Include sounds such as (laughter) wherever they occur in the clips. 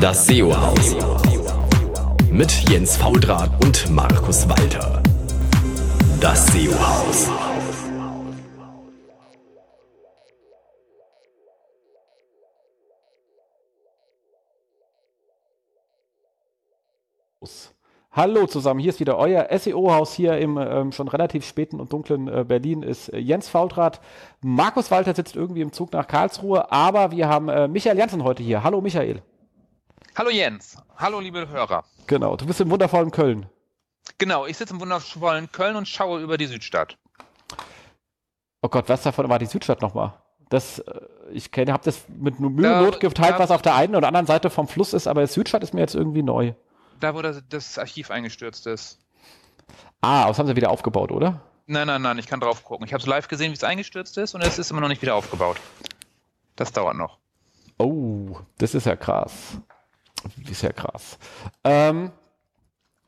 Das SEO-Haus. Mit Jens Faudrat und Markus Walter. Das SEO-Haus. Hallo zusammen, hier ist wieder euer SEO-Haus hier im ähm, schon relativ späten und dunklen äh, Berlin ist äh, Jens Faultrat. Markus Walter sitzt irgendwie im Zug nach Karlsruhe, aber wir haben äh, Michael Janssen heute hier. Hallo Michael. Hallo Jens. Hallo liebe Hörer. Genau, du bist im wundervollen Köln. Genau, ich sitze im wundervollen Köln und schaue über die Südstadt. Oh Gott, was davon war die Südstadt nochmal? Das, äh, ich kenne, habe das mit Mühe und Not geteilt, was auf der einen oder anderen Seite vom Fluss ist, aber Südstadt ist mir jetzt irgendwie neu. Da, wo das, das Archiv eingestürzt ist. Ah, das haben sie wieder aufgebaut, oder? Nein, nein, nein, ich kann drauf gucken. Ich habe es live gesehen, wie es eingestürzt ist und es ist immer noch nicht wieder aufgebaut. Das dauert noch. Oh, das ist ja krass. Ist ja krass. Ähm,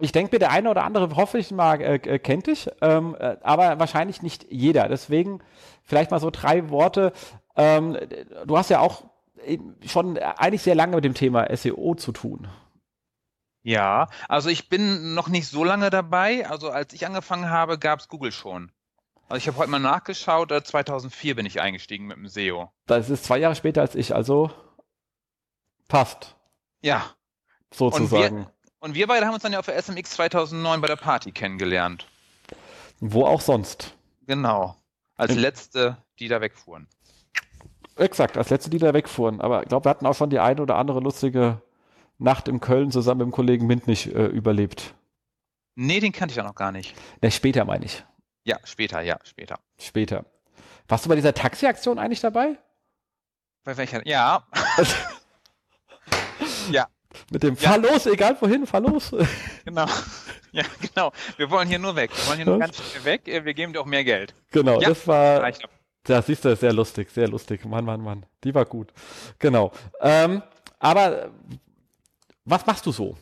ich denke mir, der eine oder andere, hoffe ich mal, äh, äh, kennt dich, ähm, äh, aber wahrscheinlich nicht jeder. Deswegen vielleicht mal so drei Worte. Ähm, du hast ja auch schon eigentlich sehr lange mit dem Thema SEO zu tun. Ja, also ich bin noch nicht so lange dabei. Also als ich angefangen habe, gab es Google schon. Also ich habe heute mal nachgeschaut, 2004 bin ich eingestiegen mit dem SEO. Das ist zwei Jahre später als ich, also passt. Ja. Sozusagen. Und wir, und wir beide haben uns dann ja auf der SMX 2009 bei der Party kennengelernt. Wo auch sonst. Genau. Als In letzte, die da wegfuhren. Exakt, als letzte, die da wegfuhren. Aber ich glaube, wir hatten auch schon die eine oder andere lustige Nacht in Köln zusammen mit dem Kollegen Mintnich äh, überlebt. Nee, den kannte ich ja noch gar nicht. Ne, später meine ich. Ja, später, ja, später. Später. Warst du bei dieser Taxi-Aktion eigentlich dabei? Bei welcher? Ja. (laughs) ja. Mit dem ja. Fahr los, egal wohin, fahr los. Genau. (laughs) Ja, genau. Wir wollen hier nur weg. Wir wollen hier nur ganz schnell weg. Wir geben dir auch mehr Geld. Genau, ja, das war. Ja, siehst du, sehr lustig, sehr lustig. Mann, Mann, Mann. Die war gut. Genau. Ähm, aber was machst du so?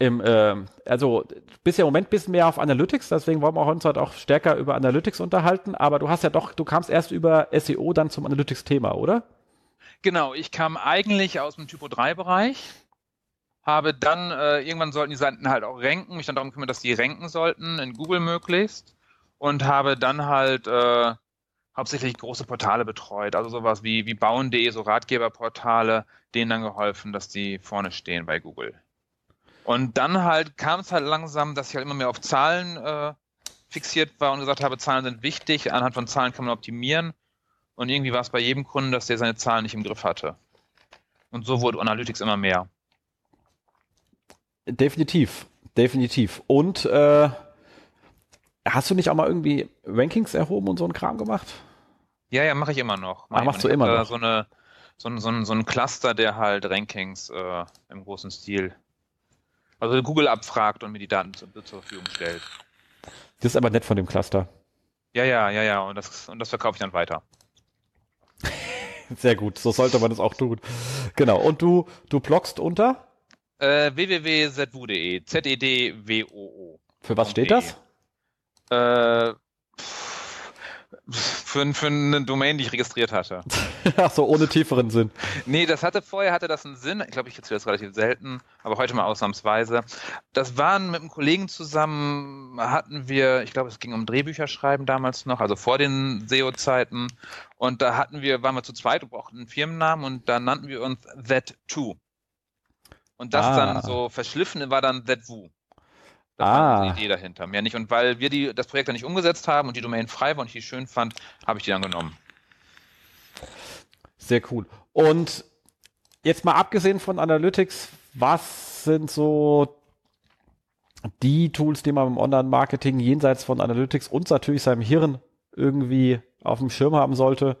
Im, äh, also bist ja im Moment ein bisschen mehr auf Analytics, deswegen wollen wir uns heute auch stärker über Analytics unterhalten, aber du hast ja doch, du kamst erst über SEO dann zum Analytics-Thema, oder? Genau, ich kam eigentlich aus dem Typo 3-Bereich, habe dann, äh, irgendwann sollten die Seiten halt auch ranken, mich dann darum gekümmert, dass die ranken sollten, in Google möglichst, und habe dann halt äh, hauptsächlich große Portale betreut, also sowas wie, wie bauen.de, so Ratgeberportale, denen dann geholfen, dass die vorne stehen bei Google. Und dann halt kam es halt langsam, dass ich halt immer mehr auf Zahlen äh, fixiert war und gesagt habe, Zahlen sind wichtig, anhand von Zahlen kann man optimieren. Und irgendwie war es bei jedem Kunden, dass der seine Zahlen nicht im Griff hatte. Und so wurde Analytics immer mehr. Definitiv, definitiv. Und äh, hast du nicht auch mal irgendwie Rankings erhoben und so einen Kram gemacht? Ja, ja, mache ich immer noch. Mach ah, machst du immer noch? So eine so ein, so ein, so ein Cluster, der halt Rankings äh, im großen Stil, also Google abfragt und mir die Daten zu, zur Verfügung stellt. Das ist aber nett von dem Cluster. Ja, ja, ja, ja, und das, und das verkaufe ich dann weiter. Sehr gut, so sollte man es auch tun. Genau, und du, du bloggst unter? Äh, www.zwu.de, Z-E-D-W-O-O. Für was steht das? Äh, für, für eine Domain, die ich registriert hatte. (laughs) Ach so, ohne tieferen Sinn. Nee, das hatte vorher hatte das einen Sinn. Ich glaube, ich erzähle das relativ selten, aber heute mal ausnahmsweise. Das waren mit einem Kollegen zusammen, hatten wir, ich glaube, es ging um Drehbücher schreiben damals noch, also vor den SEO-Zeiten. Und da hatten wir, waren wir zu zweit und brauchten einen Firmennamen und da nannten wir uns That2. Und das ah. dann so verschliffen war dann That2. Das ah. war die Idee dahinter, mehr nicht. Und weil wir die, das Projekt dann nicht umgesetzt haben und die Domain frei war und ich die schön fand, habe ich die dann genommen. Sehr cool. Und jetzt mal abgesehen von Analytics, was sind so die Tools, die man im Online-Marketing jenseits von Analytics und natürlich seinem Hirn irgendwie auf dem Schirm haben sollte?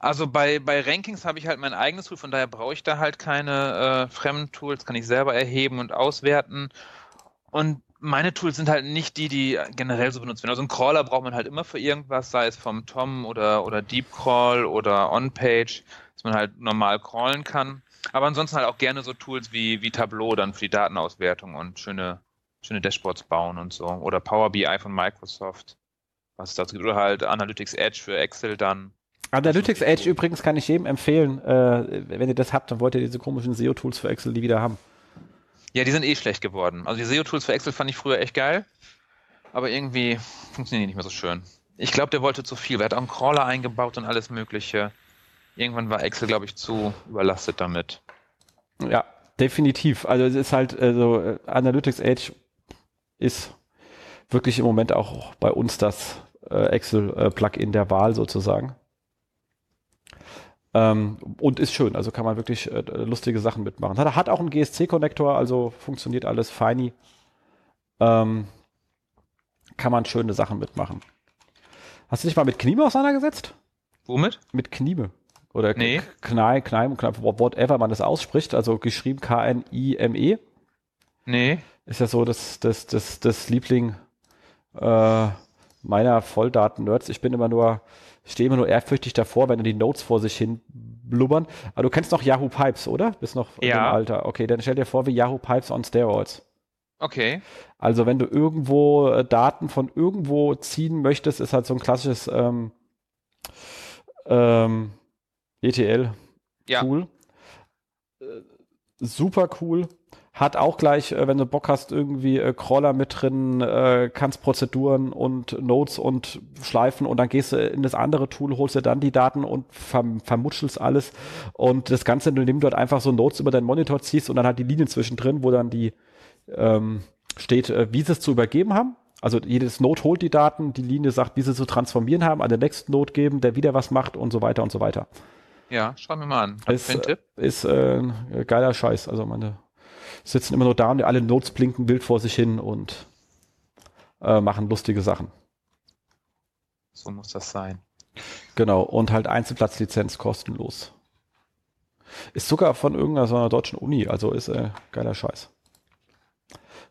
Also bei, bei Rankings habe ich halt mein eigenes Tool, von daher brauche ich da halt keine äh, fremden Tools, kann ich selber erheben und auswerten. Und meine Tools sind halt nicht die, die generell so benutzt werden. Also einen Crawler braucht man halt immer für irgendwas, sei es vom Tom oder, oder Deep Crawl oder OnPage, dass man halt normal crawlen kann. Aber ansonsten halt auch gerne so Tools wie, wie Tableau dann für die Datenauswertung und schöne, schöne Dashboards bauen und so. Oder Power BI von Microsoft, was es dazu gibt. Oder halt Analytics Edge für Excel dann. Analytics Edge übrigens kann ich jedem empfehlen, äh, wenn ihr das habt, dann wollt ihr diese komischen SEO-Tools für Excel die wieder haben. Ja, die sind eh schlecht geworden. Also die SEO-Tools für Excel fand ich früher echt geil, aber irgendwie funktionieren die nicht mehr so schön. Ich glaube, der wollte zu viel. Er hat auch einen Crawler eingebaut und alles Mögliche. Irgendwann war Excel, glaube ich, zu überlastet damit. Ja, definitiv. Also es ist halt, also äh, Analytics Edge ist wirklich im Moment auch bei uns das äh, Excel-Plugin der Wahl sozusagen. Ähm, und ist schön, also kann man wirklich äh, lustige Sachen mitmachen. Hat, hat auch einen GSC-Konnektor, also funktioniert alles feini. Ähm, kann man schöne Sachen mitmachen. Hast du dich mal mit Knieme auseinandergesetzt? Womit? Mit Knieme. Oder nee. Knei, Kneim, whatever man das ausspricht, also geschrieben K-N-I-M-E. Nee. Ist ja so das, das, das, das Liebling äh, meiner Volldaten-Nerds. Ich bin immer nur, stehe immer nur ehrfürchtig davor, wenn die Notes vor sich hin blubbern. Aber du kennst noch Yahoo Pipes, oder? Bist noch ja. im Alter. Okay, dann stell dir vor, wie Yahoo Pipes on Steroids. Okay. Also wenn du irgendwo äh, Daten von irgendwo ziehen möchtest, ist halt so ein klassisches ähm, ähm, ETL ja. cool. Äh, super cool. Hat auch gleich, äh, wenn du Bock hast, irgendwie äh, Crawler mit drin, äh, kannst Prozeduren und Nodes und Schleifen und dann gehst du in das andere Tool, holst dir dann die Daten und verm vermutschelst alles und das Ganze, indem du dort einfach so Nodes über deinen Monitor ziehst und dann halt die Linien zwischendrin, wo dann die ähm, steht, äh, wie sie es zu übergeben haben. Also jedes Node holt die Daten, die Linie sagt, wie sie zu transformieren haben, an den nächsten Node geben, der wieder was macht und so weiter und so weiter. Ja, schau mir mal an. Ist, ist äh, geiler Scheiß. Also meine sitzen immer nur da und alle Notes blinken wild vor sich hin und äh, machen lustige Sachen. So muss das sein. Genau, und halt Einzelplatzlizenz kostenlos. Ist sogar von irgendeiner so einer deutschen Uni, also ist äh, geiler Scheiß.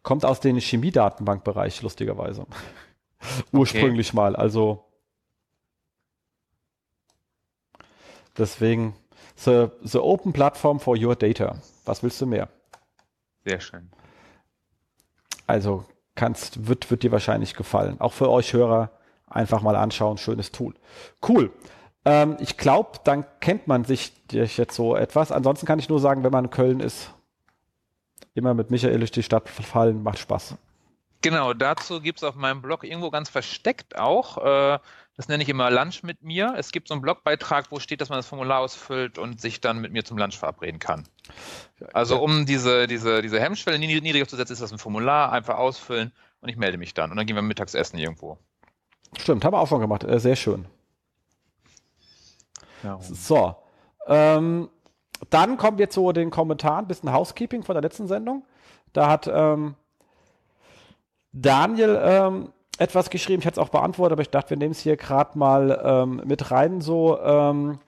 Kommt aus dem Chemiedatenbankbereich, lustigerweise. (laughs) Ursprünglich okay. mal, also deswegen the, the open platform for your data. Was willst du mehr? Sehr schön. Also kannst, wird, wird dir wahrscheinlich gefallen. Auch für euch Hörer einfach mal anschauen. Schönes Tool. Cool. Ähm, ich glaube, dann kennt man sich jetzt so etwas. Ansonsten kann ich nur sagen, wenn man in Köln ist, immer mit Michael durch die Stadt fallen, macht Spaß. Genau, dazu gibt es auf meinem Blog irgendwo ganz versteckt auch, äh, das nenne ich immer Lunch mit mir. Es gibt so einen Blogbeitrag, wo steht, dass man das Formular ausfüllt und sich dann mit mir zum Lunch verabreden kann. Also um diese, diese, diese Hemmschwelle niedriger zu setzen, ist das ein Formular, einfach ausfüllen und ich melde mich dann. Und dann gehen wir mittags essen irgendwo. Stimmt, haben wir auch schon gemacht. Äh, sehr schön. Ja. So. Ähm, dann kommen wir zu den Kommentaren, bisschen Housekeeping von der letzten Sendung. Da hat ähm, Daniel ähm, etwas geschrieben, ich hatte es auch beantwortet, aber ich dachte, wir nehmen es hier gerade mal ähm, mit rein. So, ähm,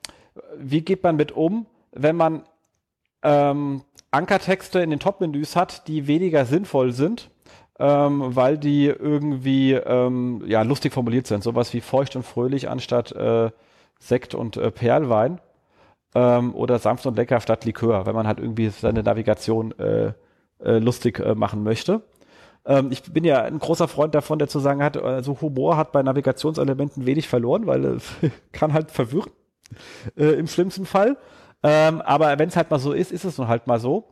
wie geht man mit um, wenn man ähm, Ankertexte in den Top-Menüs hat, die weniger sinnvoll sind, ähm, weil die irgendwie ähm, ja, lustig formuliert sind. Sowas wie feucht und fröhlich anstatt äh, Sekt und äh, Perlwein ähm, oder sanft und lecker statt Likör, wenn man halt irgendwie seine Navigation äh, äh, lustig äh, machen möchte. Ähm, ich bin ja ein großer Freund davon, der zu sagen hat, also Humor hat bei Navigationselementen wenig verloren, weil es (laughs) kann halt verwirren äh, im schlimmsten Fall. Ähm, aber wenn es halt mal so ist, ist es nun halt mal so.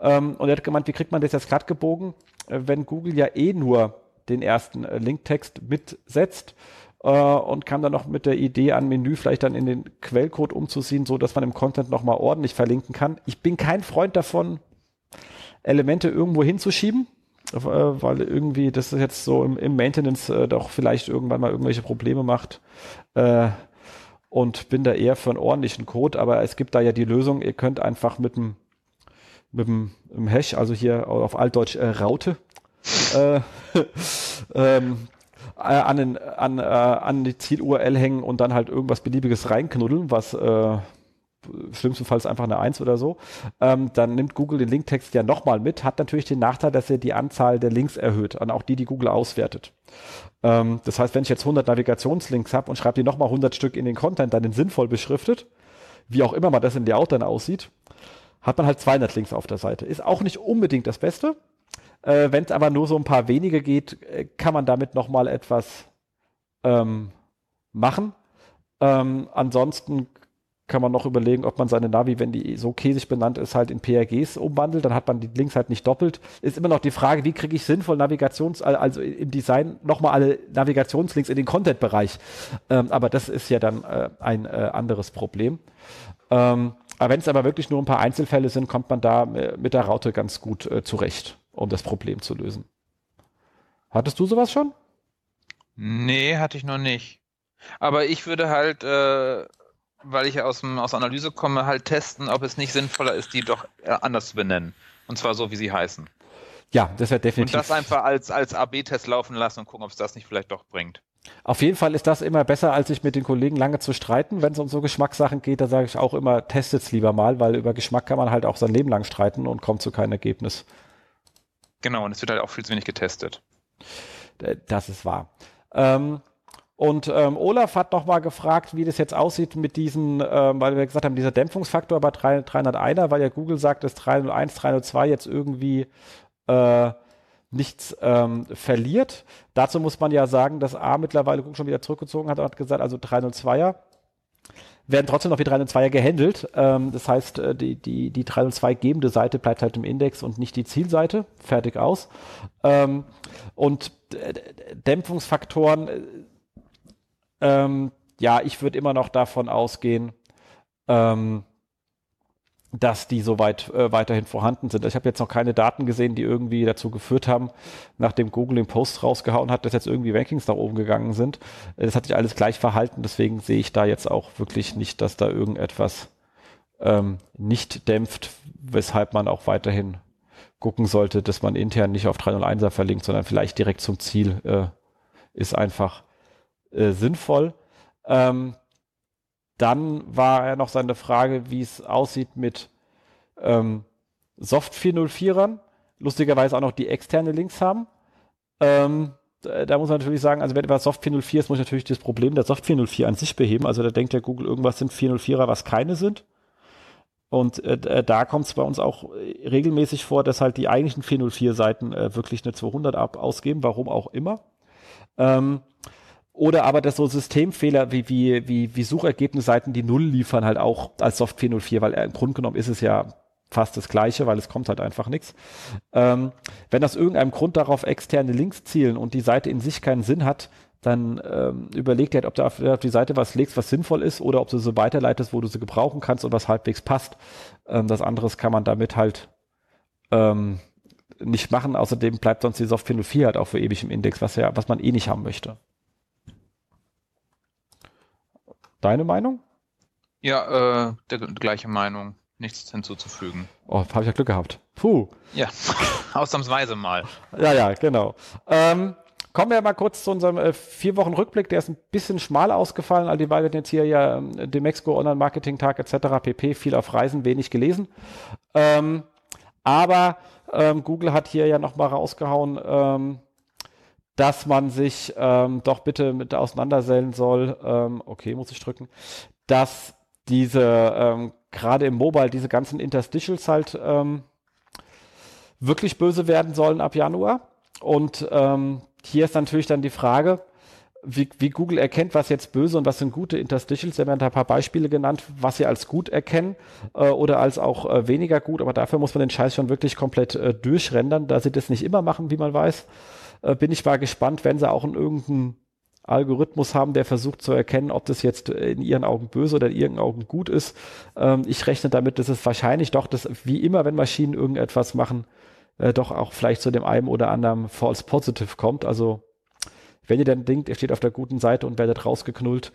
Ähm, und er hat gemeint, wie kriegt man das jetzt glatt gebogen, äh, wenn Google ja eh nur den ersten äh, Linktext mitsetzt äh, und kam dann noch mit der Idee an Menü vielleicht dann in den Quellcode umzuziehen, so dass man im Content nochmal ordentlich verlinken kann. Ich bin kein Freund davon, Elemente irgendwo hinzuschieben, äh, weil irgendwie das jetzt so im, im Maintenance äh, doch vielleicht irgendwann mal irgendwelche Probleme macht. Äh, und bin da eher für einen ordentlichen Code, aber es gibt da ja die Lösung, ihr könnt einfach mit dem mit dem, Hash, also hier auf Altdeutsch äh, Raute, äh, (laughs) ähm, äh, an, den, an, äh, an die Ziel-URL hängen und dann halt irgendwas beliebiges reinknuddeln, was äh, schlimmstenfalls einfach eine Eins oder so, ähm, dann nimmt Google den Linktext ja nochmal mit, hat natürlich den Nachteil, dass er die Anzahl der Links erhöht, und auch die, die Google auswertet. Ähm, das heißt, wenn ich jetzt 100 Navigationslinks habe und schreibe die nochmal 100 Stück in den Content, dann den sinnvoll beschriftet, wie auch immer man das in Layout dann aussieht, hat man halt 200 Links auf der Seite. Ist auch nicht unbedingt das Beste. Äh, wenn es aber nur so ein paar wenige geht, äh, kann man damit nochmal etwas ähm, machen. Ähm, ansonsten kann man noch überlegen, ob man seine Navi, wenn die so käsig benannt ist, halt in PRGs umwandelt. Dann hat man die Links halt nicht doppelt. Ist immer noch die Frage, wie kriege ich sinnvoll Navigations-, also im Design nochmal alle Navigationslinks in den Content-Bereich. Ähm, aber das ist ja dann äh, ein äh, anderes Problem. Ähm, aber wenn es aber wirklich nur ein paar Einzelfälle sind, kommt man da äh, mit der Raute ganz gut äh, zurecht, um das Problem zu lösen. Hattest du sowas schon? Nee, hatte ich noch nicht. Aber ich würde halt äh, weil ich aus, dem, aus Analyse komme, halt testen, ob es nicht sinnvoller ist, die doch äh, anders zu benennen. Und zwar so, wie sie heißen. Ja, das wäre definitiv. Und das einfach als, als AB-Test laufen lassen und gucken, ob es das nicht vielleicht doch bringt. Auf jeden Fall ist das immer besser, als sich mit den Kollegen lange zu streiten. Wenn es um so Geschmackssachen geht, da sage ich auch immer, testet es lieber mal, weil über Geschmack kann man halt auch sein Leben lang streiten und kommt zu keinem Ergebnis. Genau, und es wird halt auch viel zu wenig getestet. Das ist wahr. Ähm, und ähm, Olaf hat noch mal gefragt, wie das jetzt aussieht mit diesen, ähm, weil wir gesagt haben, dieser Dämpfungsfaktor bei 301er, weil ja Google sagt, dass 301, 302 jetzt irgendwie äh, nichts ähm, verliert. Dazu muss man ja sagen, dass A mittlerweile Google schon wieder zurückgezogen hat und hat gesagt, also 302er werden trotzdem noch wie 302er gehandelt. Ähm, das heißt, äh, die, die, die 302 gebende Seite bleibt halt im Index und nicht die Zielseite. Fertig aus. Ähm, und Dämpfungsfaktoren äh, ähm, ja, ich würde immer noch davon ausgehen, ähm, dass die soweit äh, weiterhin vorhanden sind. Ich habe jetzt noch keine Daten gesehen, die irgendwie dazu geführt haben, nachdem Google den Post rausgehauen hat, dass jetzt irgendwie Rankings nach oben gegangen sind. Das hat sich alles gleich verhalten, deswegen sehe ich da jetzt auch wirklich nicht, dass da irgendetwas ähm, nicht dämpft, weshalb man auch weiterhin gucken sollte, dass man intern nicht auf 301er verlinkt, sondern vielleicht direkt zum Ziel äh, ist einfach äh, sinnvoll. Ähm, dann war ja noch seine Frage, wie es aussieht mit ähm, Soft 404ern. Lustigerweise auch noch die externe Links haben. Ähm, da muss man natürlich sagen, also wenn etwas Soft 404 ist, muss ich natürlich das Problem der Soft 404 an sich beheben. Also da denkt ja Google, irgendwas sind 404er, was keine sind. Und äh, äh da kommt es bei uns auch regelmäßig vor, dass halt die eigentlichen 404 Seiten äh, wirklich eine 200 ab ausgeben, warum auch immer. Ähm, oder aber dass so Systemfehler wie, wie, wie, wie Suchergebnisseiten, die Null liefern, halt auch als Soft 404, weil im Grunde genommen ist es ja fast das Gleiche, weil es kommt halt einfach nichts. Ähm, wenn aus irgendeinem Grund darauf externe Links zielen und die Seite in sich keinen Sinn hat, dann ähm, überleg dir halt, ob du auf, auf, die Seite was legst, was sinnvoll ist, oder ob du sie weiterleitest, wo du sie gebrauchen kannst und was halbwegs passt. Ähm, das anderes kann man damit halt ähm, nicht machen. Außerdem bleibt sonst die Soft 404 halt auch für ewig im Index, was ja, was man eh nicht haben möchte. Deine Meinung? Ja, äh, der, gleiche Meinung. Nichts hinzuzufügen. Oh, habe ich ja Glück gehabt. Puh. Ja, (laughs) ausnahmsweise mal. Ja, ja, genau. Ähm, kommen wir mal kurz zu unserem äh, vier Wochen Rückblick. Der ist ein bisschen schmal ausgefallen, all die wir jetzt hier ja ähm, Demexco Online Marketing Tag etc. pp. Viel auf Reisen, wenig gelesen. Ähm, aber ähm, Google hat hier ja noch mal rausgehauen, ähm, dass man sich ähm, doch bitte mit auseinandersetzen soll, ähm, okay, muss ich drücken, dass diese, ähm, gerade im Mobile, diese ganzen Interstitials halt ähm, wirklich böse werden sollen ab Januar. Und ähm, hier ist natürlich dann die Frage, wie, wie, Google erkennt, was jetzt böse und was sind gute Interstitials. Sie haben ja ein paar Beispiele genannt, was sie als gut erkennen äh, oder als auch äh, weniger gut. Aber dafür muss man den Scheiß schon wirklich komplett äh, durchrendern, da sie das nicht immer machen, wie man weiß äh, bin ich mal gespannt, wenn sie auch in irgendeinen Algorithmus haben, der versucht zu erkennen, ob das jetzt in ihren Augen böse oder in ihren Augen gut ist. Ähm, ich rechne damit, dass es wahrscheinlich doch, dass wie immer, wenn Maschinen irgendetwas machen, äh, doch auch vielleicht zu dem einen oder anderen False Positive kommt. Also wenn ihr dann denkt, ihr steht auf der guten Seite und werdet rausgeknullt,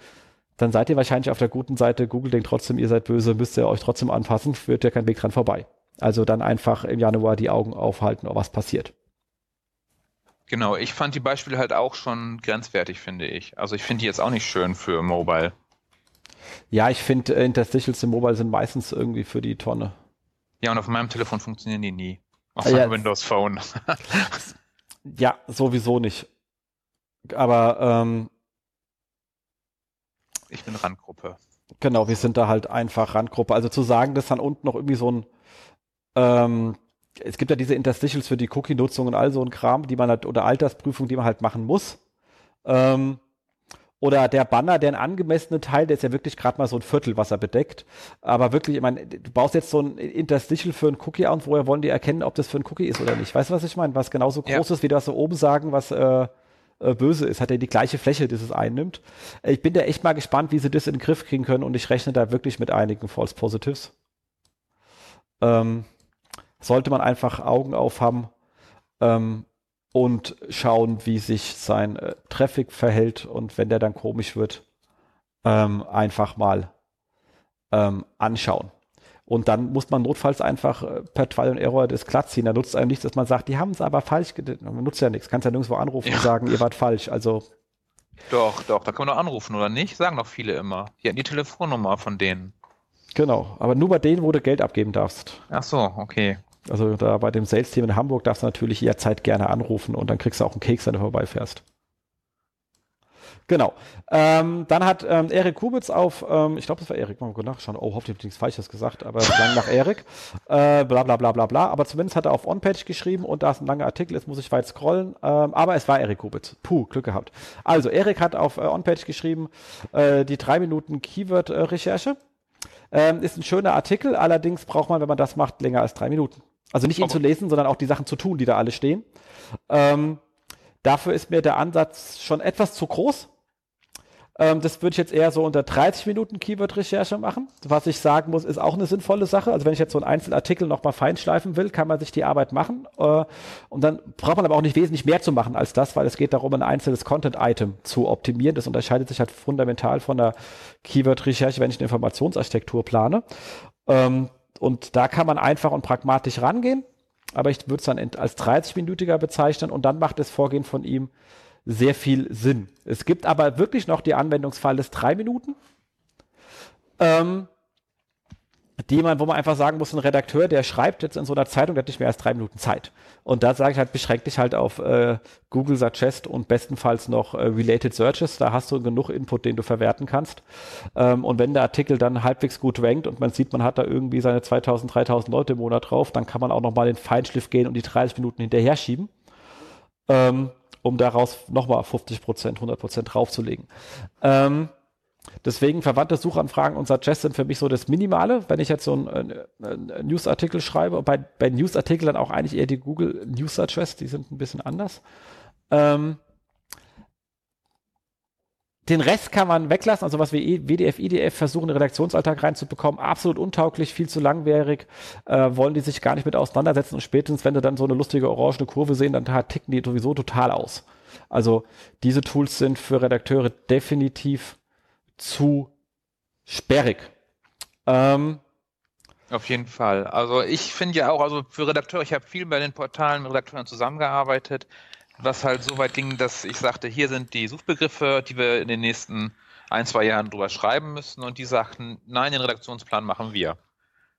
dann seid ihr wahrscheinlich auf der guten Seite. Google denkt trotzdem, ihr seid böse, müsst ihr euch trotzdem anpassen, führt ja kein Weg dran vorbei. Also dann einfach im Januar die Augen aufhalten, was passiert. Genau, ich fand die Beispiele halt auch schon grenzwertig, finde ich. Also ich finde die jetzt auch nicht schön für Mobile. Ja, ich finde äh, Interstitials im Mobile sind meistens irgendwie für die Tonne. Ja, und auf meinem Telefon funktionieren die nie. Auf ah, ja. Windows Phone. (laughs) ja, sowieso nicht. Aber ähm, ich bin Randgruppe. Genau, wir sind da halt einfach Randgruppe. Also zu sagen, dass dann unten noch irgendwie so ein ähm, es gibt ja diese Interstitials für die Cookie-Nutzung und all so ein Kram, die man halt, oder Altersprüfung, die man halt machen muss. Ähm, oder der Banner, der ein angemessene Teil, der ist ja wirklich gerade mal so ein Viertel, was er bedeckt. Aber wirklich, ich meine, du baust jetzt so ein Interstitial für ein Cookie an, woher wollen die erkennen, ob das für ein Cookie ist oder nicht? Weißt du, was ich meine? Was genauso groß ja. ist, wie das so oben sagen, was äh, äh, böse ist, hat er die gleiche Fläche, die es einnimmt. Ich bin da echt mal gespannt, wie sie das in den Griff kriegen können und ich rechne da wirklich mit einigen False Positives. Ähm, sollte man einfach Augen aufhaben. Ähm, und schauen, wie sich sein äh, Traffic verhält und wenn der dann komisch wird, ähm, einfach mal ähm, anschauen. Und dann muss man notfalls einfach äh, per Trial and Error das glatt ziehen. Da nutzt einem nichts, dass man sagt, die haben es aber falsch Man nutzt ja nichts. Kannst ja nirgendwo anrufen ja. und sagen, ihr wart falsch. Also. Doch, doch, da kann man doch anrufen, oder nicht? Sagen doch viele immer. Haben die Telefonnummer von denen. Genau, aber nur bei denen, wo du Geld abgeben darfst. Ach so, okay. Also da bei dem Sales-Team in Hamburg darfst du natürlich jederzeit gerne anrufen und dann kriegst du auch einen Keks, wenn du vorbeifährst. Genau. Ähm, dann hat ähm, Erik Kubitz auf, ähm, ich glaube, das war Erik, mal nachschauen. Oh, hoffentlich habe ich nichts Falsches gesagt, aber es klang nach Erik. Äh, bla bla bla bla bla. Aber zumindest hat er auf OnPage geschrieben und da ist ein langer Artikel, jetzt muss ich weit scrollen. Ähm, aber es war Erik Kubitz. Puh, Glück gehabt. Also, Erik hat auf äh, OnPage geschrieben, äh, die drei Minuten Keyword-Recherche. Ähm, ist ein schöner Artikel, allerdings braucht man, wenn man das macht, länger als drei Minuten. Also nicht ihn zu lesen, sondern auch die Sachen zu tun, die da alle stehen. Ähm, dafür ist mir der Ansatz schon etwas zu groß. Ähm, das würde ich jetzt eher so unter 30 Minuten Keyword-Recherche machen. Was ich sagen muss, ist auch eine sinnvolle Sache. Also wenn ich jetzt so einen Einzelartikel nochmal feinschleifen will, kann man sich die Arbeit machen. Äh, und dann braucht man aber auch nicht wesentlich mehr zu machen als das, weil es geht darum, ein einzelnes Content-Item zu optimieren. Das unterscheidet sich halt fundamental von der Keyword-Recherche, wenn ich eine Informationsarchitektur plane. Ähm, und da kann man einfach und pragmatisch rangehen. Aber ich würde es dann als 30-minütiger bezeichnen und dann macht das Vorgehen von ihm sehr viel Sinn. Es gibt aber wirklich noch die Anwendungsfall des drei Minuten. Ähm, die man, wo man einfach sagen muss, ein Redakteur, der schreibt jetzt in so einer Zeitung, der hat nicht mehr als drei Minuten Zeit. Und da sage ich halt, beschränk dich halt auf äh, Google Suggest und bestenfalls noch äh, Related Searches. Da hast du genug Input, den du verwerten kannst. Ähm, und wenn der Artikel dann halbwegs gut rankt und man sieht, man hat da irgendwie seine 2000, 3000 Leute im Monat drauf, dann kann man auch nochmal den Feinschliff gehen und die 30 Minuten hinterher schieben. Ähm, um daraus nochmal 50 Prozent, 100 Prozent draufzulegen. Ähm, Deswegen verwandte Suchanfragen und Suggest sind für mich so das Minimale, wenn ich jetzt so einen, einen Newsartikel schreibe. Und bei, bei Newsartikeln auch eigentlich eher die Google News Suggest, die sind ein bisschen anders. Ähm, den Rest kann man weglassen, also was wie WDF, IDF versuchen, den Redaktionsalltag reinzubekommen, absolut untauglich, viel zu langwierig, äh, wollen die sich gar nicht mit auseinandersetzen und spätestens, wenn sie dann so eine lustige orange Kurve sehen, dann ticken die sowieso total aus. Also diese Tools sind für Redakteure definitiv zu sperrig. Ähm, auf jeden Fall. Also ich finde ja auch, also für Redakteure, ich habe viel bei den Portalen mit Redakteuren zusammengearbeitet, was halt so weit ging, dass ich sagte, hier sind die Suchbegriffe, die wir in den nächsten ein, zwei Jahren drüber schreiben müssen und die sagten, nein, den Redaktionsplan machen wir.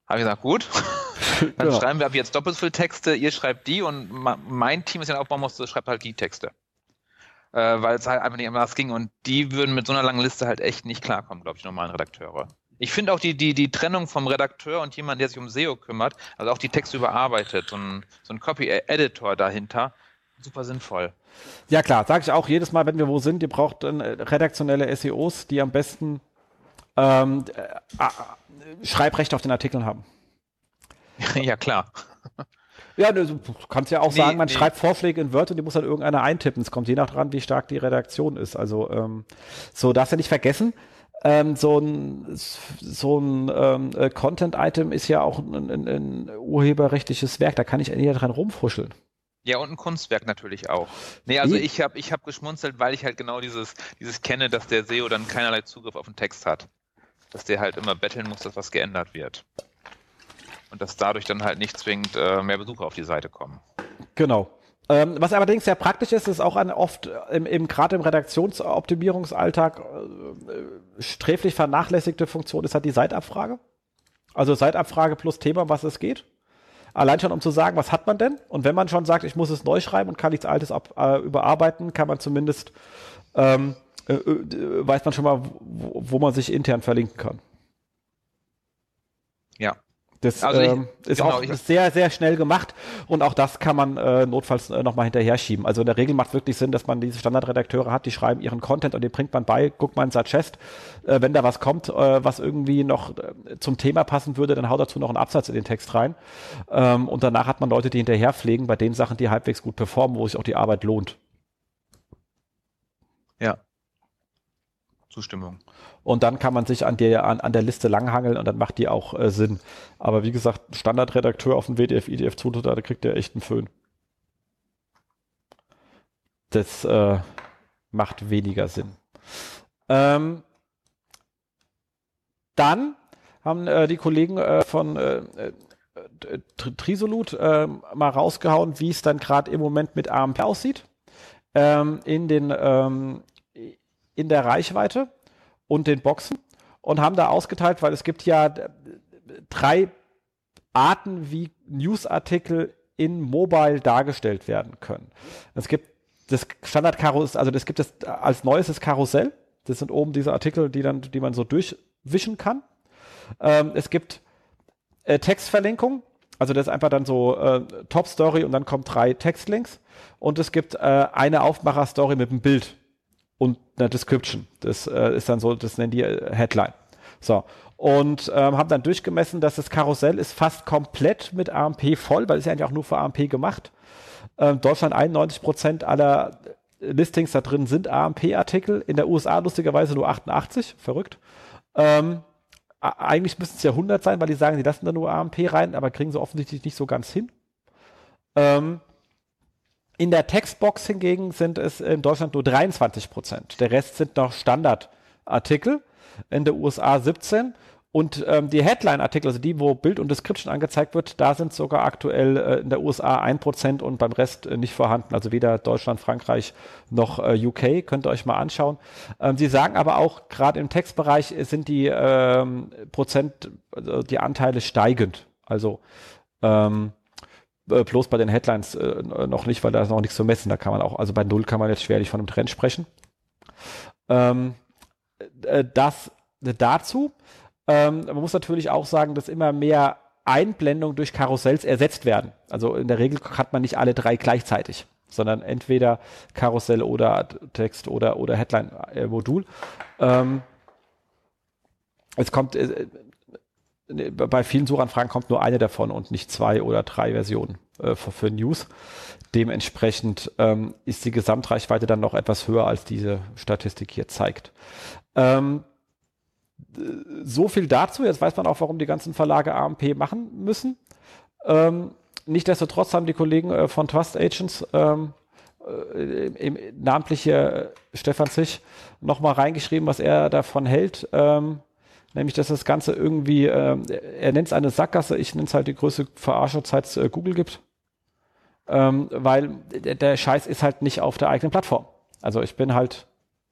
Habe ich gesagt, gut, (laughs) dann ja. schreiben wir ab jetzt doppelt so viele Texte, ihr schreibt die und mein Team, das ich dann aufbauen musste, schreibt halt die Texte äh, weil es halt einfach nicht anders ging. Und die würden mit so einer langen Liste halt echt nicht klarkommen, glaube ich, normalen Redakteure. Ich finde auch die, die, die Trennung vom Redakteur und jemand, der sich um SEO kümmert, also auch die Texte überarbeitet, so ein, so ein Copy-Editor dahinter, super sinnvoll. Ja klar, sage ich auch jedes Mal, wenn wir wo sind, ihr braucht äh, redaktionelle SEOs, die am besten ähm, äh, äh, Schreibrecht auf den Artikeln haben. (laughs) ja klar. Ja, du kannst ja auch nee, sagen, man nee. schreibt Vorschläge in Word und die muss dann irgendeiner eintippen. Es kommt je nach dran, wie stark die Redaktion ist. Also ähm, so darfst du nicht vergessen. Ähm, so ein, so ein ähm, äh, Content-Item ist ja auch ein, ein, ein, urheberrechtliches Werk, da kann ich ja dran rumfuscheln. Ja, und ein Kunstwerk natürlich auch. Nee, also Wie? ich habe ich hab geschmunzelt, weil ich halt genau dieses, dieses kenne, dass der SEO dann keinerlei Zugriff auf den Text hat. Dass der halt immer betteln muss, dass was geändert wird und dass dadurch dann halt nicht zwingend äh, mehr Besucher auf die Seite kommen. Genau. Ähm, was allerdings sehr praktisch ist, ist auch eine oft äh, im, im gerade im Redaktionsoptimierungsalltag äh, sträflich vernachlässigte Funktion ist halt die Seitabfrage. Also Seitabfrage plus Thema, was es geht. Allein schon, um zu sagen, was hat man denn? Und wenn man schon sagt, ich muss es neu schreiben und kann nichts Altes ab, äh, überarbeiten, kann man zumindest, ähm, äh, äh weiß man schon mal, wo, wo man sich intern verlinken kann. Ja, Das also ich, ähm, ist genau, auch sehr, sehr schnell gemacht und auch das kann man äh, notfalls äh, nochmal hinterher schieben. Also in der Regel macht wirklich Sinn, dass man diese Standardredakteure hat, die schreiben ihren Content und den bringt man bei, guckt man in Suggest, äh, wenn da was kommt, äh, was irgendwie noch äh, zum Thema passen würde, dann haut dazu noch einen Absatz in den Text rein. Ähm, und danach hat man Leute, die hinterher pflegen bei den Sachen, die halbwegs gut performen, wo sich auch die Arbeit lohnt. Ja. Zustimmung. Und dann kann man sich an der, an, an der Liste langhangeln und dann macht die auch äh, Sinn. Aber wie gesagt, Standardredakteur auf dem WDF, IDF zu, da kriegt der echt einen Föhn. Das äh, macht weniger Sinn. Ähm, dann haben äh, die Kollegen äh, von äh, äh Trisolut äh, mal rausgehauen, wie es dann gerade im Moment mit AMP aussieht. Ähm, in den ähm, in der Reichweite und den Boxen und haben da ausgeteilt, weil es gibt ja drei Arten, wie Newsartikel in Mobile dargestellt werden können. Es gibt das Standardkarussell, also es gibt das als neues das Karussell. Das sind oben diese Artikel, die dann, die man so durchwischen kann. Ähm, es gibt äh, Textverlinkung, also das ist einfach dann so äh, Top Story und dann kommen drei Textlinks. Und es gibt äh, eine Aufmacher-Story mit einem Bild eine Description. Das äh, ist dann so, das nennen die äh, Headline. So. Und ähm, haben dann durchgemessen, dass das Karussell ist fast komplett mit AMP voll, weil es ja eigentlich auch nur für AMP gemacht. Ähm, Deutschland 91 Prozent aller Listings da drin sind AMP-Artikel. In der USA lustigerweise nur 88. Verrückt. Ähm, eigentlich müssten es ja 100 sein, weil die sagen, die lassen da nur AMP rein, aber kriegen sie offensichtlich nicht so ganz hin. Ähm, in der Textbox hingegen sind es in Deutschland nur 23 Prozent. Der Rest sind noch Standardartikel. In der USA 17. Und ähm, die Headline-Artikel, also die, wo Bild und Description angezeigt wird, da sind sogar aktuell äh, in der USA 1% und beim Rest äh, nicht vorhanden. Also weder Deutschland, Frankreich noch äh, UK. Könnt ihr euch mal anschauen. Ähm, sie sagen aber auch, gerade im Textbereich sind die ähm, Prozent, also die Anteile steigend. Also ähm, äh, bloß bei den Headlines äh, noch nicht, weil da ist noch nichts zu messen. Da kann man auch, also bei Null kann man jetzt schwerlich von einem Trend sprechen. Ähm, äh, das dazu. Ähm, man muss natürlich auch sagen, dass immer mehr Einblendungen durch Karussells ersetzt werden. Also in der Regel hat man nicht alle drei gleichzeitig, sondern entweder Karussell oder Text oder, oder Headline-Modul. Ähm, es kommt, äh, bei vielen Suchanfragen kommt nur eine davon und nicht zwei oder drei Versionen äh, für, für, News. Dementsprechend ähm, ist die Gesamtreichweite dann noch etwas höher, als diese Statistik hier zeigt. Ähm, so viel dazu. Jetzt weiß man auch, warum die ganzen Verlage AMP machen müssen. Ähm, Nichtsdestotrotz haben die Kollegen äh, von Trust Agents ähm, äh, im, namentlich hier äh, Stefan Zich nochmal reingeschrieben, was er davon hält. Ähm, nämlich dass das Ganze irgendwie, äh, er nennt es eine Sackgasse, ich nenne es halt die größte Verarsche, seit es äh, Google gibt, ähm, weil der, Scheiß ist halt nicht auf der eigenen Plattform. Also ich bin halt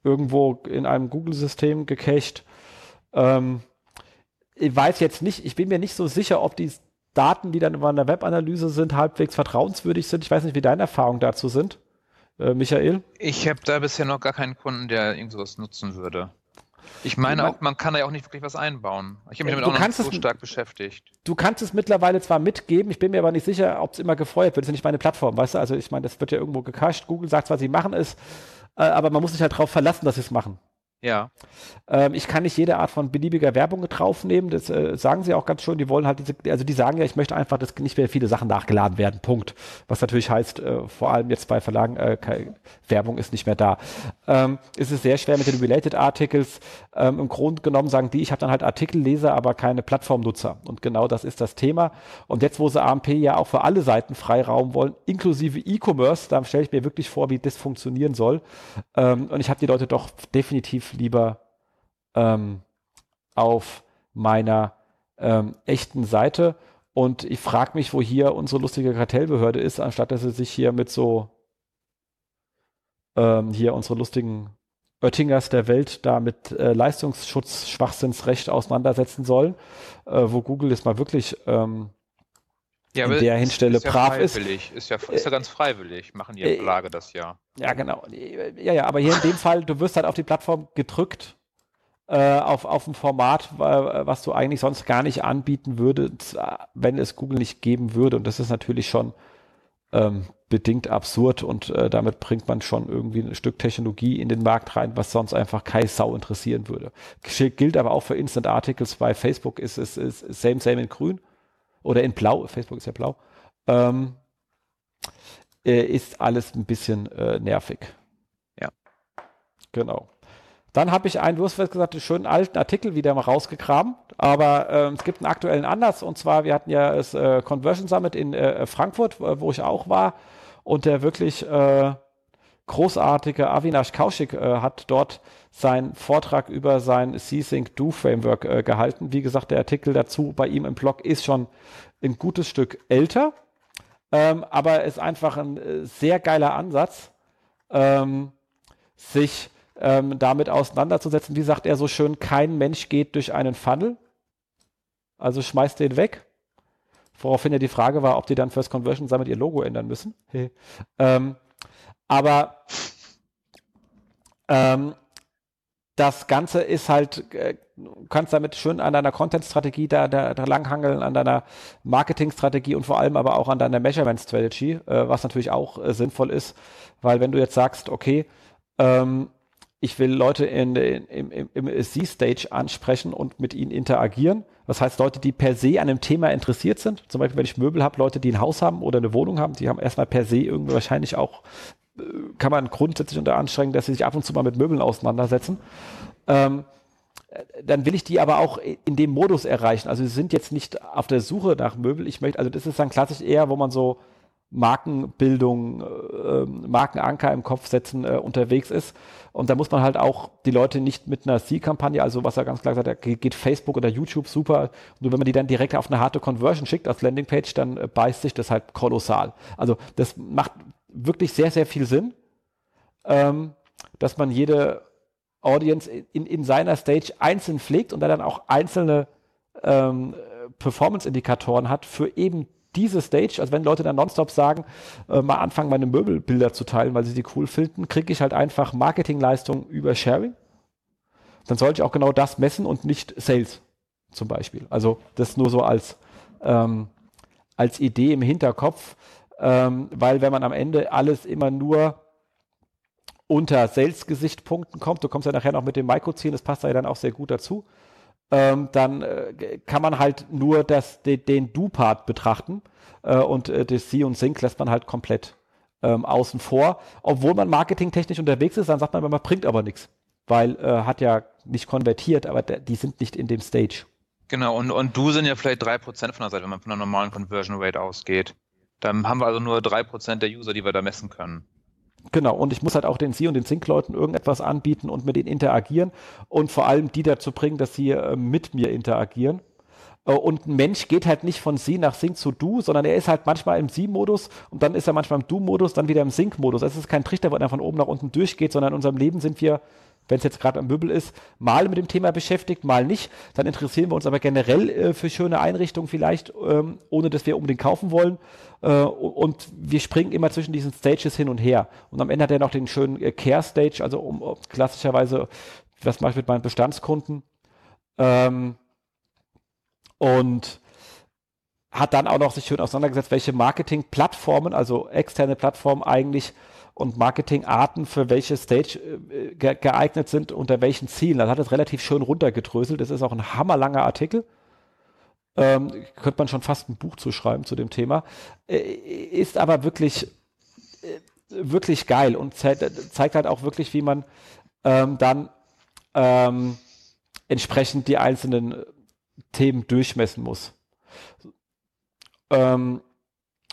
irgendwo in einem Google-System gecached. Ähm, ich weiß jetzt nicht, ich bin mir nicht so sicher, ob die Daten, die dann über eine Webanalyse sind, halbwegs vertrauenswürdig sind. Ich weiß nicht, wie deine Erfahrungen dazu sind, äh, Michael. Ich habe da bisher noch gar keinen Kunden, der irgendwas nutzen würde. Ich meine auch, man kann da ja auch nicht wirklich was einbauen. Ich habe mich damit auch noch so stark beschäftigt. Du kannst es mittlerweile zwar mitgeben, ich bin mir aber nicht sicher, ob es immer gefeuert wird. Das ist ja nicht meine Plattform, weißt du? Also ich meine, das wird ja irgendwo gecached. Google sagt zwar, sie machen es, äh, aber man muss sich halt darauf verlassen, dass sie es machen. Ja. Ähm, ich kann nicht jede Art von beliebiger Werbung draufnehmen. Das äh, sagen sie auch ganz schön. Die wollen halt diese, also die sagen ja, ich möchte einfach, dass nicht mehr viele Sachen nachgeladen werden. Punkt. Was natürlich heißt, äh, vor allem jetzt bei Verlagen, äh, keine, Werbung ist nicht mehr da. Ähm, ist es sehr schwer mit den Related Articles. Ähm, Im Grunde genommen sagen die, ich habe dann halt Artikelleser, aber keine Plattformnutzer. Und genau das ist das Thema. Und jetzt, wo sie AMP ja auch für alle Seiten Freiraum wollen, inklusive E-Commerce, da stelle ich mir wirklich vor, wie das funktionieren soll. Ähm, und ich habe die Leute doch definitiv lieber ähm, auf meiner ähm, echten Seite. Und ich frage mich, wo hier unsere lustige Kartellbehörde ist, anstatt dass sie sich hier mit so ähm, hier unsere lustigen Oettingers der Welt da mit äh, Leistungsschutz, Schwachsinnsrecht auseinandersetzen sollen, äh, wo Google jetzt mal wirklich ähm, ja, in der Hinstelle ist ja brav ist. Ist ja, ist ja ganz freiwillig, machen die Verlage äh, das ja. Ja, genau. Ja, ja, aber hier in dem Fall, du wirst halt auf die Plattform gedrückt äh, auf, auf ein Format, was du eigentlich sonst gar nicht anbieten würdest, wenn es Google nicht geben würde. Und das ist natürlich schon ähm, bedingt absurd und äh, damit bringt man schon irgendwie ein Stück Technologie in den Markt rein, was sonst einfach keine Sau interessieren würde. Gilt aber auch für Instant Articles bei Facebook ist es same same in grün oder in blau, Facebook ist ja blau. Ähm, äh, ist alles ein bisschen äh, nervig. Ja. Genau. Dann habe ich einen, du hast gesagt, einen schönen alten Artikel wieder mal rausgegraben, aber äh, es gibt einen aktuellen Anlass und zwar, wir hatten ja das äh, Conversion Summit in äh, Frankfurt, wo ich auch war und der wirklich äh, großartige Avinash Kaushik äh, hat dort seinen Vortrag über sein C-Sync Do Framework äh, gehalten. Wie gesagt, der Artikel dazu bei ihm im Blog ist schon ein gutes Stück älter, ähm, aber ist einfach ein sehr geiler Ansatz, ähm, sich ähm, damit auseinanderzusetzen. Wie sagt er so schön, kein Mensch geht durch einen Funnel. Also schmeißt den weg. Woraufhin ja die Frage war, ob die dann fürs Conversion Summit ihr Logo ändern müssen. (laughs) ähm, aber ähm, das Ganze ist halt, äh, du kannst damit schön an deiner Content-Strategie da, da, da langhangeln, an deiner Marketing-Strategie und vor allem aber auch an deiner Measurement-Strategy, äh, was natürlich auch äh, sinnvoll ist, weil wenn du jetzt sagst, okay, ähm, ich will Leute in, in, im, im C-Stage ansprechen und mit ihnen interagieren. Das heißt, Leute, die per se an einem Thema interessiert sind. Zum Beispiel, wenn ich Möbel habe, Leute, die ein Haus haben oder eine Wohnung haben, die haben erstmal per se irgendwie wahrscheinlich auch, kann man grundsätzlich unter anstrengen, dass sie sich ab und zu mal mit Möbeln auseinandersetzen. Ähm, dann will ich die aber auch in dem Modus erreichen. Also sie sind jetzt nicht auf der Suche nach Möbel. Ich möchte, also das ist dann klassisch eher, wo man so Markenbildung, äh, Markenanker im Kopf setzen äh, unterwegs ist. Und da muss man halt auch die Leute nicht mit einer C-Kampagne, also was er ganz klar gesagt hat, geht Facebook oder YouTube super. Und wenn man die dann direkt auf eine harte Conversion schickt als Landingpage, dann äh, beißt sich das halt kolossal. Also das macht wirklich sehr, sehr viel Sinn, ähm, dass man jede Audience in, in seiner Stage einzeln pflegt und dann auch einzelne ähm, Performance-Indikatoren hat für eben diese Stage, also wenn Leute dann nonstop sagen, äh, mal anfangen, meine Möbelbilder zu teilen, weil sie die cool finden, kriege ich halt einfach Marketingleistung über Sharing. Dann sollte ich auch genau das messen und nicht Sales zum Beispiel. Also das nur so als, ähm, als Idee im Hinterkopf, ähm, weil wenn man am Ende alles immer nur unter Sales-Gesichtspunkten kommt, du kommst ja nachher noch mit dem Microziel, das passt da ja dann auch sehr gut dazu, ähm, dann äh, kann man halt nur das, de, den Do-Part betrachten äh, und äh, das See und Sync lässt man halt komplett ähm, außen vor. Obwohl man marketingtechnisch unterwegs ist, dann sagt man, man bringt aber nichts, weil äh, hat ja nicht konvertiert, aber die sind nicht in dem Stage. Genau, und, und du sind ja vielleicht 3% von der Seite, wenn man von einer normalen Conversion Rate ausgeht. Dann haben wir also nur 3% der User, die wir da messen können. Genau, und ich muss halt auch den Sie und den Sync-Leuten irgendetwas anbieten und mit denen interagieren und vor allem die dazu bringen, dass sie äh, mit mir interagieren. Äh, und ein Mensch geht halt nicht von Sie nach Sync zu Du, sondern er ist halt manchmal im Sie-Modus und dann ist er manchmal im Du-Modus, dann wieder im Sync-Modus. Es ist kein Trichter, wo er von oben nach unten durchgeht, sondern in unserem Leben sind wir wenn es jetzt gerade am Möbel ist, mal mit dem Thema beschäftigt, mal nicht. Dann interessieren wir uns aber generell äh, für schöne Einrichtungen vielleicht, ähm, ohne dass wir unbedingt kaufen wollen. Äh, und wir springen immer zwischen diesen Stages hin und her. Und am Ende hat er noch den schönen äh, Care-Stage, also um, um, klassischerweise, was mache ich mit meinen Bestandskunden? Ähm, und hat dann auch noch sich schön auseinandergesetzt, welche Marketing-Plattformen, also externe Plattformen eigentlich und Marketingarten für welche Stage äh, ge geeignet sind, unter welchen Zielen. Das hat es relativ schön runtergedröselt. Das ist auch ein hammerlanger Artikel. Ähm, könnte man schon fast ein Buch zu schreiben zu dem Thema. Äh, ist aber wirklich, äh, wirklich geil und ze zeigt halt auch wirklich, wie man ähm, dann ähm, entsprechend die einzelnen Themen durchmessen muss. Ähm,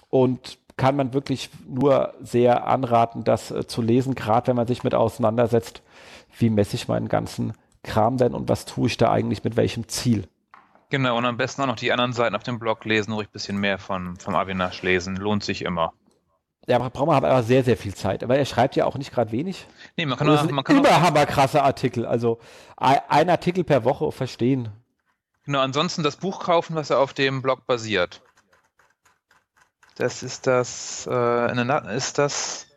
und kann man wirklich nur sehr anraten, das äh, zu lesen, gerade wenn man sich mit auseinandersetzt, wie messe ich meinen ganzen Kram denn und was tue ich da eigentlich mit welchem Ziel. Genau, und am besten auch noch die anderen Seiten auf dem Blog lesen, ruhig ein bisschen mehr von, vom Avinash lesen. Lohnt sich immer. Ja, braucht man aber sehr, sehr viel Zeit. Aber er schreibt ja auch nicht gerade wenig. Nee, man kann, auch, man kann überhammerkrasse Artikel. Also ein Artikel per Woche verstehen. Genau, ansonsten das Buch kaufen, was er auf dem Blog basiert. Das ist das, äh, ist das,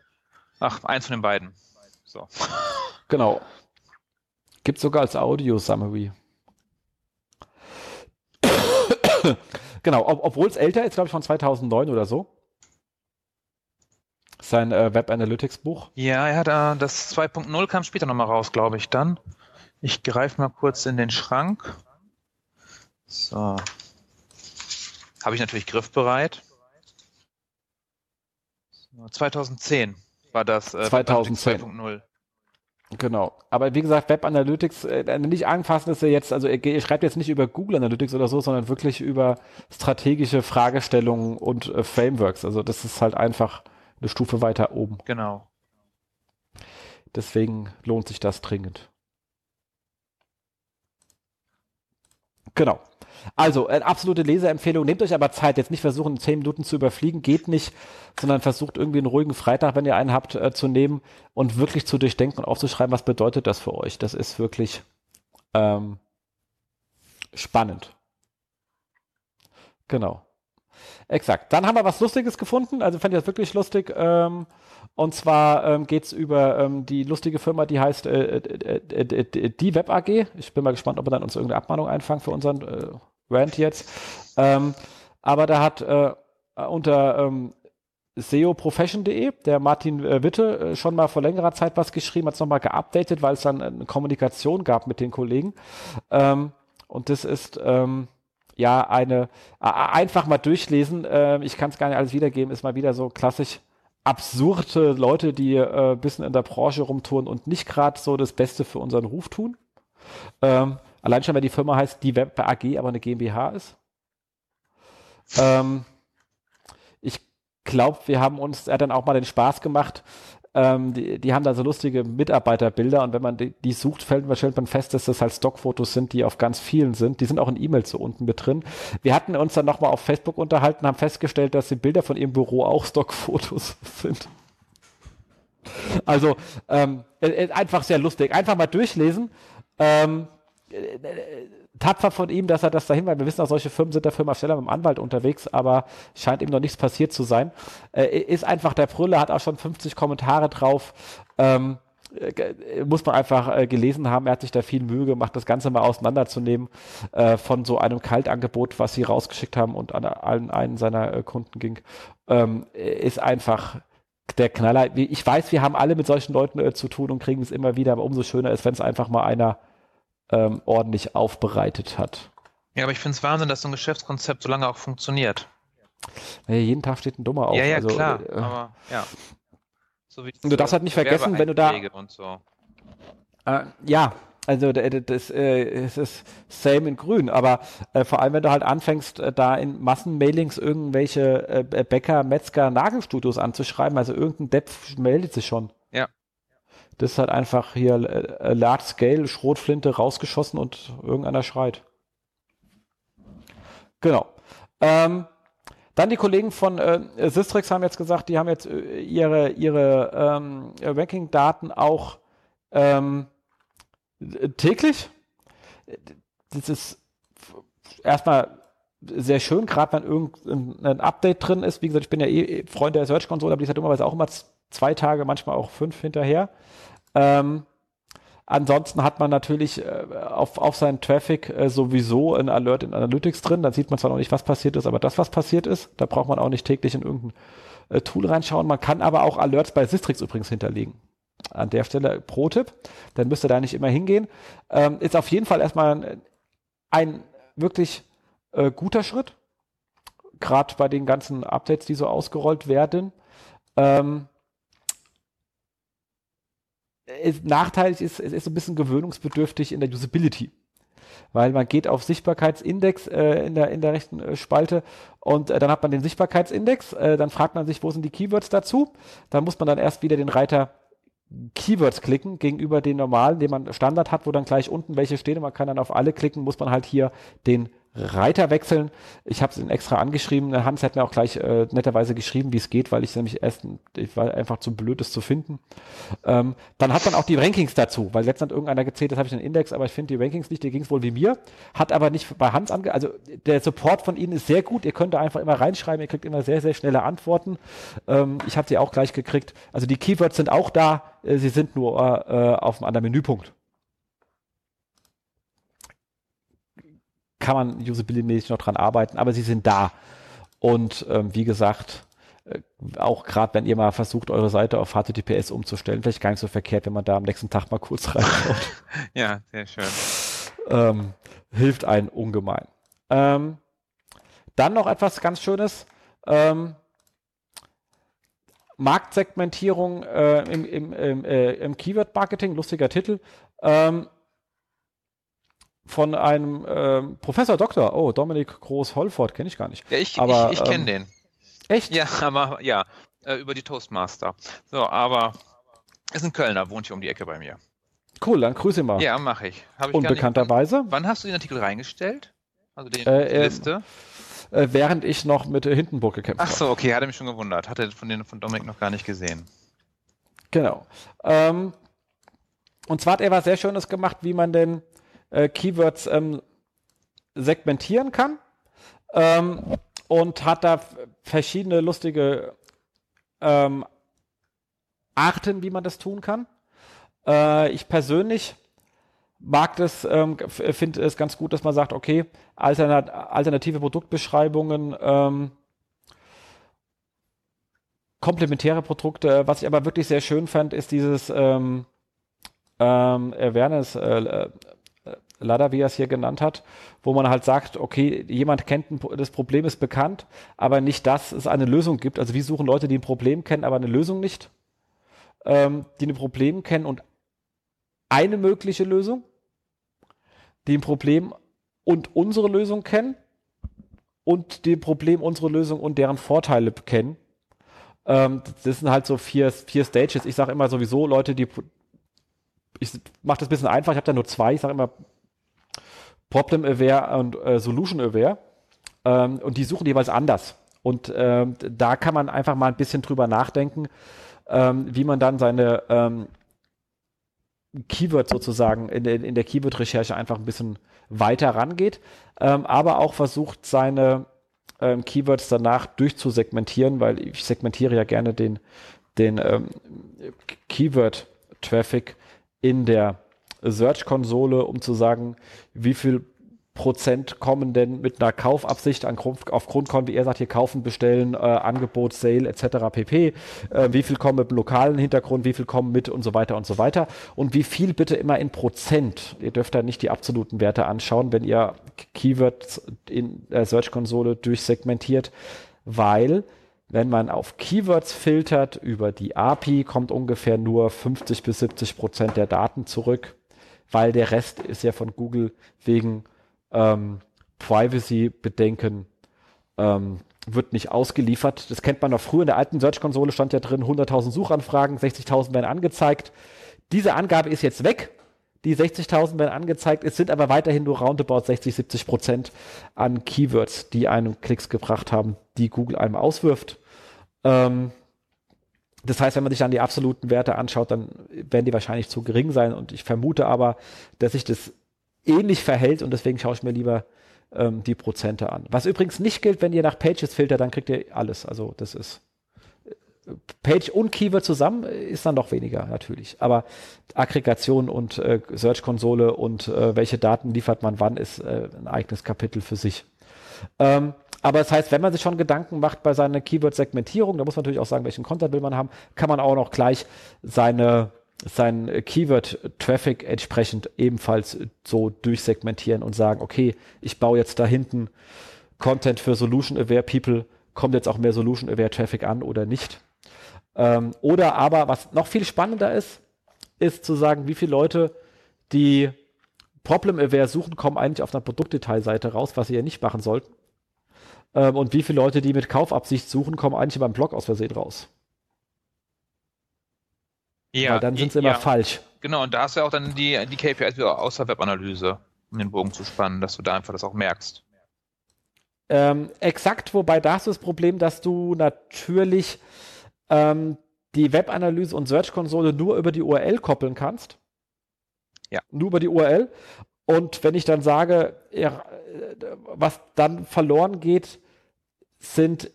ach, eins von den beiden. So. Genau. Gibt sogar als Audio-Summary. (laughs) genau, ob, obwohl es älter ist, glaube ich, von 2009 oder so. Sein äh, Web Analytics Buch. Ja, er hat äh, das 2.0 kam später nochmal raus, glaube ich, dann. Ich greife mal kurz in den Schrank. So. Habe ich natürlich griffbereit. So, 2010 war das. Äh, 2010. 2.0. Genau. Aber wie gesagt, Web Analytics, äh, nicht anfassen ist er jetzt, also ihr, ihr, schreibt jetzt nicht über Google Analytics oder so, sondern wirklich über strategische Fragestellungen und äh, Frameworks. Also das ist halt einfach eine Stufe weiter oben. Genau. Deswegen lohnt sich das dringend. Genau. Also, eine absolute Leseempfehlung. Nehmt euch aber Zeit. Jetzt nicht versuchen, zehn Minuten zu überfliegen. Geht nicht. Sondern versucht irgendwie einen ruhigen Freitag, wenn ihr einen habt, äh, zu nehmen und wirklich zu durchdenken und aufzuschreiben, was bedeutet das für euch. Das ist wirklich ähm, spannend. Genau. Exakt. Dann haben wir was Lustiges gefunden. Also fand ich das wirklich lustig. Ähm, und zwar ähm, geht es über ähm, die lustige Firma, die heißt äh, äh, äh, äh, die Web AG. Ich bin mal gespannt, ob wir dann uns irgendeine Abmahnung einfangen für unseren äh, Rant jetzt. Ähm, aber da hat äh, unter ähm, seoprofession.de der Martin äh, Witte äh, schon mal vor längerer Zeit was geschrieben, hat es nochmal geupdatet, weil es dann eine Kommunikation gab mit den Kollegen. Ähm, und das ist ähm, ja eine einfach mal durchlesen. Äh, ich kann es gar nicht alles wiedergeben, ist mal wieder so klassisch absurde Leute, die äh, bisschen in der Branche rumtouren und nicht gerade so das Beste für unseren Ruf tun. Ähm, allein schon, wenn die Firma heißt, die Web AG, aber eine GmbH ist. Ähm, ich glaube, wir haben uns er dann auch mal den Spaß gemacht, ähm, die, die, haben da so lustige Mitarbeiterbilder und wenn man die, die sucht, fällt, stellt man fest, dass das halt Stockfotos sind, die auf ganz vielen sind. Die sind auch in E-Mails so unten mit drin. Wir hatten uns dann nochmal auf Facebook unterhalten, haben festgestellt, dass die Bilder von ihrem Büro auch Stockfotos (laughs) sind. Also ähm, äh, äh, einfach sehr lustig. Einfach mal durchlesen. Ähm, äh, tapfer von ihm, dass er das dahin, weil wir wissen auch, solche Firmen sind dafür mal schneller mit dem Anwalt unterwegs, aber scheint ihm noch nichts passiert zu sein. Äh, ist einfach der Brüller, hat auch schon 50 Kommentare drauf. Ähm, äh, muss man einfach äh, gelesen haben. Er hat sich da viel Mühe gemacht, das Ganze mal auseinanderzunehmen äh, von so einem Kaltangebot, was sie rausgeschickt haben und an allen einen seiner äh, Kunden ging. Ähm, ist einfach der Knaller. Ich weiß, wir haben alle mit solchen Leuten äh, zu tun und kriegen es immer wieder, aber umso schöner ist, wenn es einfach mal einer ähm, ordentlich aufbereitet hat. Ja, aber ich finde es Wahnsinn, dass so ein Geschäftskonzept so lange auch funktioniert. Ja, jeden Tag steht ein Dummer auf. Ja, ja, also, klar. Äh, aber ja. So du darfst halt nicht vergessen, wenn du da. So. Äh, ja, also das, äh, es ist same in grün, aber äh, vor allem, wenn du halt anfängst, äh, da in Massenmailings irgendwelche äh, Bäcker, Metzger, Nagelstudios anzuschreiben, also irgendein Depp meldet sich schon. Das ist halt einfach hier äh, Large Scale, Schrotflinte rausgeschossen und irgendeiner schreit. Genau. Ähm, dann die Kollegen von äh, Sistrix haben jetzt gesagt, die haben jetzt äh, ihre, ihre ähm, Ranking-Daten auch ähm, täglich. Das ist erstmal sehr schön, gerade wenn irgendein Update drin ist. Wie gesagt, ich bin ja eh Freund der Search Console, aber die ist ja dummerweise auch immer zwei Tage, manchmal auch fünf hinterher. Ähm, ansonsten hat man natürlich äh, auf, auf seinen Traffic äh, sowieso ein Alert in Analytics drin. Dann sieht man zwar noch nicht, was passiert ist, aber das, was passiert ist, da braucht man auch nicht täglich in irgendein äh, Tool reinschauen. Man kann aber auch Alerts bei Sistrix übrigens hinterlegen. An der Stelle Pro-Tipp, dann müsst ihr da nicht immer hingehen. Ähm, ist auf jeden Fall erstmal ein, ein wirklich äh, guter Schritt, gerade bei den ganzen Updates, die so ausgerollt werden. Ähm, ist, nachteilig ist, es ist so ein bisschen gewöhnungsbedürftig in der Usability. Weil man geht auf Sichtbarkeitsindex äh, in, der, in der rechten äh, Spalte und äh, dann hat man den Sichtbarkeitsindex, äh, dann fragt man sich, wo sind die Keywords dazu? Dann muss man dann erst wieder den Reiter Keywords klicken gegenüber den normalen, den man Standard hat, wo dann gleich unten welche stehen und man kann dann auf alle klicken, muss man halt hier den Reiter wechseln. Ich habe es extra angeschrieben. Hans hat mir auch gleich äh, netterweise geschrieben, wie es geht, weil ich nämlich erst, ich war einfach zu blöd, es zu finden. Ähm, dann hat man auch die Rankings dazu, weil letztens hat irgendeiner gezählt, das habe ich einen Index, aber ich finde die Rankings nicht, die ging es wohl wie mir. Hat aber nicht bei Hans ange, also der Support von Ihnen ist sehr gut. Ihr könnt da einfach immer reinschreiben, ihr kriegt immer sehr, sehr schnelle Antworten. Ähm, ich habe sie auch gleich gekriegt. Also die Keywords sind auch da, äh, sie sind nur äh, auf einem anderen Menüpunkt. Kann man usability noch dran arbeiten, aber sie sind da. Und ähm, wie gesagt, äh, auch gerade wenn ihr mal versucht, eure Seite auf HTTPS umzustellen, vielleicht gar nicht so verkehrt, wenn man da am nächsten Tag mal kurz (laughs) reinschaut. ja, sehr schön. Ähm, hilft einen ungemein. Ähm, dann noch etwas ganz Schönes. Ähm, Marktsegmentierung äh, im, im, im, äh, im Keyword-Marketing, lustiger Titel. Ähm, von einem ähm, Professor Doktor, oh, Dominik Groß-Holford, kenne ich gar nicht. Ja, ich, aber, ich, ich kenne ähm, den. Echt? Ja, (laughs) aber ja, äh, über die Toastmaster. So, aber ist ein Kölner, wohnt hier um die Ecke bei mir. Cool, dann grüße mal. Ja, mache ich. ich Unbekannterweise. Wann hast du den Artikel reingestellt? Also die, äh, die ähm, Liste? Äh, während ich noch mit Hindenburg gekämpft habe. Ach so, okay, hatte mich schon gewundert. Hatte von den von Dominik noch gar nicht gesehen. Genau. Ähm, und zwar hat er was sehr Schönes gemacht, wie man denn äh, Keywords ähm, segmentieren kann. Ähm, und hat da verschiedene lustige ähm, Arten, wie man das tun kann. Äh, ich persönlich mag das, ähm, finde es ganz gut, dass man sagt, okay, alternat alternative Produktbeschreibungen, ähm, komplementäre Produkte. Was ich aber wirklich sehr schön fand, ist dieses ähm, ähm, Awareness äh, Ladder, wie er es hier genannt hat, wo man halt sagt, okay, jemand kennt ein, das Problem ist bekannt, aber nicht, dass es eine Lösung gibt. Also wir suchen Leute, die ein Problem kennen, aber eine Lösung nicht, ähm, die ein Problem kennen und eine mögliche Lösung, die ein Problem und unsere Lösung kennen und die Problem, unsere Lösung und deren Vorteile kennen. Ähm, das sind halt so vier, vier Stages. Ich sage immer sowieso Leute, die ich mache das ein bisschen einfach, ich habe da nur zwei, ich sage immer Problem Aware und äh, Solution Aware. Ähm, und die suchen jeweils anders. Und ähm, da kann man einfach mal ein bisschen drüber nachdenken, ähm, wie man dann seine ähm, Keyword sozusagen in, in, in der Keyword-Recherche einfach ein bisschen weiter rangeht, ähm, aber auch versucht, seine ähm, Keywords danach durchzusegmentieren, weil ich segmentiere ja gerne den, den Keyword-Traffic in der Search-Konsole, um zu sagen, wie viel Prozent kommen denn mit einer Kaufabsicht an, aufgrund von, wie er sagt, hier kaufen, bestellen, äh, Angebot, Sale etc. pp. Äh, wie viel kommen mit dem lokalen Hintergrund, wie viel kommen mit und so weiter und so weiter. Und wie viel bitte immer in Prozent. Ihr dürft da nicht die absoluten Werte anschauen, wenn ihr Keywords in der Search-Konsole durchsegmentiert, weil wenn man auf Keywords filtert über die API, kommt ungefähr nur 50 bis 70 Prozent der Daten zurück weil der Rest ist ja von Google wegen ähm, Privacy-Bedenken ähm, wird nicht ausgeliefert. Das kennt man noch früher in der alten Search-Konsole stand ja drin 100.000 Suchanfragen, 60.000 werden angezeigt. Diese Angabe ist jetzt weg. Die 60.000 werden angezeigt. Es sind aber weiterhin nur roundabout 60, 70 Prozent an Keywords, die einem Klicks gebracht haben, die Google einem auswirft. Ähm, das heißt, wenn man sich dann die absoluten Werte anschaut, dann werden die wahrscheinlich zu gering sein. Und ich vermute aber, dass sich das ähnlich verhält und deswegen schaue ich mir lieber ähm, die Prozente an. Was übrigens nicht gilt, wenn ihr nach Pages filtert, dann kriegt ihr alles. Also das ist äh, Page und Keyword zusammen ist dann noch weniger natürlich. Aber Aggregation und äh, Search-Konsole und äh, welche Daten liefert man wann, ist äh, ein eigenes Kapitel für sich. Ähm, aber das heißt, wenn man sich schon Gedanken macht bei seiner Keyword-Segmentierung, da muss man natürlich auch sagen, welchen Content will man haben, kann man auch noch gleich seine seinen Keyword-Traffic entsprechend ebenfalls so durchsegmentieren und sagen, okay, ich baue jetzt da hinten Content für Solution-Aware People, kommt jetzt auch mehr Solution-Aware Traffic an oder nicht. Ähm, oder aber, was noch viel spannender ist, ist zu sagen, wie viele Leute, die Problem-Aware suchen, kommen eigentlich auf einer Produktdetailseite raus, was sie ja nicht machen sollten. Ähm, und wie viele Leute, die mit Kaufabsicht suchen, kommen eigentlich beim Blog aus Versehen raus. Ja, Weil dann sind sie immer ja. falsch. Genau, und da hast du ja auch dann die, die KPIs wieder außer Webanalyse, um den Bogen zu spannen, dass du da einfach das auch merkst. Ähm, exakt, wobei da hast du das Problem, dass du natürlich ähm, die Webanalyse und Search-Konsole nur über die URL koppeln kannst. Ja. Nur über die URL. Und wenn ich dann sage, was dann verloren geht, sind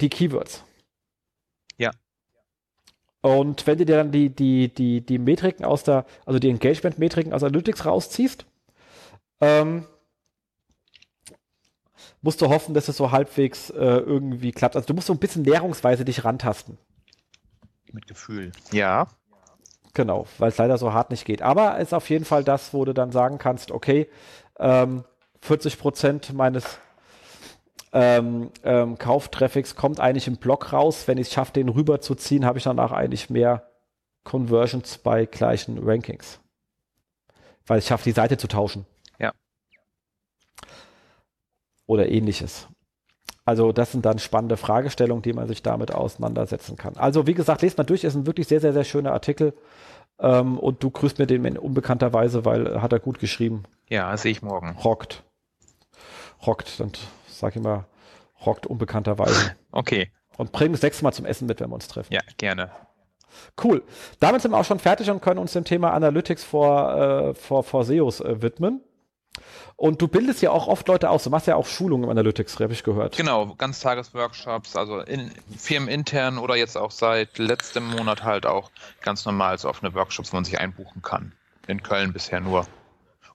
die Keywords. Ja. Und wenn du dir dann die, die, die, die Metriken aus der, also die Engagement-Metriken aus Analytics rausziehst, ähm, musst du hoffen, dass es so halbwegs äh, irgendwie klappt. Also du musst so ein bisschen näherungsweise dich rantasten. Mit Gefühl. Ja. Genau, weil es leider so hart nicht geht. Aber ist auf jeden Fall das, wo du dann sagen kannst, okay, ähm, 40 Prozent meines ähm, ähm, Kauftraffics kommt eigentlich im Blog raus. Wenn ich es schaffe, den rüber zu ziehen, habe ich danach eigentlich mehr Conversions bei gleichen Rankings. Weil ich schaffe, die Seite zu tauschen. Ja. Oder ähnliches. Also das sind dann spannende Fragestellungen, die man sich damit auseinandersetzen kann. Also wie gesagt, lest mal durch, ist ein wirklich sehr, sehr, sehr schöner Artikel. Ähm, und du grüßt mir den in unbekannterweise, weil hat er gut geschrieben. Ja, sehe ich morgen. Rockt. Rockt, dann sag ich mal, rockt unbekannterweise. (laughs) Okay. Und bring das nächste Mal zum Essen mit, wenn wir uns treffen. Ja, gerne. Cool. Damit sind wir auch schon fertig und können uns dem Thema Analytics vor, äh, vor, vor SEOs äh, widmen. Und du bildest ja auch oft Leute aus. Du machst ja auch Schulungen im Analytics, habe ich gehört. Genau, Ganztagesworkshops, also in Firmen intern oder jetzt auch seit letztem Monat halt auch ganz normal als offene Workshops, wo man sich einbuchen kann. In Köln bisher nur.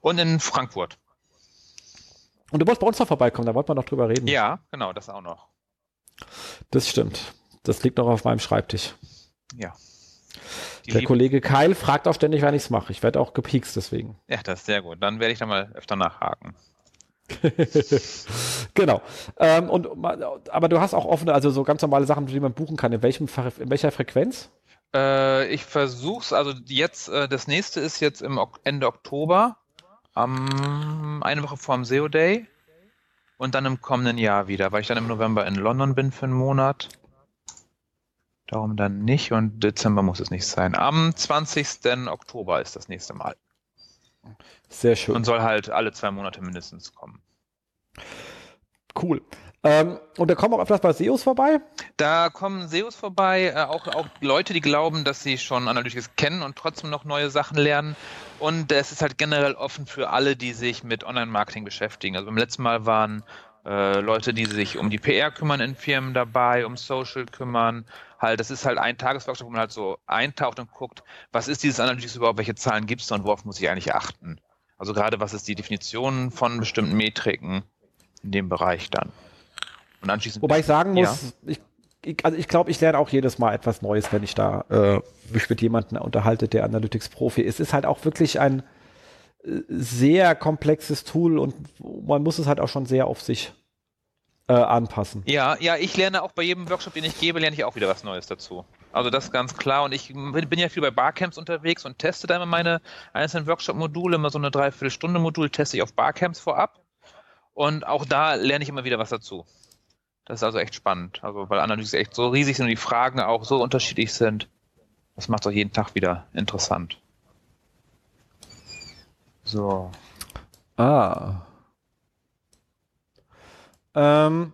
Und in Frankfurt. Und du wolltest bei uns noch vorbeikommen, da wollten wir noch drüber reden. Ja, genau, das auch noch. Das stimmt. Das liegt noch auf meinem Schreibtisch. Ja. Die der Kollege Keil fragt auch ständig, wann ich es mache. Ich werde auch gepiekst deswegen. Ja, das ist sehr gut. Dann werde ich da mal öfter nachhaken. (laughs) genau. Ähm, und, aber du hast auch offene, also so ganz normale Sachen, die man buchen kann. In, welchem, in welcher Frequenz? Äh, ich versuche es, also jetzt, äh, das nächste ist jetzt im ok Ende Oktober, am, eine Woche vor dem SEO Day und dann im kommenden Jahr wieder, weil ich dann im November in London bin für einen Monat. Darum dann nicht und Dezember muss es nicht sein. Am 20. Oktober ist das nächste Mal. Sehr schön. Und soll halt alle zwei Monate mindestens kommen. Cool. Ähm, und da kommen auch öfters bei SEOs vorbei? Da kommen SEOs vorbei, äh, auch, auch Leute, die glauben, dass sie schon Analytics kennen und trotzdem noch neue Sachen lernen. Und es ist halt generell offen für alle, die sich mit Online-Marketing beschäftigen. Also beim letzten Mal waren äh, Leute, die sich um die PR kümmern in Firmen dabei, um Social kümmern. Halt, das ist halt ein Tagesworkshop, wo man halt so eintaucht und guckt, was ist dieses Analytics überhaupt, welche Zahlen gibt es und worauf muss ich eigentlich achten? Also gerade was ist die Definition von bestimmten Metriken in dem Bereich dann. Und anschließend. Wobei ich sagen muss, ja. ich, ich, also ich glaube, ich lerne auch jedes Mal etwas Neues, wenn ich da äh, mich mit jemandem unterhalte, der Analytics-Profi ist. Es ist halt auch wirklich ein sehr komplexes Tool und man muss es halt auch schon sehr auf sich äh, anpassen. Ja, ja, ich lerne auch bei jedem Workshop, den ich gebe, lerne ich auch wieder was Neues dazu. Also das ist ganz klar. Und ich bin, ja viel bei Barcamps unterwegs und teste da immer meine einzelnen Workshop-Module, immer so eine Dreiviertelstunde-Modul teste ich auf Barcamps vorab. Und auch da lerne ich immer wieder was dazu. Das ist also echt spannend. Also, weil Analyse echt so riesig sind und die Fragen auch so unterschiedlich sind. Das macht es auch jeden Tag wieder interessant. So. Ah. Ähm.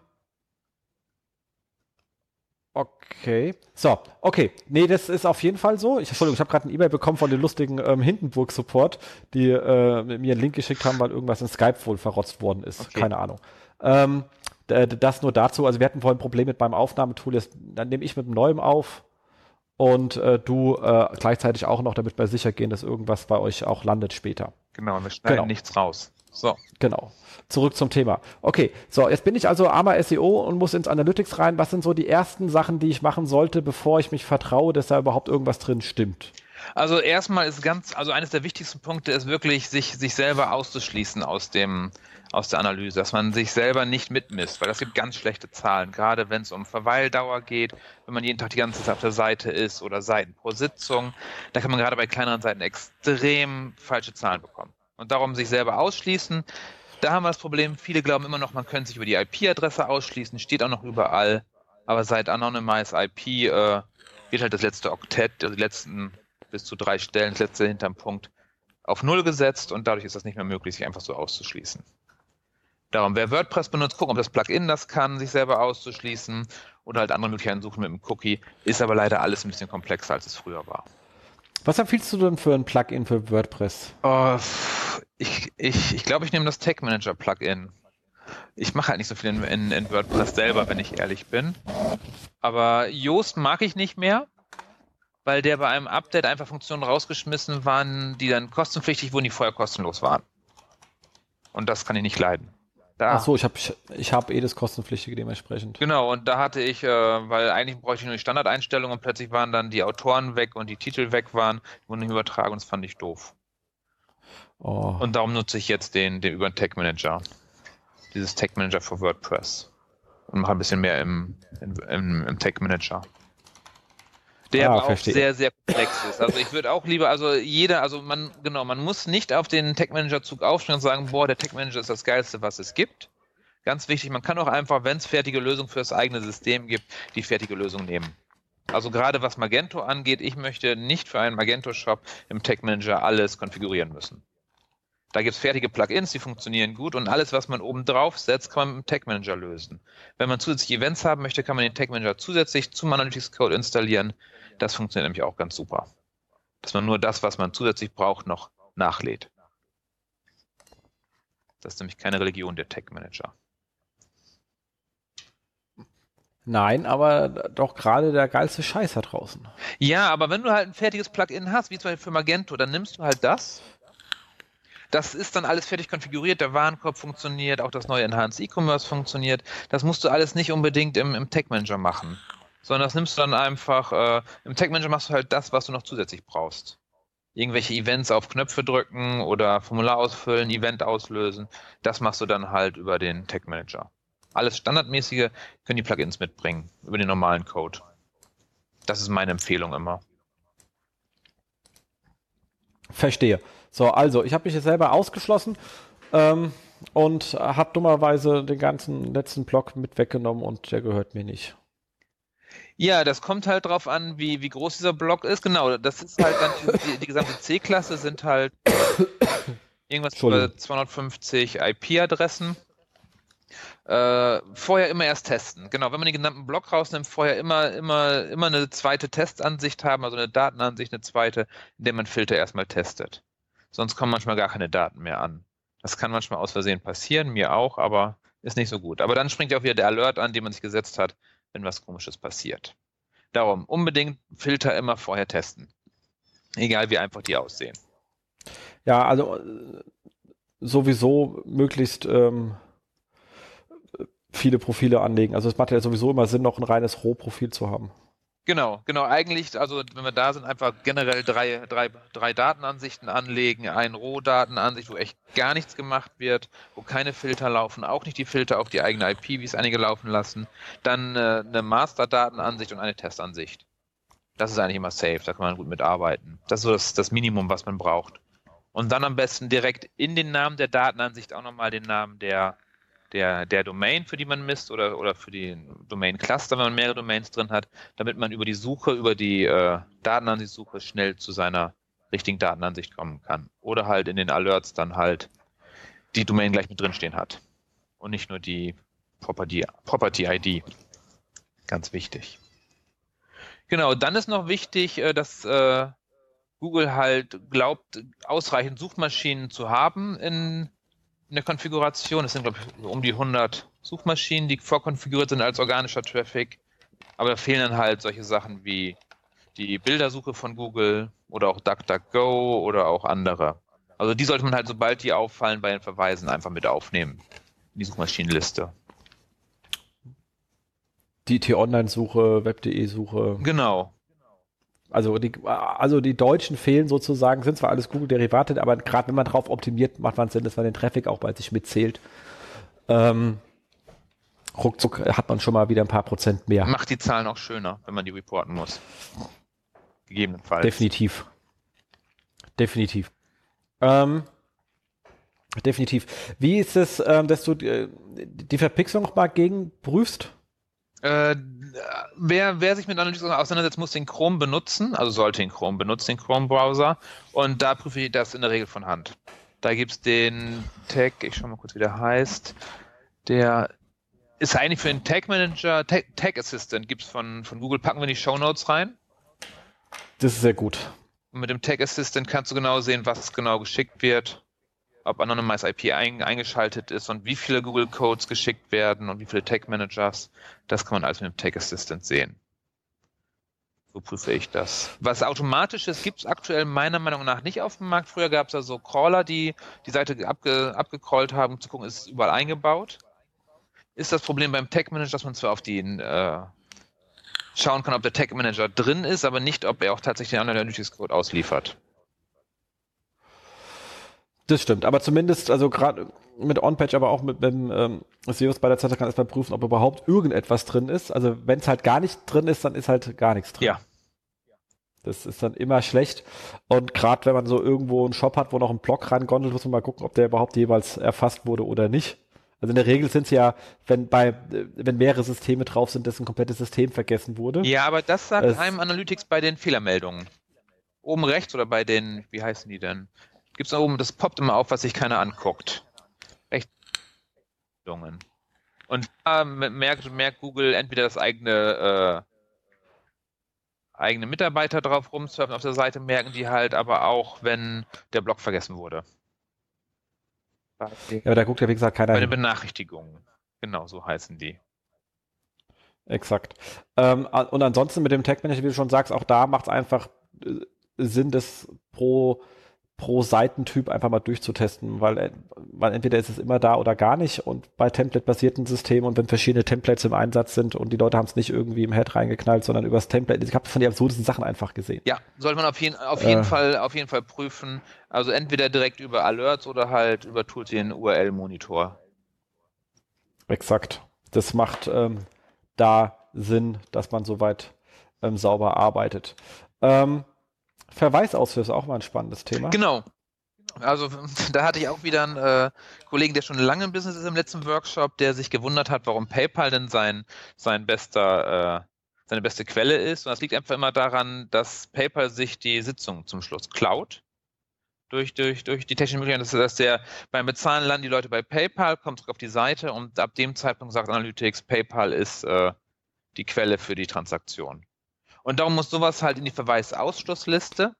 Okay. So, okay. Nee, das ist auf jeden Fall so. Ich, Entschuldigung, ich habe gerade ein E-Mail bekommen von dem lustigen ähm, Hindenburg-Support, die äh, mir einen Link geschickt haben, weil irgendwas in Skype wohl verrotzt worden ist. Okay. Keine Ahnung. Ähm, das nur dazu. Also wir hatten vorhin ein Problem mit meinem Aufnahmetool. Jetzt, dann nehme ich mit einem neuem auf und äh, du äh, gleichzeitig auch noch, damit wir sicher gehen, dass irgendwas bei euch auch landet später. Genau, wir schneiden genau. nichts raus. So. Genau. Zurück zum Thema. Okay, so, jetzt bin ich also armer SEO und muss ins Analytics rein. Was sind so die ersten Sachen, die ich machen sollte, bevor ich mich vertraue, dass da überhaupt irgendwas drin stimmt? Also erstmal ist ganz, also eines der wichtigsten Punkte ist wirklich, sich, sich selber auszuschließen aus dem, aus der Analyse, dass man sich selber nicht mitmisst, weil das gibt ganz schlechte Zahlen, gerade wenn es um Verweildauer geht, wenn man jeden Tag die ganze Zeit auf der Seite ist oder Seiten pro Sitzung, da kann man gerade bei kleineren Seiten extrem falsche Zahlen bekommen. Und darum sich selber ausschließen, da haben wir das Problem, viele glauben immer noch, man könnte sich über die IP-Adresse ausschließen, steht auch noch überall, aber seit Anonymized IP äh, wird halt das letzte Oktett, also die letzten bis zu drei Stellen, das letzte hinterm Punkt, auf Null gesetzt. Und dadurch ist das nicht mehr möglich, sich einfach so auszuschließen. Darum, wer WordPress benutzt, gucken, ob das Plugin das kann, sich selber auszuschließen oder halt andere Möglichkeiten suchen mit dem Cookie. Ist aber leider alles ein bisschen komplexer, als es früher war. Was empfiehlst du denn für ein Plugin für WordPress? Oh, ich ich, ich glaube, ich nehme das Tag Manager Plugin. Ich mache halt nicht so viel in, in, in, WordPress selber, wenn ich ehrlich bin. Aber Yoast mag ich nicht mehr, weil der bei einem Update einfach Funktionen rausgeschmissen waren, die dann kostenpflichtig wurden, die vorher kostenlos waren. Und das kann ich nicht leiden. Da. Ach so, ich habe ich, ich hab eh das kostenpflichtige dementsprechend. Genau, und da hatte ich, äh, weil eigentlich bräuchte ich nur die Standardeinstellungen und plötzlich waren dann die Autoren weg und die Titel weg waren, wurden nicht übertragen und das fand ich doof. Oh. Und darum nutze ich jetzt den, den über den Tech Manager. Dieses Tech Manager für WordPress. Und mache ein bisschen mehr im, im, im Tech Manager. Der ah, aber verstehe. auch sehr, sehr komplex ist. Also ich würde auch lieber, also jeder, also man, genau, man muss nicht auf den Tech Manager Zug aufspringen und sagen, boah, der Tech Manager ist das Geilste, was es gibt. Ganz wichtig, man kann auch einfach, wenn es fertige Lösungen für das eigene System gibt, die fertige Lösung nehmen. Also gerade was Magento angeht, ich möchte nicht für einen Magento-Shop im Tech Manager alles konfigurieren müssen. Da gibt es fertige Plugins, die funktionieren gut und alles, was man oben drauf setzt, kann man mit dem Tag Manager lösen. Wenn man zusätzliche Events haben möchte, kann man den Tag Manager zusätzlich zum Analytics Code installieren. Das funktioniert nämlich auch ganz super. Dass man nur das, was man zusätzlich braucht, noch nachlädt. Das ist nämlich keine Religion der Tag Manager. Nein, aber doch gerade der geilste Scheiß da draußen. Ja, aber wenn du halt ein fertiges Plugin hast, wie zum Beispiel für Magento, dann nimmst du halt das das ist dann alles fertig konfiguriert, der Warenkorb funktioniert, auch das neue Enhanced E-Commerce funktioniert. Das musst du alles nicht unbedingt im, im Tech Manager machen, sondern das nimmst du dann einfach, äh, im Tech Manager machst du halt das, was du noch zusätzlich brauchst. Irgendwelche Events auf Knöpfe drücken oder Formular ausfüllen, Event auslösen, das machst du dann halt über den Tech Manager. Alles Standardmäßige können die Plugins mitbringen, über den normalen Code. Das ist meine Empfehlung immer. Verstehe. So, also, ich habe mich jetzt selber ausgeschlossen ähm, und habe dummerweise den ganzen letzten Block mit weggenommen und der gehört mir nicht. Ja, das kommt halt drauf an, wie, wie groß dieser Block ist. Genau, das ist halt dann, die, die gesamte C-Klasse sind halt irgendwas über 250 IP-Adressen. Äh, vorher immer erst testen. Genau, wenn man den gesamten Block rausnimmt, vorher immer, immer, immer eine zweite Testansicht haben, also eine Datenansicht, eine zweite, in der man Filter erstmal testet. Sonst kommen manchmal gar keine Daten mehr an. Das kann manchmal aus Versehen passieren, mir auch, aber ist nicht so gut. Aber dann springt ja auch wieder der Alert an, den man sich gesetzt hat, wenn was Komisches passiert. Darum unbedingt Filter immer vorher testen. Egal wie einfach die aussehen. Ja, also äh, sowieso möglichst ähm, viele Profile anlegen. Also es macht ja sowieso immer Sinn, noch ein reines Rohprofil zu haben. Genau, genau. Eigentlich, also wenn wir da sind, einfach generell drei, drei, drei Datenansichten anlegen. Eine Rohdatenansicht, wo echt gar nichts gemacht wird, wo keine Filter laufen, auch nicht die Filter auf die eigene IP, wie es einige laufen lassen. Dann äh, eine Master-Datenansicht und eine Testansicht. Das ist eigentlich immer safe, da kann man gut mitarbeiten. Das ist so das, das Minimum, was man braucht. Und dann am besten direkt in den Namen der Datenansicht auch nochmal den Namen der der, der Domain, für die man misst, oder, oder für die Domain-Cluster, wenn man mehrere Domains drin hat, damit man über die Suche, über die äh, Datenansichtsuche schnell zu seiner richtigen Datenansicht kommen kann. Oder halt in den Alerts dann halt die Domain gleich mit drinstehen hat. Und nicht nur die Property, Property ID. Ganz wichtig. Genau, dann ist noch wichtig, äh, dass äh, Google halt glaubt, ausreichend Suchmaschinen zu haben in in der Konfiguration. Es sind, glaube ich, um die 100 Suchmaschinen, die vorkonfiguriert sind als organischer Traffic. Aber da fehlen dann halt solche Sachen wie die Bildersuche von Google oder auch DuckDuckGo oder auch andere. Also die sollte man halt, sobald die auffallen, bei den Verweisen einfach mit aufnehmen in die Suchmaschinenliste. Die T-Online-Suche, Web.de-Suche. Genau. Also die, also die Deutschen fehlen sozusagen, sind zwar alles Google-Derivate, aber gerade wenn man drauf optimiert, macht man Sinn, dass man den Traffic auch bei sich mitzählt. Ähm, ruckzuck hat man schon mal wieder ein paar Prozent mehr. Macht die Zahlen auch schöner, wenn man die reporten muss. Gegebenenfalls. Definitiv. Definitiv. Ähm, definitiv. Wie ist es, ähm, dass du die, äh, die Verpixelung noch mal gegenprüfst? Äh, wer, wer sich mit Analytics auseinandersetzt, muss den Chrome benutzen, also sollte den Chrome benutzen, den Chrome-Browser. Und da prüfe ich das in der Regel von Hand. Da gibt es den Tag, ich schau mal kurz, wie der heißt. Der ist eigentlich für den Tag Manager, Tag, Tag Assistant gibt es von, von Google, packen wir in die Show Notes rein. Das ist sehr gut. Und mit dem Tag Assistant kannst du genau sehen, was genau geschickt wird ob Anonymized IP ein, eingeschaltet ist und wie viele Google Codes geschickt werden und wie viele Tag Managers. Das kann man alles mit dem Tag Assistant sehen. So prüfe ich das. Was Automatisches gibt es aktuell meiner Meinung nach nicht auf dem Markt. Früher gab es ja so Crawler, die die Seite abge, abgecrawlt haben, um zu gucken, ist es überall eingebaut. Ist das Problem beim Tag Manager, dass man zwar auf den äh, schauen kann, ob der Tag Manager drin ist, aber nicht, ob er auch tatsächlich den Analytics Code ausliefert. Das stimmt, aber zumindest, also gerade mit OnPatch, aber auch mit dem ähm, SEOs bei der Zeit kann erstmal prüfen, ob überhaupt irgendetwas drin ist. Also wenn es halt gar nicht drin ist, dann ist halt gar nichts drin. Ja. Das ist dann immer schlecht. Und gerade wenn man so irgendwo einen Shop hat, wo noch ein Block rangondelt, muss man mal gucken, ob der überhaupt jeweils erfasst wurde oder nicht. Also in der Regel sind es ja, wenn bei, wenn mehrere Systeme drauf sind, dass ein komplettes System vergessen wurde. Ja, aber das sagt es, einem Analytics bei den Fehlermeldungen. Oben rechts oder bei den, wie heißen die denn? Gibt es da oben, das poppt immer auf, was sich keiner anguckt. Rechtsmeldungen. Und da merkt, merkt Google entweder das eigene, äh, eigene Mitarbeiter drauf rumsurfen auf der Seite, merken die halt aber auch, wenn der Blog vergessen wurde. Ja, aber da guckt ja, wie gesagt, keiner. Bei den Benachrichtigungen. Genau, so heißen die. Exakt. Ähm, und ansonsten mit dem Tag Manager, wie du schon sagst, auch da macht es einfach äh, Sinn, das pro, pro Seitentyp einfach mal durchzutesten, weil, äh, weil entweder ist es immer da oder gar nicht und bei Template-basierten Systemen und wenn verschiedene Templates im Einsatz sind und die Leute haben es nicht irgendwie im Head reingeknallt, sondern übers Template. Ich habe von den absurdesten Sachen einfach gesehen. Ja, sollte man auf jeden, auf jeden äh, Fall auf jeden Fall prüfen. Also entweder direkt über Alerts oder halt über Tools den URL-Monitor. Exakt. Das macht ähm, da Sinn, dass man soweit ähm, sauber arbeitet. Ähm, Verweisauslöser, auch mal ein spannendes Thema. Genau. Also (laughs) da hatte ich auch wieder einen äh, Kollegen, der schon lange im Business ist im letzten Workshop, der sich gewundert hat, warum PayPal denn sein, sein bester, äh, seine beste Quelle ist. Und das liegt einfach immer daran, dass PayPal sich die Sitzung zum Schluss klaut durch, durch, durch die technische Möglichkeit, dass, dass der beim Bezahlen landen die Leute bei PayPal, kommt zurück auf die Seite und ab dem Zeitpunkt sagt Analytics, PayPal ist äh, die Quelle für die Transaktion. Und darum muss sowas halt in die Verweisausschlussliste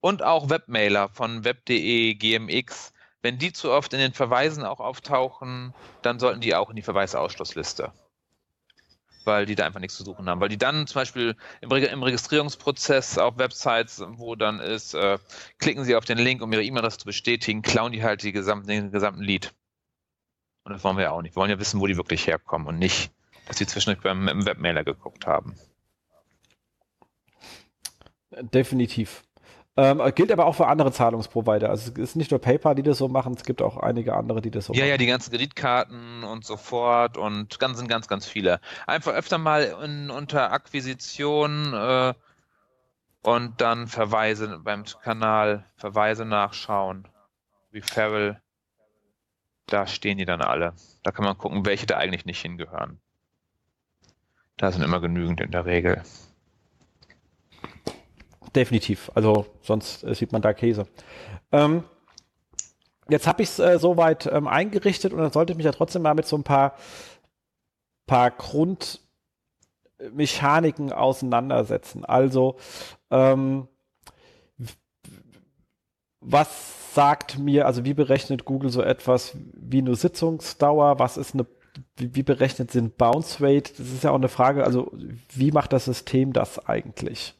und auch Webmailer von web.de, GMX, wenn die zu oft in den Verweisen auch auftauchen, dann sollten die auch in die Verweisausschlussliste weil die da einfach nichts zu suchen haben. Weil die dann zum Beispiel im, Re im Registrierungsprozess auf Websites, wo dann ist, äh, klicken sie auf den Link, um ihre E-Mail-Adresse zu bestätigen, klauen die halt die gesamten, den gesamten Lead. Und das wollen wir ja auch nicht. Wir wollen ja wissen, wo die wirklich herkommen und nicht, dass sie zwischendurch beim im Webmailer geguckt haben. Definitiv. Ähm, gilt aber auch für andere Zahlungsprovider. Also es ist nicht nur PayPal, die das so machen, es gibt auch einige andere, die das so ja, machen. Ja, ja, die ganzen Kreditkarten und so fort und ganz, sind ganz, ganz viele. Einfach öfter mal in, unter Akquisition äh, und dann Verweise beim Kanal, Verweise nachschauen. Referral, da stehen die dann alle. Da kann man gucken, welche da eigentlich nicht hingehören. Da sind immer genügend in der Regel. Definitiv. Also sonst äh, sieht man da Käse. Ähm, jetzt habe ich es äh, soweit ähm, eingerichtet und dann sollte ich mich ja trotzdem mal mit so ein paar, paar Grundmechaniken auseinandersetzen. Also ähm, was sagt mir, also wie berechnet Google so etwas wie eine Sitzungsdauer? Was ist eine wie, wie berechnet sind Bounce Rate? Das ist ja auch eine Frage, also wie macht das System das eigentlich?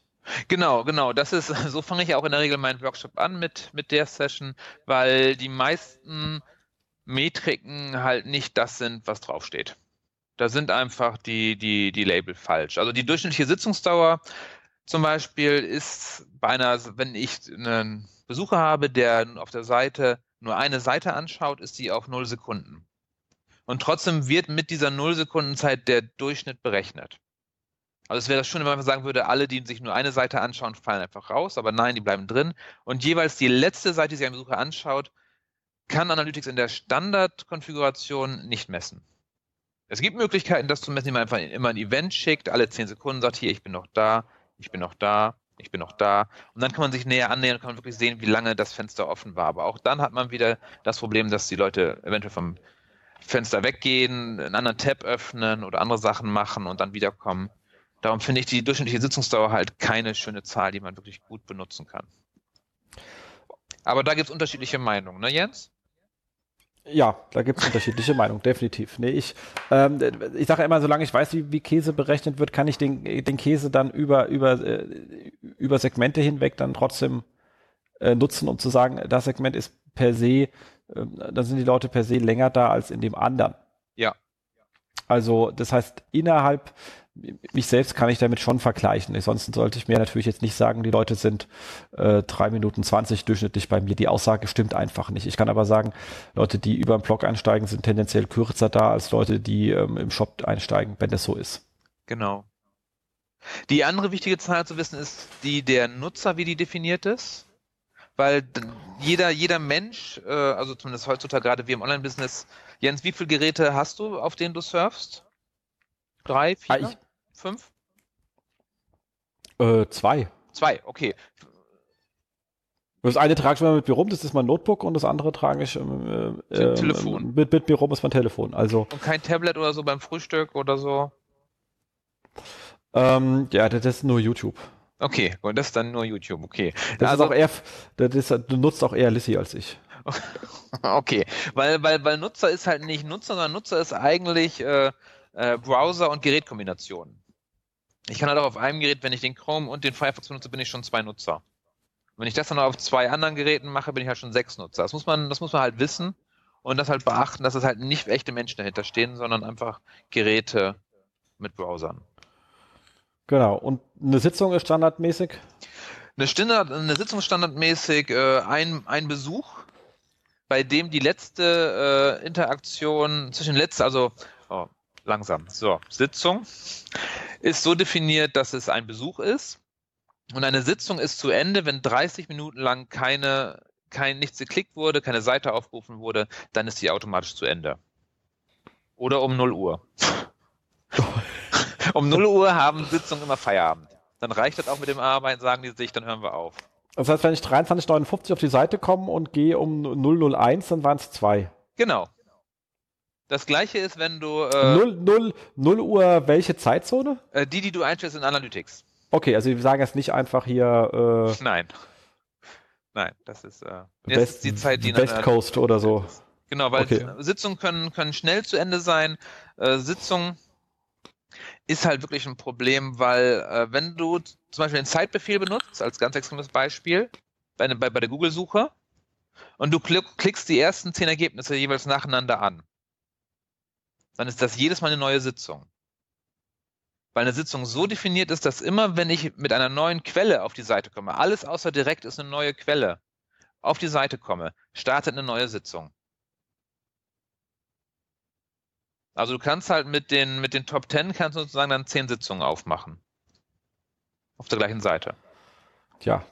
Genau, genau. Das ist, (laughs) so fange ich auch in der Regel meinen Workshop an mit, mit der Session, weil die meisten Metriken halt nicht das sind, was draufsteht. Da sind einfach die, die, die Label falsch. Also die durchschnittliche Sitzungsdauer zum Beispiel ist bei einer, wenn ich einen Besucher habe, der auf der Seite nur eine Seite anschaut, ist die auf 0 Sekunden. Und trotzdem wird mit dieser 0 Sekunden der Durchschnitt berechnet. Also es wäre das schön, wenn man sagen würde, alle, die sich nur eine Seite anschauen, fallen einfach raus, aber nein, die bleiben drin. Und jeweils die letzte Seite, die sich ein Besucher anschaut, kann Analytics in der Standardkonfiguration nicht messen. Es gibt Möglichkeiten, das zu messen, indem man einfach immer ein Event schickt, alle 10 Sekunden sagt, hier, ich bin noch da, ich bin noch da, ich bin noch da. Und dann kann man sich näher annähern und kann man wirklich sehen, wie lange das Fenster offen war. Aber auch dann hat man wieder das Problem, dass die Leute eventuell vom Fenster weggehen, einen anderen Tab öffnen oder andere Sachen machen und dann wiederkommen. Darum finde ich die durchschnittliche Sitzungsdauer halt keine schöne Zahl, die man wirklich gut benutzen kann. Aber da gibt es unterschiedliche Meinungen, ne Jens? Ja, da gibt es unterschiedliche Meinungen, definitiv. Nee, ich, ähm, ich sage immer, solange ich weiß, wie, wie, Käse berechnet wird, kann ich den, den Käse dann über, über, äh, über Segmente hinweg dann trotzdem äh, nutzen, um zu sagen, das Segment ist per se, äh, dann sind die Leute per se länger da als in dem anderen. Ja. Also das heißt, innerhalb mich selbst kann ich damit schon vergleichen. Ansonsten sollte ich mir natürlich jetzt nicht sagen, die Leute sind äh, 3 Minuten 20 durchschnittlich bei mir. Die Aussage stimmt einfach nicht. Ich kann aber sagen, Leute, die über den Blog einsteigen, sind tendenziell kürzer da als Leute, die ähm, im Shop einsteigen, wenn das so ist. Genau. Die andere wichtige Zahl zu wissen ist die der Nutzer, wie die definiert ist. Weil jeder, jeder Mensch, äh, also zumindest heutzutage gerade wir im Online-Business, Jens, wie viele Geräte hast du, auf denen du surfst? Drei, vier? Ah, ich, Fünf? Äh, zwei. Zwei, okay. Das eine trage ich mal mit mir rum, das ist mein Notebook und das andere trage ich ähm, äh, äh, Telefon. Mit, mit mir rum ist mein Telefon. Also, und kein Tablet oder so beim Frühstück oder so? Ähm, ja, das ist nur YouTube. Okay, und das ist dann nur YouTube, okay. Das also, ist auch eher, das ist, du nutzt auch eher Lissy als ich. (laughs) okay, weil, weil, weil Nutzer ist halt nicht Nutzer, sondern Nutzer ist eigentlich äh, äh, Browser- und Gerätkombination. Ich kann halt auch auf einem Gerät, wenn ich den Chrome und den Firefox benutze, bin ich schon zwei Nutzer. wenn ich das dann auf zwei anderen Geräten mache, bin ich halt schon sechs Nutzer. Das muss man, das muss man halt wissen und das halt beachten, dass es halt nicht echte Menschen dahinter stehen, sondern einfach Geräte mit Browsern. Genau. Und eine Sitzung ist standardmäßig? Eine, Standard, eine Sitzung ist standardmäßig äh, ein, ein Besuch, bei dem die letzte äh, Interaktion zwischen letzter, also oh, langsam. So, Sitzung ist so definiert, dass es ein Besuch ist. Und eine Sitzung ist zu Ende, wenn 30 Minuten lang keine, kein, nichts geklickt wurde, keine Seite aufgerufen wurde, dann ist sie automatisch zu Ende. Oder um 0 Uhr. (laughs) um 0 Uhr haben Sitzungen immer Feierabend. Dann reicht das auch mit dem Arbeiten, sagen die sich, dann hören wir auf. Das heißt, wenn ich 23,59 auf die Seite komme und gehe um 001, dann waren es zwei. Genau. Das gleiche ist, wenn du. Äh, 0, 0, 0 Uhr welche Zeitzone? Äh, die, die du einstellst in Analytics. Okay, also wir sagen jetzt nicht einfach hier. Äh, Nein. Nein, das ist, äh, West, ist die Zeit, die West Coast oder so. Genau, weil okay. Sitzungen können, können schnell zu Ende sein. Äh, Sitzung ist halt wirklich ein Problem, weil äh, wenn du zum Beispiel den Zeitbefehl benutzt, als ganz extremes Beispiel, bei, bei, bei der Google-Suche, und du klickst die ersten zehn Ergebnisse jeweils nacheinander an, dann ist das jedes Mal eine neue Sitzung. Weil eine Sitzung so definiert ist, dass immer, wenn ich mit einer neuen Quelle auf die Seite komme, alles außer direkt ist eine neue Quelle, auf die Seite komme, startet eine neue Sitzung. Also du kannst halt mit den, mit den Top 10 kannst du sozusagen dann zehn Sitzungen aufmachen. Auf der gleichen Seite. Tja,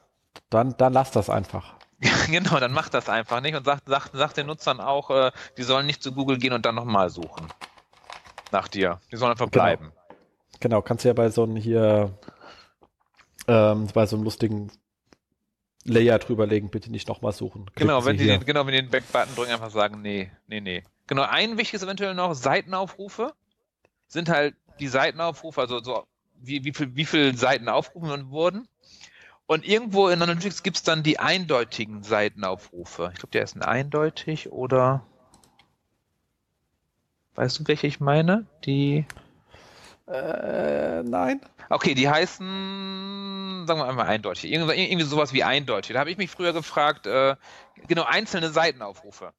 dann, dann lass das einfach. (laughs) genau, dann mach das einfach nicht und sagt sag, sag den Nutzern auch, äh, die sollen nicht zu Google gehen und dann nochmal suchen nach dir. Die sollen einfach genau. bleiben. Genau, kannst du ja bei so einem hier, ähm, bei so einem lustigen Layer drüberlegen, bitte nicht nochmal suchen. Klicken genau, wenn die, den, genau, wenn die den Back-Button drücken, einfach sagen, nee, nee, nee. Genau, ein wichtiges eventuell noch, Seitenaufrufe sind halt die Seitenaufrufe, also so wie, wie viel, wie viele Seiten aufgerufen wurden. Und irgendwo in Analytics gibt es dann die eindeutigen Seitenaufrufe. Ich glaube, der ist ein eindeutig oder Weißt du, welche ich meine? Die. Äh, nein. Okay, die heißen, sagen wir einmal eindeutig. Irgendwie, irgendwie sowas wie eindeutig. Da habe ich mich früher gefragt, äh, genau, einzelne Seitenaufrufe.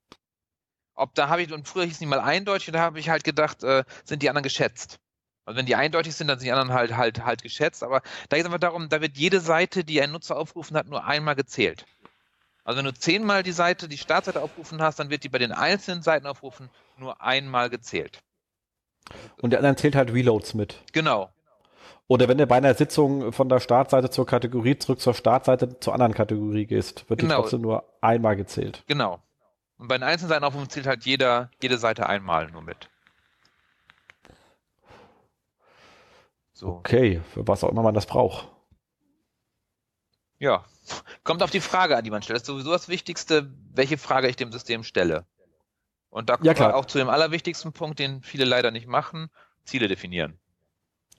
Ob da habe ich, und früher hießen die mal eindeutig, da habe ich halt gedacht, äh, sind die anderen geschätzt. Also wenn die eindeutig sind, dann sind die anderen halt halt halt geschätzt. Aber da geht es einfach darum, da wird jede Seite, die ein Nutzer aufgerufen hat, nur einmal gezählt. Also wenn du zehnmal die Seite, die Startseite aufgerufen hast, dann wird die bei den einzelnen Seitenaufrufen nur einmal gezählt. Und der anderen zählt halt Reloads mit. Genau. Oder wenn du bei einer Sitzung von der Startseite zur Kategorie zurück zur Startseite zur anderen Kategorie gehst, wird genau. die trotzdem nur einmal gezählt. Genau. Und bei den einzelnen Seitenaufrufen zählt halt jeder, jede Seite einmal nur mit. So. Okay, für was auch immer man das braucht. Ja, kommt auf die Frage an, die man stellt. Das ist sowieso das Wichtigste, welche Frage ich dem System stelle. Und da kommt ja, auch zu dem allerwichtigsten Punkt, den viele leider nicht machen, Ziele definieren.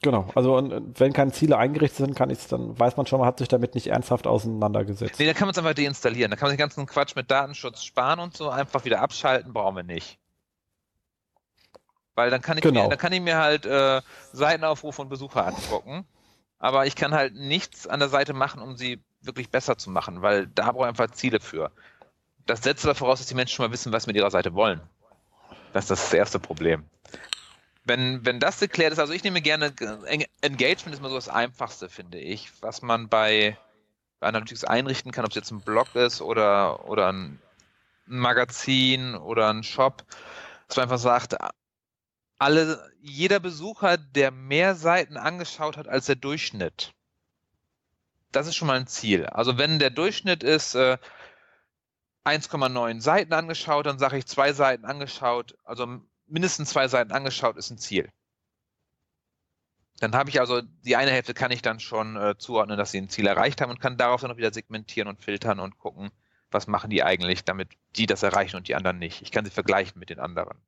Genau, also wenn keine Ziele eingerichtet sind, kann ich dann weiß man schon, man hat sich damit nicht ernsthaft auseinandergesetzt. Nee, da kann man es einfach deinstallieren. Da kann man den ganzen Quatsch mit Datenschutz sparen und so einfach wieder abschalten, brauchen wir nicht. Weil dann kann ich, genau. mir, dann kann ich mir halt äh, Seitenaufrufe und Besucher angucken, aber ich kann halt nichts an der Seite machen, um sie wirklich besser zu machen, weil da brauche ich einfach Ziele für. Das setzt aber voraus, dass die Menschen schon mal wissen, was sie mit ihrer Seite wollen. Das ist das erste Problem wenn, wenn das geklärt ist, also ich nehme gerne, Engagement ist immer so das Einfachste, finde ich, was man bei, bei Analytics einrichten kann, ob es jetzt ein Blog ist oder, oder ein Magazin oder ein Shop, dass man einfach sagt, alle, jeder Besucher, der mehr Seiten angeschaut hat als der Durchschnitt, das ist schon mal ein Ziel. Also wenn der Durchschnitt ist, äh, 1,9 Seiten angeschaut, dann sage ich zwei Seiten angeschaut, also mindestens zwei Seiten angeschaut, ist ein Ziel. Dann habe ich also die eine Hälfte kann ich dann schon äh, zuordnen, dass sie ein Ziel erreicht haben und kann darauf dann noch wieder segmentieren und filtern und gucken, was machen die eigentlich, damit die das erreichen und die anderen nicht. Ich kann sie vergleichen mit den anderen.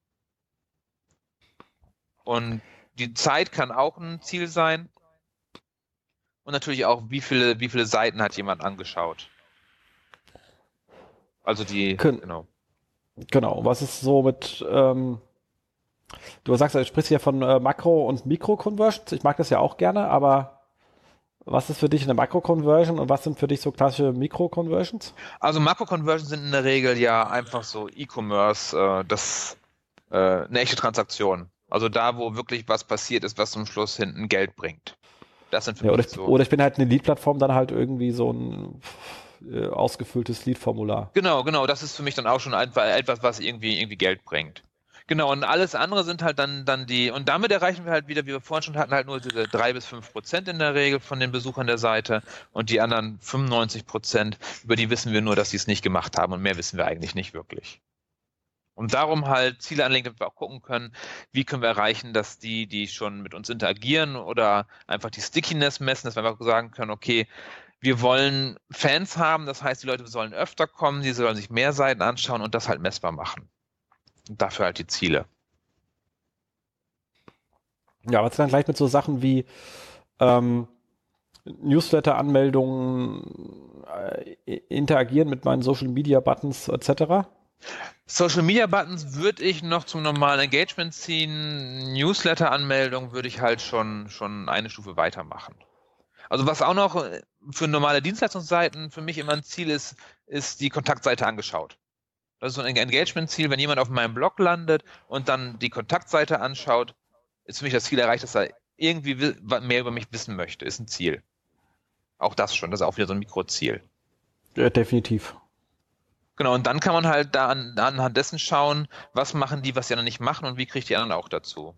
Und die Zeit kann auch ein Ziel sein. Und natürlich auch, wie viele, wie viele Seiten hat jemand angeschaut. Also die, Kön genau. Genau, was ist so mit, ähm, Du sagst, du sprichst ja von äh, Makro- und Mikro-Conversions. Ich mag das ja auch gerne, aber was ist für dich eine Makro-Conversion und was sind für dich so klassische Mikro-Conversions? Also Makro-Conversions sind in der Regel ja einfach so E-Commerce, äh, das äh, eine echte Transaktion. Also da, wo wirklich was passiert ist, was zum Schluss hinten Geld bringt. Das sind für ja, oder ich, so. Oder ich bin halt eine Lead-Plattform, dann halt irgendwie so ein äh, ausgefülltes Lead-Formular. Genau, genau. Das ist für mich dann auch schon etwas, was irgendwie, irgendwie Geld bringt. Genau, und alles andere sind halt dann, dann die, und damit erreichen wir halt wieder, wie wir vorhin schon hatten, halt nur diese drei bis fünf Prozent in der Regel von den Besuchern der Seite und die anderen 95 Prozent, über die wissen wir nur, dass sie es nicht gemacht haben und mehr wissen wir eigentlich nicht wirklich. Und darum halt Ziele anlegen, damit wir auch gucken können, wie können wir erreichen, dass die, die schon mit uns interagieren oder einfach die Stickiness messen, dass wir einfach sagen können, okay, wir wollen Fans haben, das heißt, die Leute sollen öfter kommen, die sollen sich mehr Seiten anschauen und das halt messbar machen dafür halt die Ziele. Ja, was dann gleich mit so Sachen wie ähm, Newsletter-Anmeldungen, äh, interagieren mit meinen Social-Media-Buttons etc.? Social Media Buttons würde ich noch zum normalen Engagement ziehen. Newsletter-Anmeldung würde ich halt schon, schon eine Stufe weitermachen. Also was auch noch für normale Dienstleistungsseiten für mich immer ein Ziel ist, ist die Kontaktseite angeschaut. Das ist so ein Engagement-Ziel, wenn jemand auf meinem Blog landet und dann die Kontaktseite anschaut, ist für mich das Ziel erreicht, dass er irgendwie mehr über mich wissen möchte. Ist ein Ziel. Auch das schon, das ist auch wieder so ein Mikroziel. Ja, definitiv. Genau, und dann kann man halt da an, anhand dessen schauen, was machen die, was die anderen nicht machen und wie kriege ich die anderen auch dazu.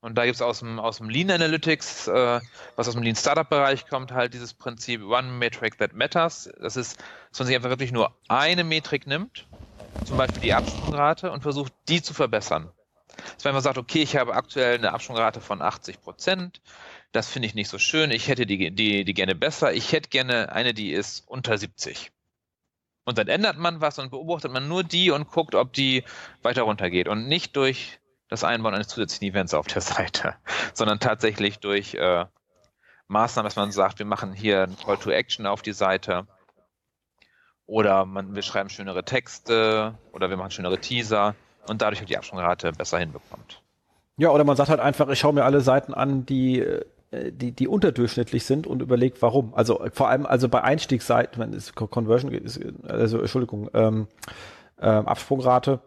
Und da gibt es aus dem, aus dem Lean Analytics, äh, was aus dem Lean Startup Bereich kommt, halt dieses Prinzip One Metric That Matters. Das ist, dass man sich einfach wirklich nur eine Metrik nimmt, zum Beispiel die Absprungrate, und versucht, die zu verbessern. Dass man einfach sagt, okay, ich habe aktuell eine Absprungrate von 80 Prozent. Das finde ich nicht so schön. Ich hätte die, die, die gerne besser. Ich hätte gerne eine, die ist unter 70. Und dann ändert man was und beobachtet man nur die und guckt, ob die weiter runtergeht und nicht durch das Einbauen eines zusätzlichen Events auf der (laughs) Seite, sondern tatsächlich durch äh, Maßnahmen, dass man sagt, wir machen hier ein Call to Action auf die Seite oder man, wir schreiben schönere Texte oder wir machen schönere Teaser und dadurch halt die Absprungrate besser hinbekommt. Ja, oder man sagt halt einfach, ich schaue mir alle Seiten an, die äh, die, die unterdurchschnittlich sind und überlegt, warum. Also vor allem, also bei Einstiegsseiten, wenn es Conversion ist, also Entschuldigung, ähm, äh, Absprungrate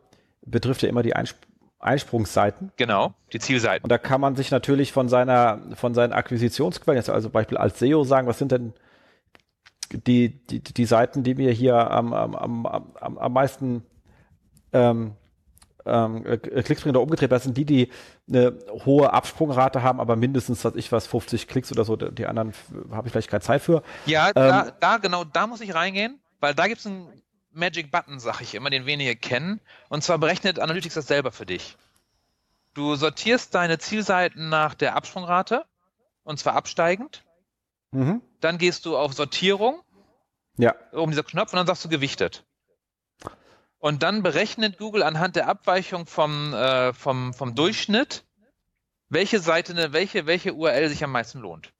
betrifft ja immer die Einsp Einsprungsseiten. Genau, die Zielseiten. Und da kann man sich natürlich von seiner, von seinen Akquisitionsquellen, jetzt also Beispiel als SEO sagen, was sind denn die, die, die Seiten, die mir hier am, am, am, am, am meisten ähm, ähm, Klicks bringen oder umgedreht, das sind die, die eine hohe Absprungrate haben, aber mindestens, was ich was, 50 Klicks oder so, die anderen habe ich vielleicht keine Zeit für. Ja, ähm, da, da, genau, da muss ich reingehen, weil da gibt es ein Magic Button, sag ich immer, den wenige kennen. Und zwar berechnet Analytics das selber für dich. Du sortierst deine Zielseiten nach der Absprungrate und zwar absteigend. Mhm. Dann gehst du auf Sortierung. Ja. Oben dieser Knopf und dann sagst du gewichtet. Und dann berechnet Google anhand der Abweichung vom, äh, vom, vom Durchschnitt welche Seite, welche, welche URL sich am meisten lohnt.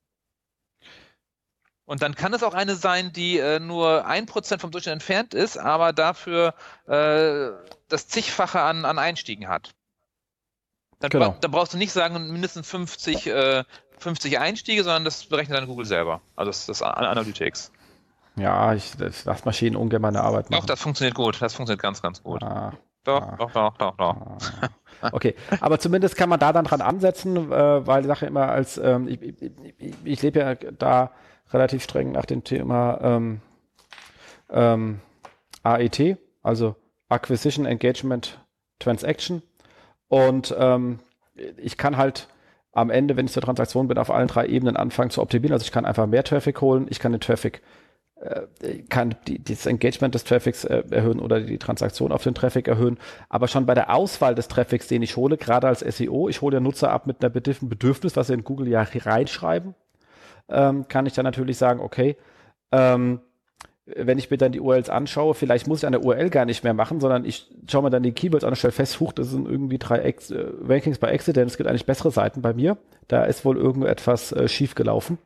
Und dann kann es auch eine sein, die äh, nur ein Prozent vom Durchschnitt entfernt ist, aber dafür äh, das zigfache an, an Einstiegen hat. Dann, genau. bra dann brauchst du nicht sagen, mindestens 50, äh, 50 Einstiege, sondern das berechnet dann Google selber. Also das, das Analytics. Ja, ich lasse Maschinen ungern meine Arbeit machen. Doch, das funktioniert gut. Das funktioniert ganz, ganz gut. Ah, doch, ah, doch, doch, doch, doch, ah. Okay, aber zumindest kann man da dann dran ansetzen, äh, weil die Sache immer als, ähm, ich, ich, ich, ich lebe ja da relativ streng nach dem Thema ähm, ähm, AET, also Acquisition Engagement Transaction. Und ähm, ich kann halt am Ende, wenn ich zur Transaktion bin, auf allen drei Ebenen anfangen zu optimieren. Also ich kann einfach mehr Traffic holen, ich kann den Traffic, kann die, das Engagement des Traffics äh, erhöhen oder die Transaktion auf den Traffic erhöhen. Aber schon bei der Auswahl des Traffics, den ich hole, gerade als SEO, ich hole ja Nutzer ab mit einer Bedürfnis, was sie in Google ja reinschreiben, ähm, kann ich dann natürlich sagen, okay, ähm, wenn ich mir dann die URLs anschaue, vielleicht muss ich eine URL gar nicht mehr machen, sondern ich schaue mir dann die Keywords an und stelle fest, huch, das sind irgendwie drei Ex äh, Rankings bei Accident, es gibt eigentlich bessere Seiten bei mir. Da ist wohl irgendetwas äh, schief gelaufen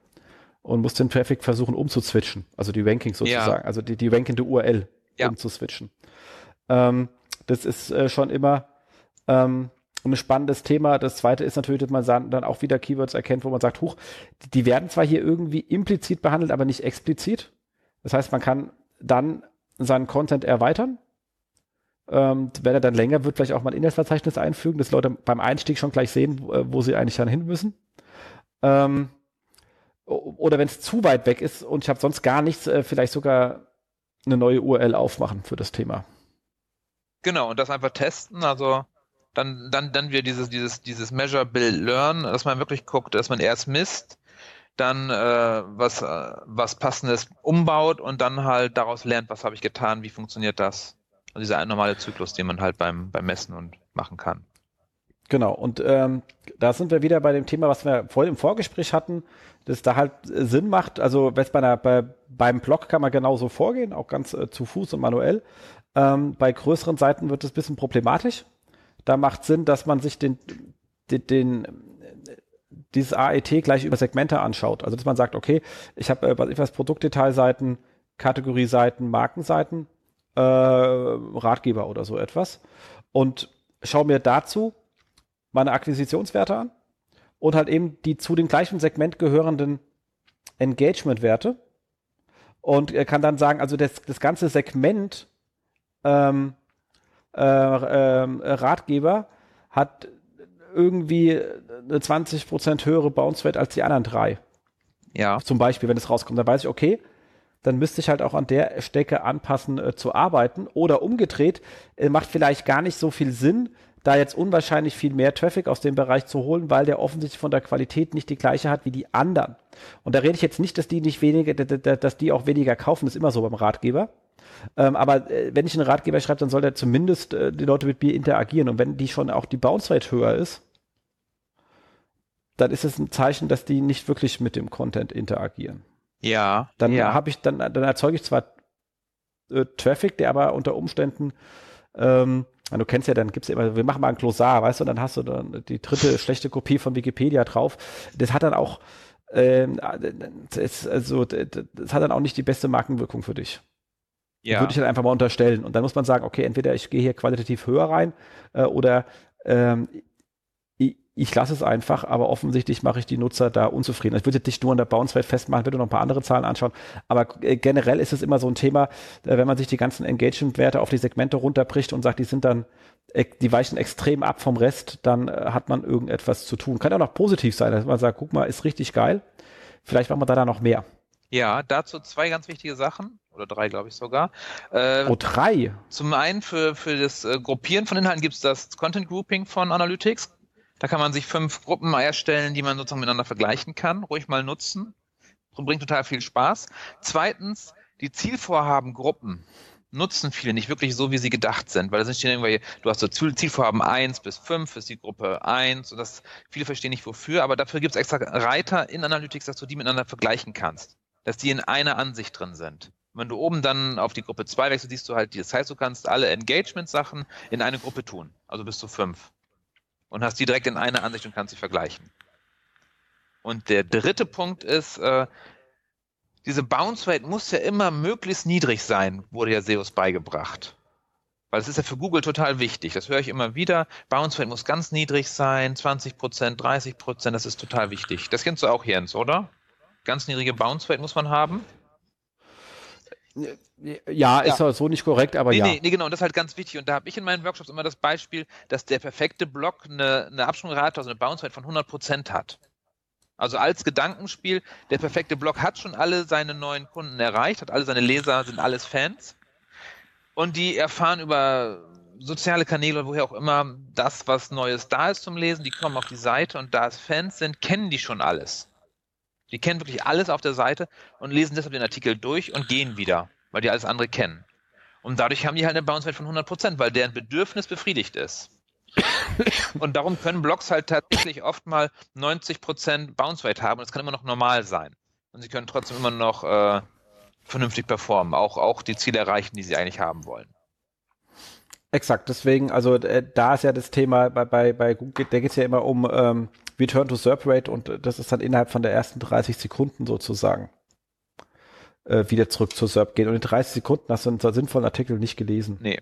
und muss den Traffic versuchen umzuswitchen. Also die Rankings sozusagen, ja. also die, die rankende URL ja. umzuswitchen. Ähm, das ist äh, schon immer ähm, ein spannendes Thema. Das zweite ist natürlich, dass man dann auch wieder Keywords erkennt, wo man sagt, huch, die werden zwar hier irgendwie implizit behandelt, aber nicht explizit. Das heißt, man kann dann seinen Content erweitern. Ähm, wenn er dann länger wird, vielleicht auch mal ein Inhaltsverzeichnis einfügen, dass Leute beim Einstieg schon gleich sehen, wo, wo sie eigentlich dann hin müssen. Ähm, oder wenn es zu weit weg ist und ich habe sonst gar nichts, äh, vielleicht sogar eine neue URL aufmachen für das Thema. Genau, und das einfach testen. Also dann, dann, dann wir dieses, dieses, dieses Measure, Build, Learn, dass man wirklich guckt, dass man erst misst, dann äh, was, äh, was passendes umbaut und dann halt daraus lernt, was habe ich getan, wie funktioniert das. Also dieser normale Zyklus, den man halt beim, beim Messen und machen kann. Genau, und ähm, da sind wir wieder bei dem Thema, was wir vorhin im Vorgespräch hatten, dass da halt Sinn macht. Also bei, einer, bei beim Blog kann man genauso vorgehen, auch ganz äh, zu Fuß und manuell. Ähm, bei größeren Seiten wird es ein bisschen problematisch. Da macht Sinn, dass man sich den, den, den dieses AET gleich über Segmente anschaut. Also dass man sagt, okay, ich habe äh, was Produktdetailseiten, Kategorieseiten, Markenseiten, äh, Ratgeber oder so etwas und schaue mir dazu meine Akquisitionswerte an und halt eben die zu dem gleichen Segment gehörenden Engagement-Werte und kann dann sagen, also das, das ganze Segment ähm, äh, äh, Ratgeber hat irgendwie eine 20% höhere Bounce Rate als die anderen drei. Ja. Zum Beispiel, wenn es rauskommt, dann weiß ich, okay, dann müsste ich halt auch an der Stecke anpassen äh, zu arbeiten. Oder umgedreht, äh, macht vielleicht gar nicht so viel Sinn, da jetzt unwahrscheinlich viel mehr Traffic aus dem Bereich zu holen, weil der offensichtlich von der Qualität nicht die gleiche hat wie die anderen. Und da rede ich jetzt nicht, dass die nicht weniger, dass die auch weniger kaufen, das ist immer so beim Ratgeber. Ähm, aber äh, wenn ich einen Ratgeber schreibe, dann soll der zumindest äh, die Leute mit mir interagieren. Und wenn die schon auch die Bounce Rate höher ist, dann ist es ein Zeichen, dass die nicht wirklich mit dem Content interagieren. Ja. Dann ja. habe ich, dann, dann erzeuge ich zwar äh, Traffic, der aber unter Umständen ähm, du kennst ja, dann gibt's ja immer, wir machen mal ein Glossar, weißt du, und dann hast du dann die dritte (laughs) schlechte Kopie von Wikipedia drauf. Das hat dann auch, ähm, das, also, das hat dann auch nicht die beste Markenwirkung für dich. Ja. Würde ich dann einfach mal unterstellen. Und dann muss man sagen, okay, entweder ich gehe hier qualitativ höher rein äh, oder ähm, ich, lasse es einfach, aber offensichtlich mache ich die Nutzer da unzufrieden. Ich würde jetzt nicht nur an der Bounce Rate festmachen, würde noch ein paar andere Zahlen anschauen, aber äh, generell ist es immer so ein Thema, äh, wenn man sich die ganzen Engagement-Werte auf die Segmente runterbricht und sagt, die sind dann, äh, die weichen extrem ab vom Rest, dann hat man irgendetwas zu tun. Kann auch noch positiv sein, dass man sagt, guck mal, ist richtig geil. Vielleicht machen wir da dann noch mehr. Ja, dazu zwei ganz wichtige Sachen oder drei, glaube ich sogar. Äh, oh, drei? Zum einen für, für das Gruppieren von Inhalten gibt es das Content Grouping von Analytics. Da kann man sich fünf Gruppen erstellen, die man sozusagen miteinander vergleichen kann. Ruhig mal nutzen. Bringt total viel Spaß. Zweitens, die Zielvorhabengruppen nutzen viele nicht wirklich so, wie sie gedacht sind, weil da sind stehen irgendwelche, du hast so Zielvorhaben 1 bis 5 ist die Gruppe 1 und das, viele verstehen nicht wofür, aber dafür gibt es extra Reiter in Analytics, dass du die miteinander vergleichen kannst, dass die in einer Ansicht drin sind. Wenn du oben dann auf die Gruppe 2 wechselst, siehst du halt, das heißt, du kannst alle Engagement-Sachen in eine Gruppe tun, also bis zu fünf. Und hast die direkt in einer Ansicht und kannst sie vergleichen. Und der dritte Punkt ist, äh, diese Bounce Rate muss ja immer möglichst niedrig sein, wurde ja SEOs beigebracht. Weil es ist ja für Google total wichtig. Das höre ich immer wieder. Bounce Rate muss ganz niedrig sein, 20 Prozent, 30 Prozent, das ist total wichtig. Das kennst du auch, Jens, oder? Ganz niedrige Bounce Rate muss man haben. Ja, ist ja. so nicht korrekt, aber nee, ja. Nee, nee, genau, und das ist halt ganz wichtig. Und da habe ich in meinen Workshops immer das Beispiel, dass der perfekte Block eine, eine Absprungrate, also eine Bounce Rate von 100 Prozent hat. Also als Gedankenspiel, der perfekte Blog hat schon alle seine neuen Kunden erreicht, hat alle seine Leser, sind alles Fans. Und die erfahren über soziale Kanäle oder woher auch immer das, was Neues da ist zum Lesen. Die kommen auf die Seite und da es Fans sind, kennen die schon alles. Die kennen wirklich alles auf der Seite und lesen deshalb den Artikel durch und gehen wieder, weil die alles andere kennen. Und dadurch haben die halt eine Bounce Rate von 100%, weil deren Bedürfnis befriedigt ist. (coughs) Und darum können Blogs halt tatsächlich oft mal 90% Bounce Rate haben und es kann immer noch normal sein. Und sie können trotzdem immer noch äh, vernünftig performen, auch, auch die Ziele erreichen, die sie eigentlich haben wollen. Exakt, deswegen, also äh, da ist ja das Thema bei, bei, bei Google, da geht es ja immer um ähm, Return to SERP Rate und das ist dann innerhalb von der ersten 30 Sekunden sozusagen äh, wieder zurück zur SERP gehen. Und in 30 Sekunden hast du einen sinnvollen Artikel nicht gelesen. Nee.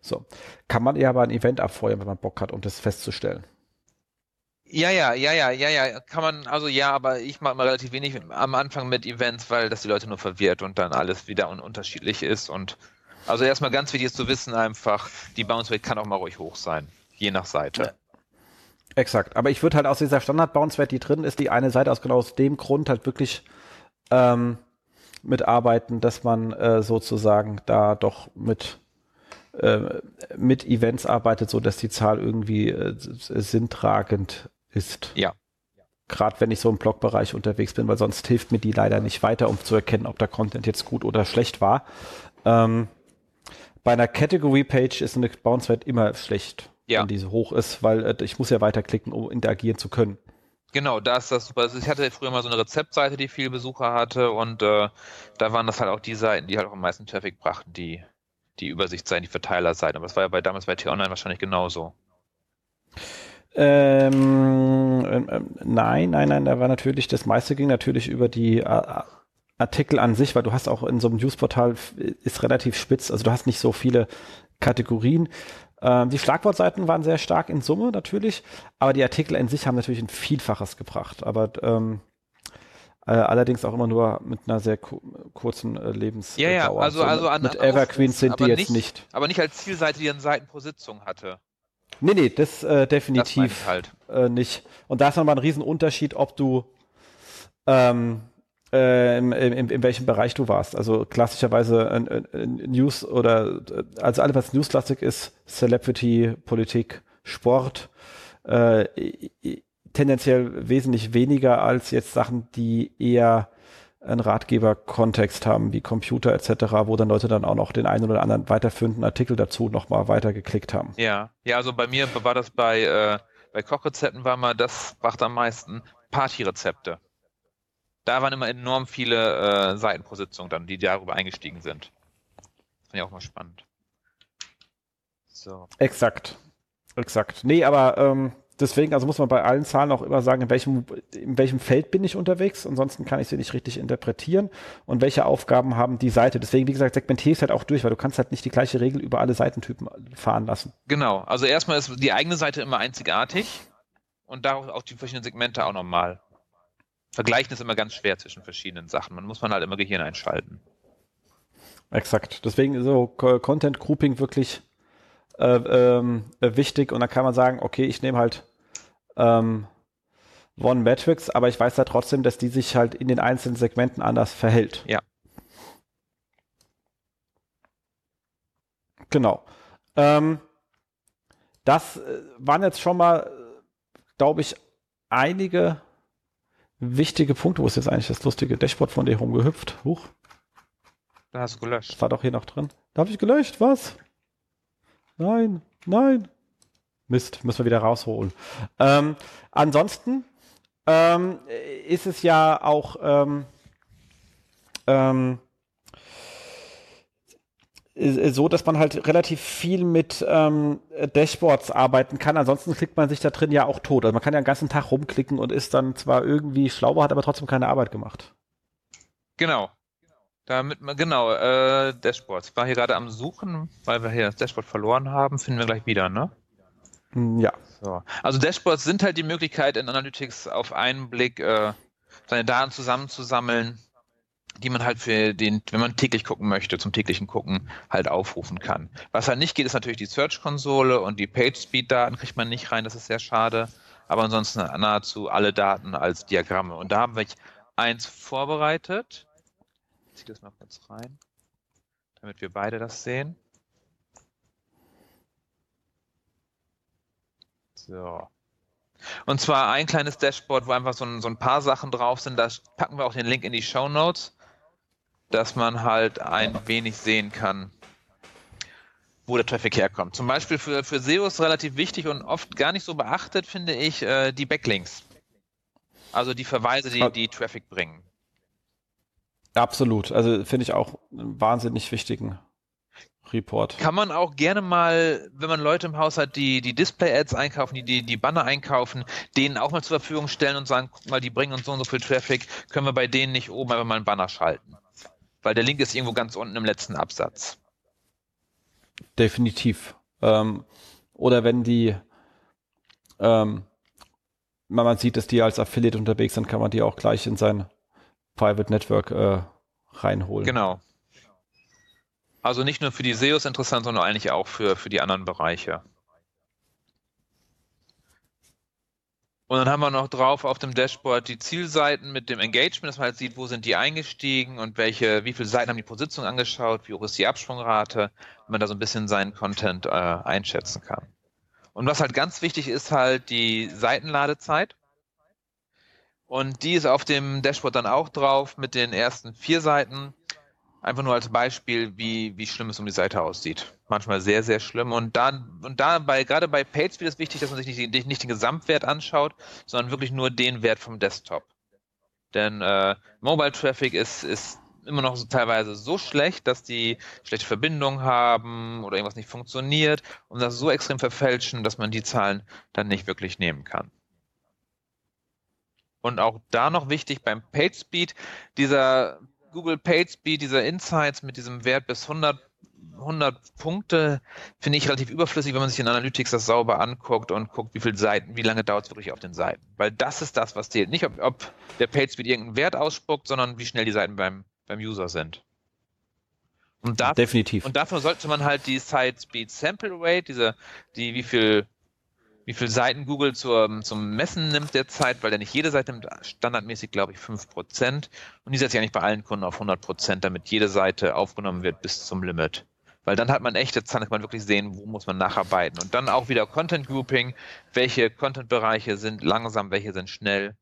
So. Kann man eher aber ein Event abfeuern, wenn man Bock hat, um das festzustellen. Ja, ja, ja, ja, ja, ja, kann man, also ja, aber ich mache mal relativ wenig am Anfang mit Events, weil das die Leute nur verwirrt und dann alles wieder un unterschiedlich ist und also erstmal ganz wichtig ist zu wissen einfach, die Bounce Rate kann auch mal ruhig hoch sein, je nach Seite. Exakt, aber ich würde halt aus dieser Standard Bounce Rate, die drin ist, die eine Seite aus genau aus dem Grund halt wirklich ähm, mitarbeiten, dass man äh, sozusagen da doch mit äh, mit Events arbeitet, so dass die Zahl irgendwie äh, sinntragend ist. Ja. Gerade wenn ich so im Blogbereich unterwegs bin, weil sonst hilft mir die leider nicht weiter, um zu erkennen, ob der Content jetzt gut oder schlecht war. Ähm, bei einer Category Page ist eine Bounce Rate immer schlecht, ja. wenn diese hoch ist, weil äh, ich muss ja weiterklicken, um interagieren zu können. Genau, da ist das super. Also ich hatte früher mal so eine Rezeptseite, die viele Besucher hatte und äh, da waren das halt auch die Seiten, die halt auch am meisten Traffic brachten, die die Übersicht sein, die Verteilerseite. Aber das war ja bei damals bei T-Online wahrscheinlich genauso. Ähm, äh, nein, nein, nein, da war natürlich, das meiste ging natürlich über die äh, Artikel an sich, weil du hast auch in so einem Newsportal ist relativ spitz, also du hast nicht so viele Kategorien. Ähm, die Schlagwortseiten waren sehr stark in Summe natürlich, aber die Artikel in sich haben natürlich ein Vielfaches gebracht. Aber ähm, äh, allerdings auch immer nur mit einer sehr ku kurzen äh, Lebensdauer. Ja, ja, also, also an, mit an Evergreens sind die jetzt nicht, Aber nicht als Zielseite, die an Seiten pro Sitzung hatte. Nee, nee, das äh, definitiv das halt. äh, nicht. Und da ist nochmal ein Riesenunterschied, ob du ähm, äh, in, in, in, welchem Bereich du warst. Also klassischerweise äh, News oder also alles, was Newsklassik ist, Celebrity, Politik, Sport, äh, tendenziell wesentlich weniger als jetzt Sachen, die eher einen Ratgeber-Kontext haben, wie Computer etc., wo dann Leute dann auch noch den einen oder anderen weiterführenden Artikel dazu nochmal weitergeklickt haben. Ja, ja, also bei mir war das bei, äh, bei Kochrezepten war mal, das brachte am meisten Partyrezepte. Da waren immer enorm viele äh, Seiten pro Sitzung dann, die darüber eingestiegen sind. Das fand ich auch mal spannend. So. Exakt. Exakt. Nee, aber ähm, deswegen, also muss man bei allen Zahlen auch immer sagen, in welchem, in welchem Feld bin ich unterwegs. Ansonsten kann ich sie nicht richtig interpretieren und welche Aufgaben haben die Seite. Deswegen, wie gesagt, es halt auch durch, weil du kannst halt nicht die gleiche Regel über alle Seitentypen fahren lassen. Genau. Also erstmal ist die eigene Seite immer einzigartig und darauf auch die verschiedenen Segmente auch nochmal. Vergleichen ist immer ganz schwer zwischen verschiedenen Sachen. Man muss man halt immer Gehirn einschalten. Exakt. Deswegen ist so Content Grouping wirklich äh, ähm, äh, wichtig und dann kann man sagen, okay, ich nehme halt ähm, One Metrics, aber ich weiß da trotzdem, dass die sich halt in den einzelnen Segmenten anders verhält. Ja. Genau. Ähm, das äh, waren jetzt schon mal, glaube ich, einige wichtige Punkte. Wo ist jetzt eigentlich das lustige Dashboard von dir rumgehüpft? Huch. Da hast du gelöscht. Das war doch hier noch drin. Da habe ich gelöscht, was? Nein, nein. Mist, müssen wir wieder rausholen. Ähm, ansonsten ähm, ist es ja auch ähm, ähm, so, dass man halt relativ viel mit ähm, Dashboards arbeiten kann. Ansonsten klickt man sich da drin ja auch tot. Also man kann ja den ganzen Tag rumklicken und ist dann zwar irgendwie schlauer, hat aber trotzdem keine Arbeit gemacht. Genau. Damit man, genau, äh, Dashboards. Ich war hier gerade am Suchen, weil wir hier das Dashboard verloren haben, finden wir gleich wieder, ne? Hm, ja. So. Also Dashboards sind halt die Möglichkeit, in Analytics auf einen Blick äh, seine Daten zusammenzusammeln, die man halt für den, wenn man täglich gucken möchte, zum täglichen Gucken halt aufrufen kann. Was halt nicht geht, ist natürlich die Search-Konsole und die PageSpeed-Daten kriegt man nicht rein, das ist sehr schade. Aber ansonsten nahezu alle Daten als Diagramme. Und da haben wir eins vorbereitet. Ich ziehe das mal kurz rein, damit wir beide das sehen. So. Und zwar ein kleines Dashboard, wo einfach so ein, so ein paar Sachen drauf sind. Da packen wir auch den Link in die Show Notes dass man halt ein wenig sehen kann, wo der Traffic herkommt. Zum Beispiel für, für SEO ist relativ wichtig und oft gar nicht so beachtet, finde ich, äh, die Backlinks. Also die Verweise, die, die Traffic bringen. Absolut. Also finde ich auch einen wahnsinnig wichtigen Report. Kann man auch gerne mal, wenn man Leute im Haus hat, die die Display-Ads einkaufen, die, die die Banner einkaufen, denen auch mal zur Verfügung stellen und sagen, guck mal, die bringen uns so und so viel Traffic, können wir bei denen nicht oben einfach mal einen Banner schalten weil der Link ist irgendwo ganz unten im letzten Absatz. Definitiv. Ähm, oder wenn die, ähm, man sieht, dass die als Affiliate unterwegs sind, kann man die auch gleich in sein Private Network äh, reinholen. Genau. Also nicht nur für die SEOs interessant, sondern eigentlich auch für, für die anderen Bereiche. Und dann haben wir noch drauf auf dem Dashboard die Zielseiten mit dem Engagement, dass man halt sieht, wo sind die eingestiegen und welche, wie viele Seiten haben die Position angeschaut, wie hoch ist die Absprungrate, wenn man da so ein bisschen seinen Content äh, einschätzen kann. Und was halt ganz wichtig ist halt die Seitenladezeit. Und die ist auf dem Dashboard dann auch drauf mit den ersten vier Seiten. Einfach nur als Beispiel, wie, wie schlimm es um die Seite aussieht. Manchmal sehr, sehr schlimm. Und da, und da bei, gerade bei PageSpeed ist wichtig, dass man sich nicht, nicht den Gesamtwert anschaut, sondern wirklich nur den Wert vom Desktop. Denn äh, Mobile Traffic ist, ist immer noch so teilweise so schlecht, dass die schlechte Verbindung haben oder irgendwas nicht funktioniert und das so extrem verfälschen, dass man die Zahlen dann nicht wirklich nehmen kann. Und auch da noch wichtig beim PageSpeed, dieser Google PageSpeed, dieser Insights mit diesem Wert bis 100, 100 Punkte, finde ich relativ überflüssig, wenn man sich in Analytics das sauber anguckt und guckt, wie viele Seiten, wie lange dauert es wirklich auf den Seiten. Weil das ist das, was zählt. Nicht, ob, ob der PageSpeed irgendeinen Wert ausspuckt, sondern wie schnell die Seiten beim, beim User sind. Und dafür, Definitiv. Und dafür sollte man halt die Site Speed Sample Rate, diese, die, wie viel wie viele Seiten Google zur, zum Messen nimmt derzeit, weil er nicht jede Seite nimmt, standardmäßig glaube ich 5%. Und die setzt ja nicht bei allen Kunden auf 100%, damit jede Seite aufgenommen wird bis zum Limit. Weil dann hat man echte Zahlen, kann man wirklich sehen, wo muss man nacharbeiten. Und dann auch wieder Content Grouping, welche Content-Bereiche sind langsam, welche sind schnell.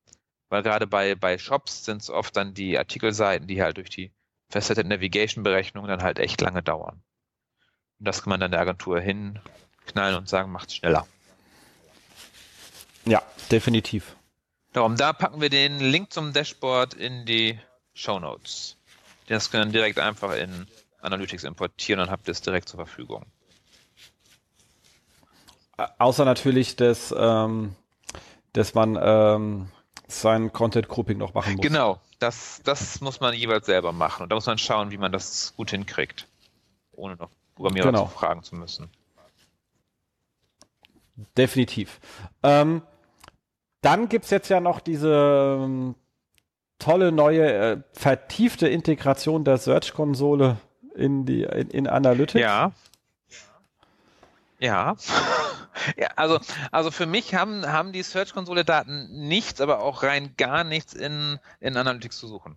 Weil gerade bei, bei Shops sind es oft dann die Artikelseiten, die halt durch die Faceted Navigation-Berechnung dann halt echt lange dauern. Und das kann man dann der Agentur hinknallen und sagen, macht's schneller. Ja, definitiv. Darum, da packen wir den Link zum Dashboard in die Show Notes. Das können direkt einfach in Analytics importieren und habt es direkt zur Verfügung. Außer natürlich, dass, ähm, dass man ähm, sein Content Grouping noch machen muss. Genau, das, das muss man jeweils selber machen. Und da muss man schauen, wie man das gut hinkriegt, ohne noch Programmierer genau. zu fragen zu müssen. Definitiv. Ähm, dann gibt es jetzt ja noch diese ähm, tolle neue äh, vertiefte Integration der Search-Konsole in die in, in Analytics. Ja. Ja. (laughs) ja, also, also für mich haben, haben die Search-Konsole-Daten nichts, aber auch rein gar nichts in, in Analytics zu suchen.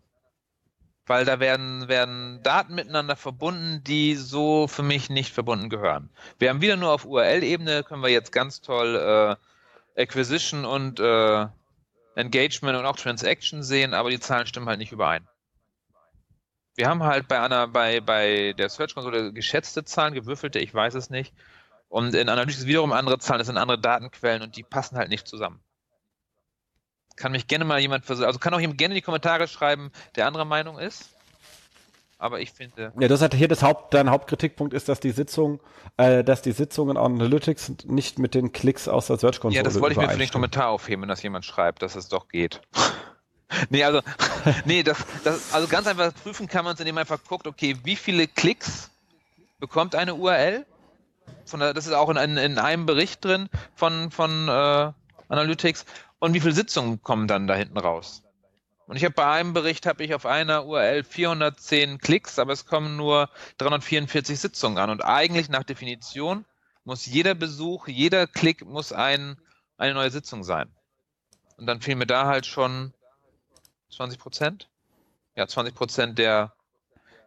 Weil da werden, werden Daten miteinander verbunden, die so für mich nicht verbunden gehören. Wir haben wieder nur auf URL-Ebene, können wir jetzt ganz toll äh, Acquisition und äh, Engagement und auch Transaction sehen, aber die Zahlen stimmen halt nicht überein. Wir haben halt bei einer, bei, bei der Search-Konsole geschätzte Zahlen, gewürfelte, ich weiß es nicht. Und in Analytics wiederum andere Zahlen, das sind andere Datenquellen und die passen halt nicht zusammen. Kann mich gerne mal jemand versuchen, also kann auch jemand gerne in die Kommentare schreiben, der anderer Meinung ist. Aber ich finde. Ja, das hat hier das Haupt, dein Hauptkritikpunkt ist, dass die Sitzung, äh, dass die Sitzungen Analytics nicht mit den Klicks aus der Search Console Ja, das wollte ich mir für den Kommentar aufheben, wenn das jemand schreibt, dass es doch geht. (laughs) nee, also, (laughs) nee, das, das, also ganz einfach prüfen kann man es, indem man einfach guckt, okay, wie viele Klicks bekommt eine URL? Von der, das ist auch in, in, in einem Bericht drin von, von äh, Analytics. Und wie viele Sitzungen kommen dann da hinten raus? Und ich habe bei einem Bericht habe ich auf einer URL 410 Klicks, aber es kommen nur 344 Sitzungen an. Und eigentlich nach Definition muss jeder Besuch, jeder Klick muss ein, eine neue Sitzung sein. Und dann fehlen mir da halt schon 20 Prozent? Ja, 20 Prozent der,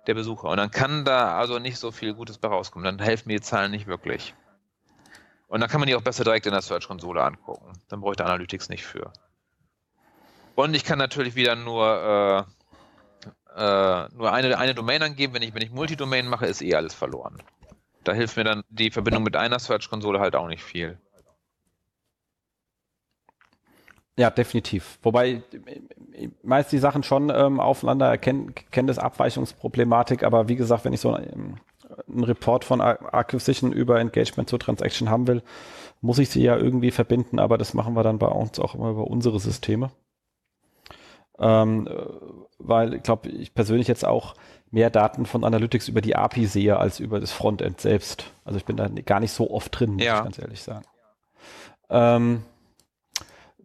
der Besucher. Und dann kann da also nicht so viel Gutes bei rauskommen. Dann helfen mir die Zahlen nicht wirklich. Und dann kann man die auch besser direkt in der Search-Konsole angucken. Dann da Analytics nicht für. Und ich kann natürlich wieder nur, äh, äh, nur eine, eine Domain angeben. Wenn ich, wenn ich Multidomain mache, ist eh alles verloren. Da hilft mir dann die Verbindung mit einer Search-Konsole halt auch nicht viel. Ja, definitiv. Wobei meist die Sachen schon ähm, aufeinander erkennen, kennen das Abweichungsproblematik, aber wie gesagt, wenn ich so einen, einen Report von Acquisition über Engagement zur Transaction haben will, muss ich sie ja irgendwie verbinden, aber das machen wir dann bei uns auch immer über unsere Systeme. Ähm, weil ich glaube, ich persönlich jetzt auch mehr Daten von Analytics über die API sehe als über das Frontend selbst. Also ich bin da gar nicht so oft drin, muss ja. ich ganz ehrlich sagen. Ähm,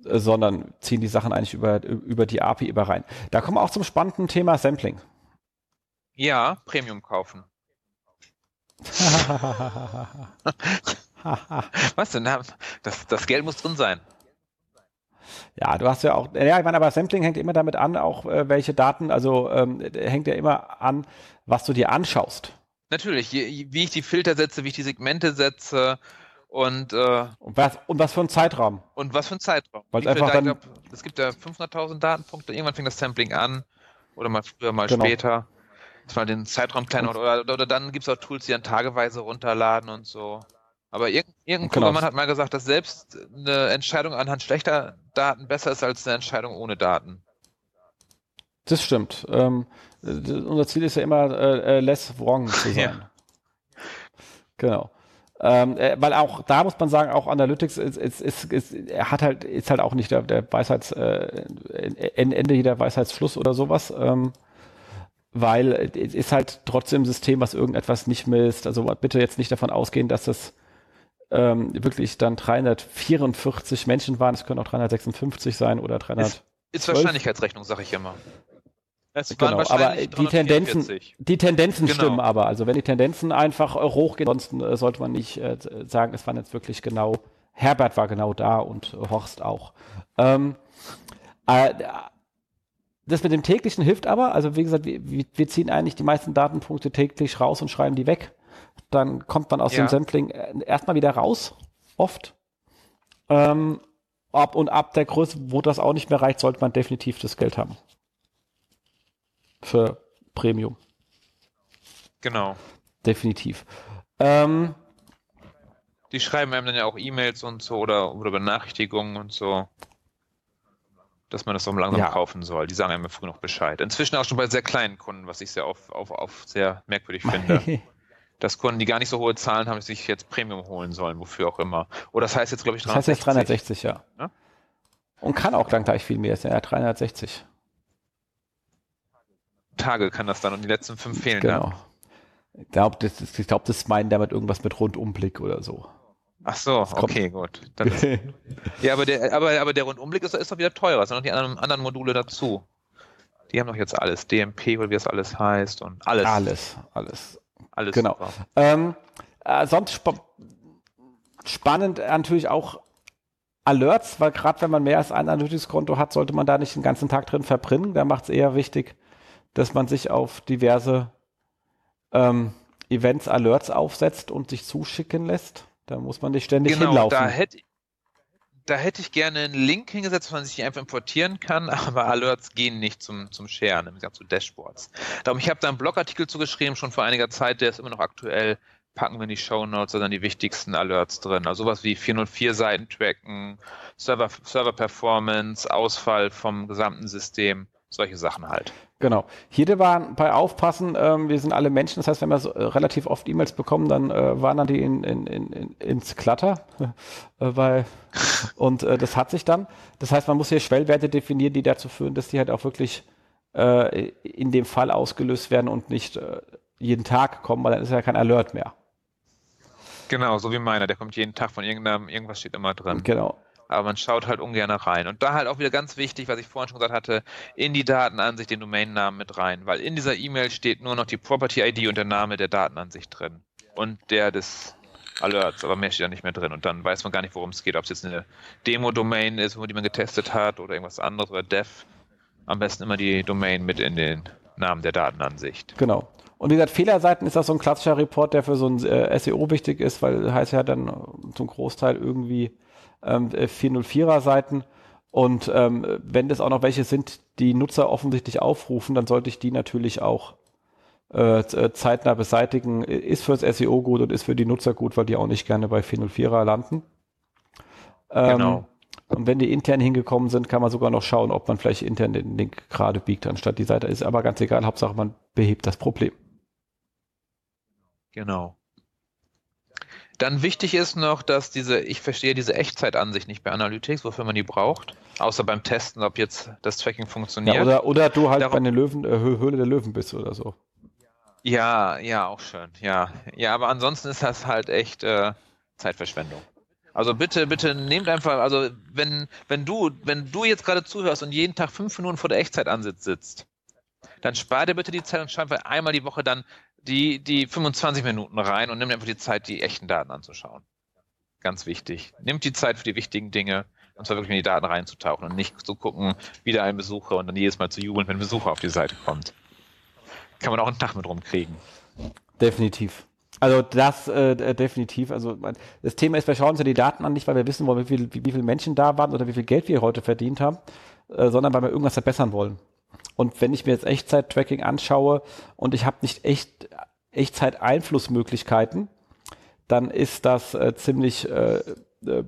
äh, sondern ziehen die Sachen eigentlich über, über die API über rein. Da kommen wir auch zum spannenden Thema Sampling. Ja, Premium kaufen. (laughs) (laughs) Was denn? Das, das Geld muss drin sein. Ja, du hast ja auch, ja, ich meine, aber Sampling hängt immer damit an, auch äh, welche Daten, also ähm, hängt ja immer an, was du dir anschaust. Natürlich, wie ich die Filter setze, wie ich die Segmente setze und, äh, und, was, und was für ein Zeitraum. Und was für ein Zeitraum. Weil einfach dann, glaub, es gibt ja 500.000 Datenpunkte, irgendwann fängt das Sampling an oder mal früher, mal genau. später. Dass man den Zeitraum kleiner oder, oder, oder dann gibt es auch Tools, die dann tageweise runterladen und so. Aber irgendein, irgendein genau. Programmann hat mal gesagt, dass selbst eine Entscheidung anhand schlechter Daten besser ist als eine Entscheidung ohne Daten. Das stimmt. Ähm, unser Ziel ist ja immer, äh, äh less wrong zu (laughs) sein. ja. Genau. Ähm, äh, weil auch da muss man sagen, auch Analytics ist, ist, ist, ist hat halt, ist halt auch nicht der, der Weisheits, äh, Ende jeder Weisheitsschluss oder sowas. Ähm, weil es ist halt trotzdem ein System, was irgendetwas nicht misst. Also bitte jetzt nicht davon ausgehen, dass das ähm, wirklich dann 344 Menschen waren. Es können auch 356 sein oder 300. Ist, ist Wahrscheinlichkeitsrechnung, sage ich immer. Es genau, aber die Tendenzen, die Tendenzen genau. stimmen aber. Also wenn die Tendenzen einfach äh, hochgehen, ansonsten äh, sollte man nicht äh, sagen, es waren jetzt wirklich genau, Herbert war genau da und Horst auch. Ähm, äh, das mit dem täglichen hilft aber, also wie gesagt, wir, wir, ziehen eigentlich die meisten Datenpunkte täglich raus und schreiben die weg dann kommt man aus ja. dem Sampling äh, erstmal wieder raus, oft. Ähm, ab und ab der Größe, wo das auch nicht mehr reicht, sollte man definitiv das Geld haben. Für Premium. Genau. Definitiv. Ähm, die schreiben einem dann ja auch E-Mails und so oder, oder Benachrichtigungen und so, dass man das auch langsam ja. kaufen soll. Die sagen einem früh noch Bescheid. Inzwischen auch schon bei sehr kleinen Kunden, was ich sehr auf, auf, auf sehr merkwürdig finde. (laughs) dass Kunden, die gar nicht so hohe Zahlen haben, sich jetzt Premium holen sollen, wofür auch immer. Oder das heißt jetzt, glaube ich, 360. Das heißt jetzt 360, ja. ja? Und kann auch dann gleich viel mehr sein, ja, 360. Tage kann das dann und die letzten fünf fehlen genau. dann. Ich glaube, das, glaub, das meinen damit irgendwas mit Rundumblick oder so. Ach so, okay, gut. Ist, (laughs) ja, aber der, aber, aber der Rundumblick ist, ist doch wieder teurer. Es sind noch die anderen, anderen Module dazu. Die haben doch jetzt alles. DMP oder wie das alles heißt und alles. Alles, alles. Alles genau. Ähm, äh, sonst sp spannend natürlich auch Alerts, weil gerade wenn man mehr als ein Analytics-Konto hat, sollte man da nicht den ganzen Tag drin verbrennen. Da macht es eher wichtig, dass man sich auf diverse ähm, Events, Alerts aufsetzt und sich zuschicken lässt. Da muss man nicht ständig genau, hinlaufen. Da hätte, da hätte ich gerne einen Link hingesetzt, wo man sich einfach importieren kann, (laughs) aber Alerts gehen nicht zum, zum Sharen, nämlich zu Dashboards. Darum, ich habe da einen Blogartikel zugeschrieben, schon vor einiger Zeit, der ist immer noch aktuell. Packen wir in die Show Notes dann die wichtigsten Alerts drin. Also sowas wie 404 Seiten tracken, Server, Server Performance, Ausfall vom gesamten System, solche Sachen halt. Genau. Hier war bei Aufpassen, ähm, wir sind alle Menschen, das heißt, wenn wir so, äh, relativ oft E-Mails bekommen, dann äh, wandern die in, in, in, ins Clutter. (laughs) äh, weil, und äh, das hat sich dann. Das heißt, man muss hier Schwellwerte definieren, die dazu führen, dass die halt auch wirklich äh, in dem Fall ausgelöst werden und nicht äh, jeden Tag kommen, weil dann ist ja kein Alert mehr. Genau, so wie meiner, der kommt jeden Tag von irgendeinem, irgendwas steht immer drin. Genau aber man schaut halt ungern rein. Und da halt auch wieder ganz wichtig, was ich vorhin schon gesagt hatte, in die Datenansicht den Domainnamen mit rein, weil in dieser E-Mail steht nur noch die Property-ID und der Name der Datenansicht drin und der des Alerts, aber mehr steht da nicht mehr drin und dann weiß man gar nicht, worum es geht, ob es jetzt eine Demo-Domain ist, die man getestet hat oder irgendwas anderes oder Dev. Am besten immer die Domain mit in den Namen der Datenansicht. Genau. Und wie gesagt, Fehlerseiten ist das so ein klassischer Report, der für so ein äh, SEO wichtig ist, weil heißt ja dann zum Großteil irgendwie ähm, 404er Seiten. Und ähm, wenn das auch noch welche sind, die Nutzer offensichtlich aufrufen, dann sollte ich die natürlich auch äh, äh zeitnah beseitigen. Ist fürs SEO gut und ist für die Nutzer gut, weil die auch nicht gerne bei 404er landen. Ähm, genau. Und wenn die intern hingekommen sind, kann man sogar noch schauen, ob man vielleicht intern den Link gerade biegt, anstatt die Seite. Ist aber ganz egal, Hauptsache man behebt das Problem. Genau. Dann wichtig ist noch, dass diese, ich verstehe diese Echtzeitansicht nicht bei Analytics, wofür man die braucht, außer beim Testen, ob jetzt das Tracking funktioniert. Ja, oder, oder du halt Darum, bei der Löwen, äh, Höhle der Löwen bist oder so. Ja, ja, auch schön, ja. Ja, aber ansonsten ist das halt echt äh, Zeitverschwendung. Also bitte, bitte nehmt einfach, also wenn, wenn du, wenn du jetzt gerade zuhörst und jeden Tag fünf Minuten vor der Echtzeitansicht sitzt, dann spar dir bitte die Zeit und schreib einmal die Woche dann die, die 25 Minuten rein und nimmt einfach die Zeit, die echten Daten anzuschauen. Ganz wichtig. Nimmt die Zeit für die wichtigen Dinge, und zwar wirklich in die Daten reinzutauchen und nicht zu gucken, wieder ein Besucher und dann jedes Mal zu jubeln, wenn ein Besucher auf die Seite kommt. Kann man auch einen Tag mit rumkriegen. Definitiv. Also das äh, definitiv. Also das Thema ist, wir schauen uns ja die Daten an, nicht weil wir wissen wollen, wie, viel, wie, wie viele Menschen da waren oder wie viel Geld wir heute verdient haben, äh, sondern weil wir irgendwas verbessern wollen. Und wenn ich mir jetzt Echtzeit-Tracking anschaue und ich habe nicht echt Echtzeit-Einflussmöglichkeiten, dann ist das äh, ziemlich äh, äh,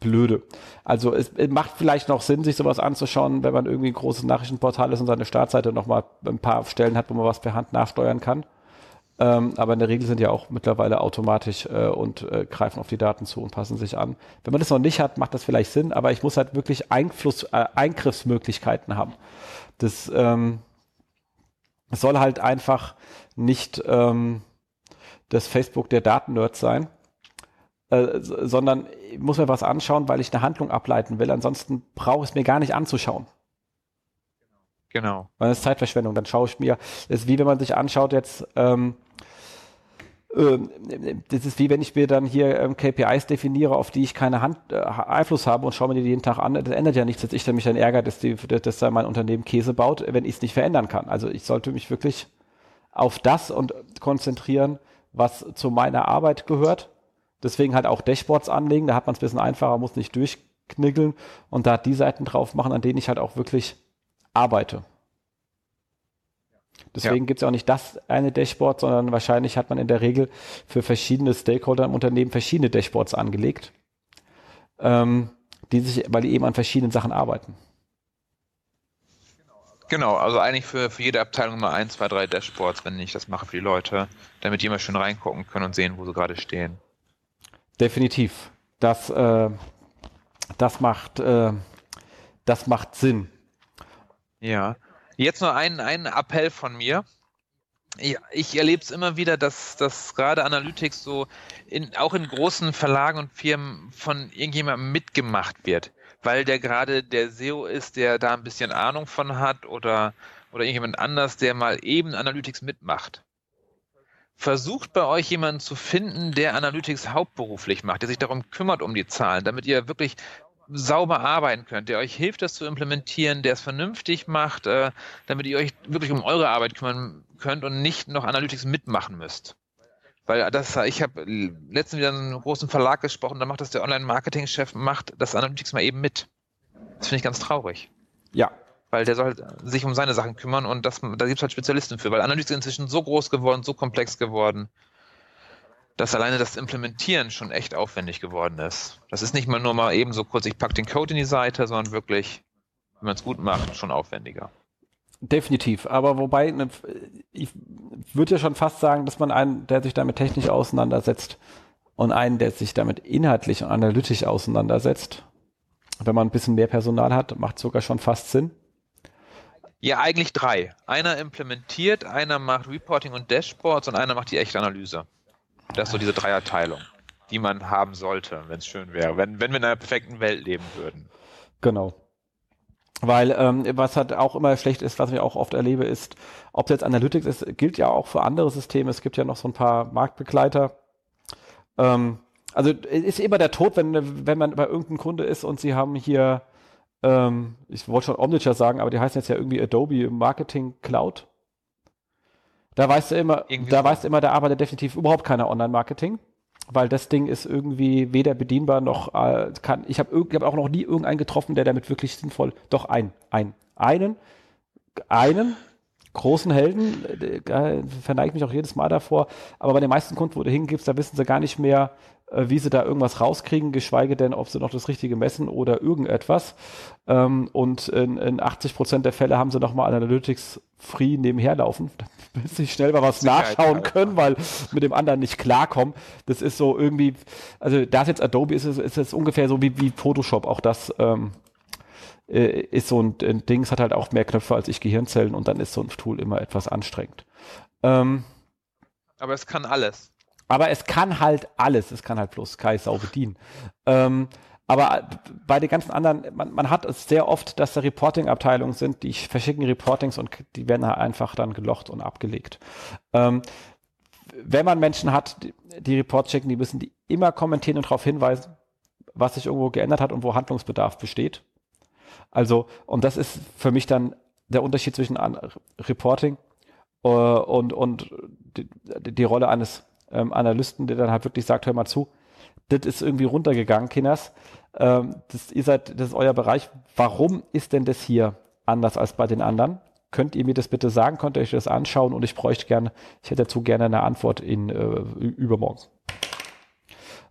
blöde. Also es, es, macht vielleicht noch Sinn, sich sowas anzuschauen, wenn man irgendwie ein großes Nachrichtenportal ist und seine Startseite nochmal ein paar Stellen hat, wo man was per Hand nachsteuern kann. Ähm, aber in der Regel sind ja auch mittlerweile automatisch äh, und äh, greifen auf die Daten zu und passen sich an. Wenn man das noch nicht hat, macht das vielleicht Sinn, aber ich muss halt wirklich Einfluss, äh, Eingriffsmöglichkeiten haben. Das ähm, soll halt einfach nicht ähm, das Facebook der Datennerds sein, äh, sondern ich muss mir was anschauen, weil ich eine Handlung ableiten will. Ansonsten brauche ich es mir gar nicht anzuschauen. Genau. Weil das ist Zeitverschwendung. Dann schaue ich mir, ist wie wenn man sich anschaut jetzt, ähm, das ist wie wenn ich mir dann hier ähm, KPIs definiere, auf die ich keine Hand, äh, Einfluss habe und schaue mir die jeden Tag an. Das ändert ja nichts, dass ich dann mich dann ärgere, dass, die, dass da mein Unternehmen Käse baut, wenn ich es nicht verändern kann. Also ich sollte mich wirklich auf das und konzentrieren, was zu meiner Arbeit gehört. Deswegen halt auch Dashboards anlegen, da hat man es ein bisschen einfacher, muss nicht durchkniggeln und da die Seiten drauf machen, an denen ich halt auch wirklich arbeite. Deswegen ja. gibt es auch nicht das eine Dashboard, sondern wahrscheinlich hat man in der Regel für verschiedene Stakeholder im Unternehmen verschiedene Dashboards angelegt, ähm, die sich, weil die eben an verschiedenen Sachen arbeiten. Genau, also eigentlich für, für jede Abteilung mal ein, zwei, drei Dashboards, wenn ich das mache für die Leute, damit die immer schön reingucken können und sehen, wo sie gerade stehen. Definitiv. Das, äh, das macht, äh, das macht Sinn. Ja. Jetzt nur ein, ein Appell von mir. Ich, ich erlebe es immer wieder, dass, dass gerade Analytics so in, auch in großen Verlagen und Firmen von irgendjemandem mitgemacht wird, weil der gerade der SEO ist, der da ein bisschen Ahnung von hat oder, oder irgendjemand anders, der mal eben Analytics mitmacht. Versucht bei euch jemanden zu finden, der Analytics hauptberuflich macht, der sich darum kümmert um die Zahlen, damit ihr wirklich sauber arbeiten könnt, der euch hilft, das zu implementieren, der es vernünftig macht, äh, damit ihr euch wirklich um eure Arbeit kümmern könnt und nicht noch Analytics mitmachen müsst. Weil das, ich habe letztens wieder einen großen Verlag gesprochen, da macht das der Online-Marketing-Chef, macht das Analytics mal eben mit. Das finde ich ganz traurig. Ja. Weil der soll halt sich um seine Sachen kümmern und das, da gibt es halt Spezialisten für, weil Analytics ist inzwischen so groß geworden, so komplex geworden dass alleine das Implementieren schon echt aufwendig geworden ist. Das ist nicht mal nur mal eben so kurz, ich packe den Code in die Seite, sondern wirklich, wenn man es gut macht, schon aufwendiger. Definitiv, aber wobei, ne, ich würde ja schon fast sagen, dass man einen, der sich damit technisch auseinandersetzt und einen, der sich damit inhaltlich und analytisch auseinandersetzt, wenn man ein bisschen mehr Personal hat, macht sogar schon fast Sinn. Ja, eigentlich drei. Einer implementiert, einer macht Reporting und Dashboards und einer macht die echte Analyse. Das ist so diese Dreierteilung, die man haben sollte, wenn es schön wäre, wenn, wenn wir in einer perfekten Welt leben würden. Genau. Weil ähm, was halt auch immer schlecht ist, was ich auch oft erlebe, ist, ob jetzt Analytics ist, gilt ja auch für andere Systeme. Es gibt ja noch so ein paar Marktbegleiter. Ähm, also ist immer der Tod, wenn, wenn man bei irgendeinem Kunde ist und sie haben hier, ähm, ich wollte schon Omniture sagen, aber die heißen jetzt ja irgendwie Adobe Marketing Cloud. Da weißt du immer, irgendwie da so. weißt du immer, da arbeitet definitiv überhaupt keiner Online-Marketing weil das Ding ist irgendwie weder bedienbar noch äh, kann. Ich habe hab auch noch nie irgendeinen getroffen, der damit wirklich sinnvoll. Doch ein, ein, einen, einen großen Helden, äh, verneige ich mich auch jedes Mal davor. Aber bei den meisten Kunden, wo du hingibst, da wissen sie gar nicht mehr, äh, wie sie da irgendwas rauskriegen, geschweige denn, ob sie noch das Richtige messen oder irgendetwas. Ähm, und in, in 80 Prozent der Fälle haben sie nochmal Analytics free nebenher laufen, (laughs) damit sie schnell mal was Sicherheit nachschauen können, weil mit dem anderen nicht klarkommen. Das ist so irgendwie, also da ist jetzt Adobe, ist es, ist es ungefähr so wie, wie Photoshop, auch das ähm, äh, ist so ein, ein Ding, es hat halt auch mehr Knöpfe als ich Gehirnzellen und dann ist so ein Tool immer etwas anstrengend. Ähm, aber es kann alles. Aber es kann halt alles. Es kann halt bloß Kai Sau bedienen. Ähm, aber bei den ganzen anderen, man, man hat es sehr oft, dass da Reporting-Abteilungen sind, die verschicken Reportings und die werden halt einfach dann gelocht und abgelegt. Ähm, wenn man Menschen hat, die, die Reports schicken, die müssen die immer kommentieren und darauf hinweisen, was sich irgendwo geändert hat und wo Handlungsbedarf besteht. Also, und das ist für mich dann der Unterschied zwischen Reporting äh, und, und die, die Rolle eines ähm, Analysten, der dann halt wirklich sagt, hör mal zu, das ist irgendwie runtergegangen, Kinders. Ähm, das, ihr seid, das ist euer Bereich. Warum ist denn das hier anders als bei den anderen? Könnt ihr mir das bitte sagen? Könnt ihr euch das anschauen? Und ich bräuchte gerne, ich hätte dazu gerne eine Antwort in äh, übermorgen.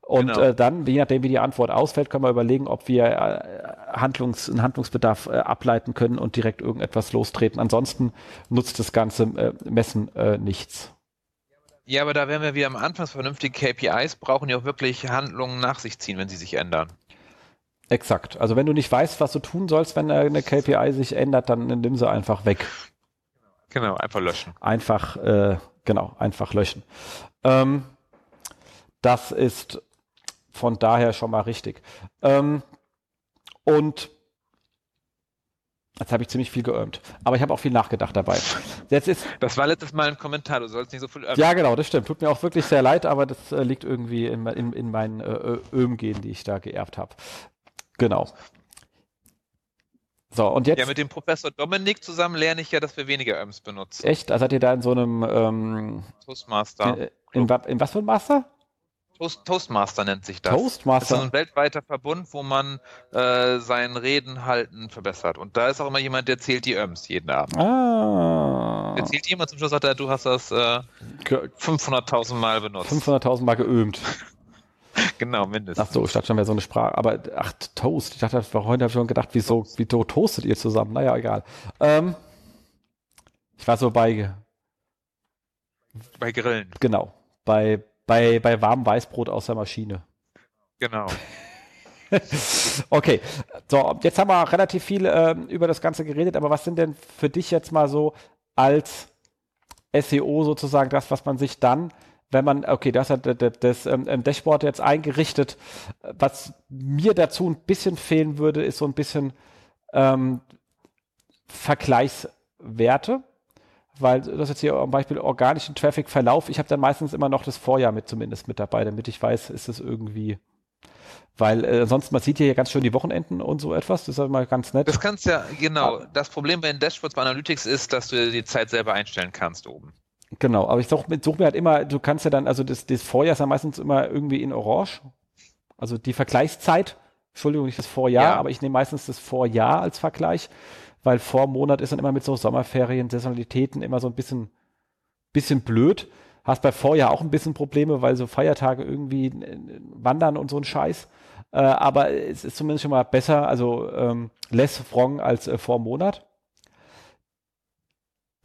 Und genau. äh, dann, je nachdem, wie die Antwort ausfällt, können wir überlegen, ob wir äh, Handlungs-, einen Handlungsbedarf äh, ableiten können und direkt irgendetwas lostreten. Ansonsten nutzt das ganze äh, Messen äh, nichts. Ja, aber da werden wir wieder am Anfang vernünftige KPIs brauchen, die auch wirklich Handlungen nach sich ziehen, wenn sie sich ändern. Exakt. Also wenn du nicht weißt, was du tun sollst, wenn eine KPI sich ändert, dann nimm sie einfach weg. Genau, einfach löschen. Einfach, äh, genau, einfach löschen. Ähm, das ist von daher schon mal richtig. Ähm, und Jetzt habe ich ziemlich viel geömt. Aber ich habe auch viel nachgedacht dabei. Jetzt ist, das war letztes Mal ein Kommentar, du sollst nicht so viel ömen. Ja, genau, das stimmt. Tut mir auch wirklich sehr leid, aber das äh, liegt irgendwie in, in, in meinen äh, Ömgenen, die ich da geerbt habe. Genau. So, und jetzt. Ja, mit dem Professor Dominik zusammen lerne ich ja, dass wir weniger Öms benutzen. Echt? Also seid ihr da in so einem ähm, Toastmaster. In, in, in was für ein Master? Toast, Toastmaster nennt sich das. Toastmaster. Das ist ein weltweiter Verbund, wo man äh, sein Reden halten verbessert. Und da ist auch immer jemand, der zählt die Öms jeden Abend. Ah. Der zählt jemand zum Schluss, sagt er, du hast das äh, 500.000 Mal benutzt. 500.000 Mal geömt. (laughs) genau, mindestens. Ach so, ich dachte schon, wäre so eine Sprache. Aber, ach, Toast. Ich dachte, heute habe ich schon gedacht, wieso, wieso toastet ihr zusammen? Naja, egal. Ähm, ich war so bei. Bei Grillen. Genau. Bei bei, bei warmem Weißbrot aus der Maschine. Genau. (laughs) okay, so, jetzt haben wir relativ viel äh, über das Ganze geredet, aber was sind denn für dich jetzt mal so als SEO sozusagen das, was man sich dann, wenn man, okay, das hat das, das ähm, Dashboard jetzt eingerichtet, was mir dazu ein bisschen fehlen würde, ist so ein bisschen ähm, Vergleichswerte weil das jetzt hier am Beispiel organischen Traffic-Verlauf, ich habe dann meistens immer noch das Vorjahr mit zumindest mit dabei, damit ich weiß, ist es irgendwie weil äh, sonst, man sieht hier ganz schön die Wochenenden und so etwas. Das ist halt mal ganz nett. Das kannst ja, genau. Das Problem bei den Dashboards bei Analytics ist, dass du die Zeit selber einstellen kannst oben. Genau, aber ich suche such mir halt immer, du kannst ja dann, also das, das Vorjahr ist ja meistens immer irgendwie in Orange. Also die Vergleichszeit, Entschuldigung, nicht das Vorjahr, ja. aber ich nehme meistens das Vorjahr als Vergleich weil vor Monat ist dann immer mit so Sommerferien, Saisonalitäten immer so ein bisschen, bisschen blöd. Hast bei Vorjahr auch ein bisschen Probleme, weil so Feiertage irgendwie wandern und so ein Scheiß. Äh, aber es ist zumindest schon mal besser, also ähm, less wrong als äh, vor dem Monat.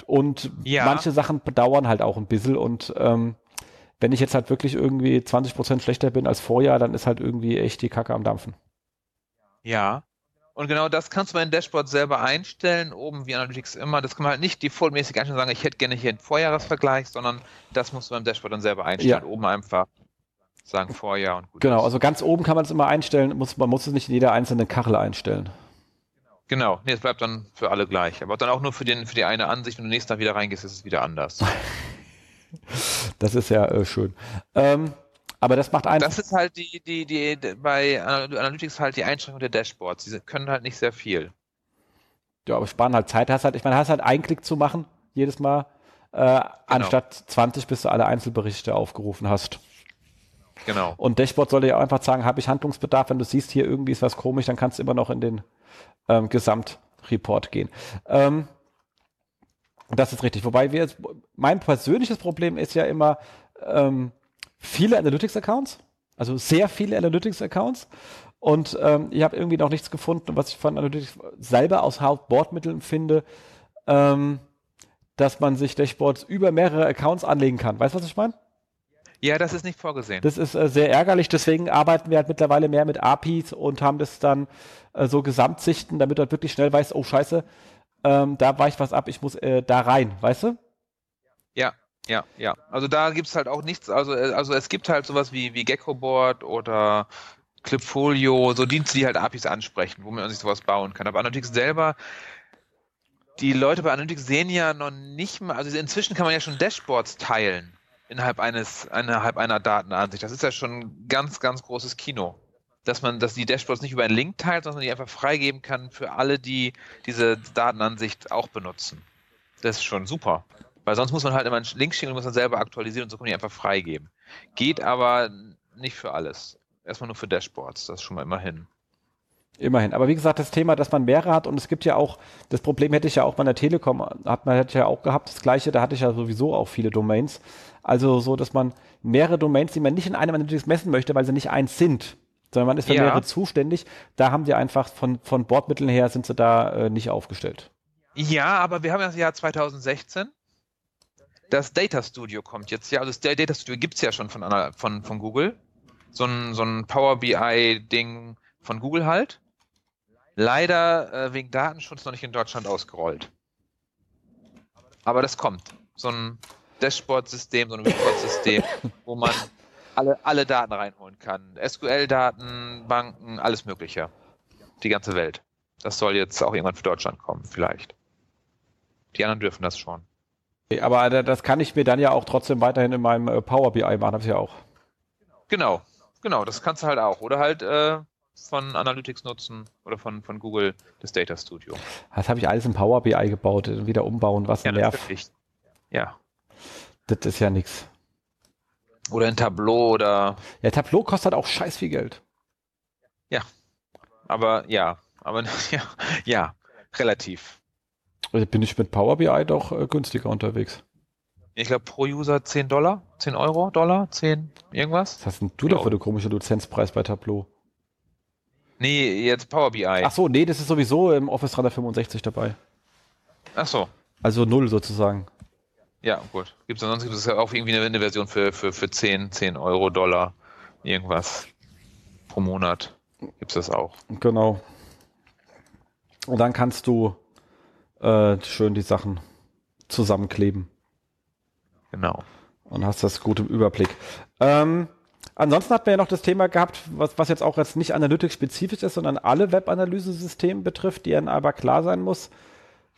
Und ja. manche Sachen bedauern halt auch ein bisschen und ähm, wenn ich jetzt halt wirklich irgendwie 20% schlechter bin als Vorjahr, dann ist halt irgendwie echt die Kacke am Dampfen. Ja. Und genau das kannst du bei den Dashboard selber einstellen, oben wie Analytics immer. Das kann man halt nicht defaultmäßig einstellen und sagen, ich hätte gerne hier einen Vorjahresvergleich, sondern das musst du beim Dashboard dann selber einstellen. Ja. Oben einfach sagen Vorjahr und gut. Genau, ist. also ganz oben kann man es immer einstellen, muss, man muss es nicht in jeder einzelnen Kachel einstellen. Genau, nee, es bleibt dann für alle gleich. Aber dann auch nur für, den, für die eine Ansicht, wenn du nächstes Mal wieder reingehst, ist es wieder anders. (laughs) das ist ja äh, schön. Ähm, aber das macht einfach. Das ist halt die, die, die, bei Analytics halt die Einschränkung der Dashboards. Sie können halt nicht sehr viel. Ja, aber sparen halt Zeit. Hast halt, ich meine, hast halt einen Klick zu machen, jedes Mal, äh, genau. anstatt 20, bis du alle Einzelberichte aufgerufen hast. Genau. Und Dashboard sollte ja auch einfach sagen, habe ich Handlungsbedarf, wenn du siehst, hier irgendwie ist was komisch, dann kannst du immer noch in den ähm, Gesamtreport gehen. Ähm, das ist richtig. Wobei wir jetzt, mein persönliches Problem ist ja immer, ähm, viele Analytics-Accounts, also sehr viele Analytics-Accounts. Und ähm, ich habe irgendwie noch nichts gefunden, was ich von Analytics selber aus Hauptbordmitteln finde, ähm, dass man sich Dashboards über mehrere Accounts anlegen kann. Weißt du, was ich meine? Ja, das ist nicht vorgesehen. Das ist äh, sehr ärgerlich, deswegen arbeiten wir halt mittlerweile mehr mit APIs und haben das dann äh, so Gesamtsichten, damit du halt wirklich schnell weißt, oh scheiße, ähm, da weicht was ab, ich muss äh, da rein, weißt du? Ja, ja, ja. Also da gibt es halt auch nichts, also, äh, also es gibt halt sowas wie, wie Geckoboard oder Clipfolio, so Dienste, die halt APIs ansprechen, wo man sich sowas bauen kann. Aber Analytics selber, die Leute bei Analytics sehen ja noch nicht mal, also inzwischen kann man ja schon Dashboards teilen innerhalb eines, innerhalb einer Datenansicht. Das ist ja schon ein ganz, ganz großes Kino. Dass man, dass die Dashboards nicht über einen Link teilt, sondern die einfach freigeben kann für alle, die diese Datenansicht auch benutzen. Das ist schon super. Weil sonst muss man halt immer einen Link schicken und muss dann selber aktualisieren und so kann man die einfach freigeben. Geht aber nicht für alles. Erstmal nur für Dashboards, das ist schon mal immerhin. Immerhin. Aber wie gesagt, das Thema, dass man mehrere hat und es gibt ja auch, das Problem hätte ich ja auch bei der Telekom, hat man hätte ja auch gehabt, das gleiche, da hatte ich ja sowieso auch viele Domains. Also so, dass man mehrere Domains, die man nicht in einem Analytics messen möchte, weil sie nicht eins sind, sondern man ist für ja. mehrere zuständig, da haben die einfach von, von Bordmitteln her sind sie da äh, nicht aufgestellt. Ja, aber wir haben das Jahr 2016 das Data Studio kommt jetzt ja. Also das Data Studio gibt es ja schon von, von, von Google. So ein, so ein Power BI-Ding von Google halt. Leider äh, wegen Datenschutz noch nicht in Deutschland ausgerollt. Aber das kommt. So ein Dashboard-System, so ein Report-System, (laughs) wo man alle, alle Daten reinholen kann. SQL-Daten, Banken, alles Mögliche. Die ganze Welt. Das soll jetzt auch irgendwann für Deutschland kommen, vielleicht. Die anderen dürfen das schon. Aber das kann ich mir dann ja auch trotzdem weiterhin in meinem äh, Power BI machen, habe ich ja auch. Genau, genau, das kannst du halt auch. Oder halt äh, von Analytics nutzen oder von, von Google das Data Studio. Das habe ich alles in Power BI gebaut, wieder umbauen, was ja, nervt. Ja. Das ist ja nichts. Oder in Tableau oder. Ja, Tableau kostet auch scheiß viel Geld. Ja. Aber ja, aber (laughs) ja, ja, relativ. Also bin ich mit Power BI doch äh, günstiger unterwegs. Ich glaube pro User 10 Dollar, 10 Euro, Dollar, 10 irgendwas. Was hast denn du da für eine komische Lizenzpreis bei Tableau? Nee, jetzt Power BI. Ach so, nee, das ist sowieso im Office 365 dabei. Ach so. Also null sozusagen. Ja, gut. Gibt's ansonsten gibt es ja auch irgendwie eine, eine, Version für, für, für 10, 10 Euro, Dollar, irgendwas pro Monat. Gibt es das auch. Genau. Und dann kannst du äh, schön die Sachen zusammenkleben. Genau. Und hast das gut im Überblick. Ähm, ansonsten hat man ja noch das Thema gehabt, was, was jetzt auch jetzt nicht analytics-spezifisch ist, sondern alle Web-Analysesysteme betrifft, die einem aber klar sein muss,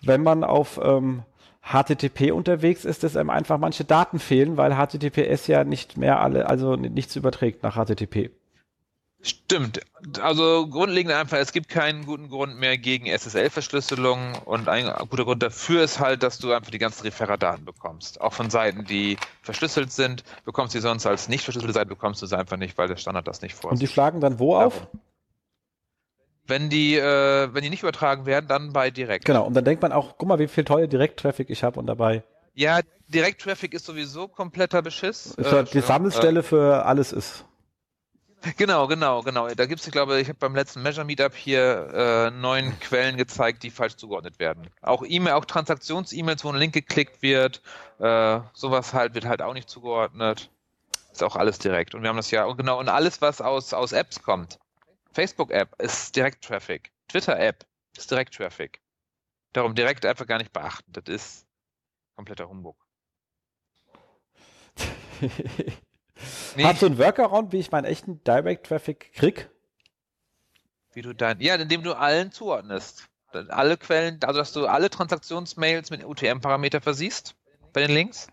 wenn man auf ähm, HTTP unterwegs ist, dass einem einfach manche Daten fehlen, weil HTTPS ja nicht mehr alle, also nichts überträgt nach HTTP. Stimmt. Also grundlegend einfach, es gibt keinen guten Grund mehr gegen SSL-Verschlüsselung und ein guter Grund dafür ist halt, dass du einfach die ganzen Referrer-Daten bekommst. Auch von Seiten, die verschlüsselt sind, bekommst du sie sonst als nicht verschlüsselte Seite, bekommst du sie einfach nicht, weil der Standard das nicht vorsieht. Und die schlagen dann wo auf? Wenn die, äh, wenn die nicht übertragen werden, dann bei Direkt. Genau, und dann denkt man auch, guck mal, wie viel tolle Direkt-Traffic ich habe und dabei. Ja, Direkt-Traffic ist sowieso kompletter Beschiss. Ist halt äh, die Sammelstelle äh, für alles ist. Genau, genau, genau. Da gibt es, ich glaube, ich habe beim letzten Measure Meetup hier äh, neun Quellen gezeigt, die falsch zugeordnet werden. Auch E-Mail, auch Transaktions-E-Mails, wo ein Link geklickt wird, äh, sowas halt wird halt auch nicht zugeordnet. Ist auch alles direkt. Und wir haben das ja, genau, und alles, was aus, aus Apps kommt. Facebook-App ist Direkt-Traffic. Twitter-App ist Direkt-Traffic. Darum direkt einfach gar nicht beachten. Das ist kompletter Humbug. (laughs) nee. Hast du einen Workaround, wie ich meinen echten Direct Traffic krieg? Wie du dein, ja, indem du allen zuordnest. Alle Quellen, also dass du alle Transaktionsmails mit UTM-Parameter versiehst bei den Links.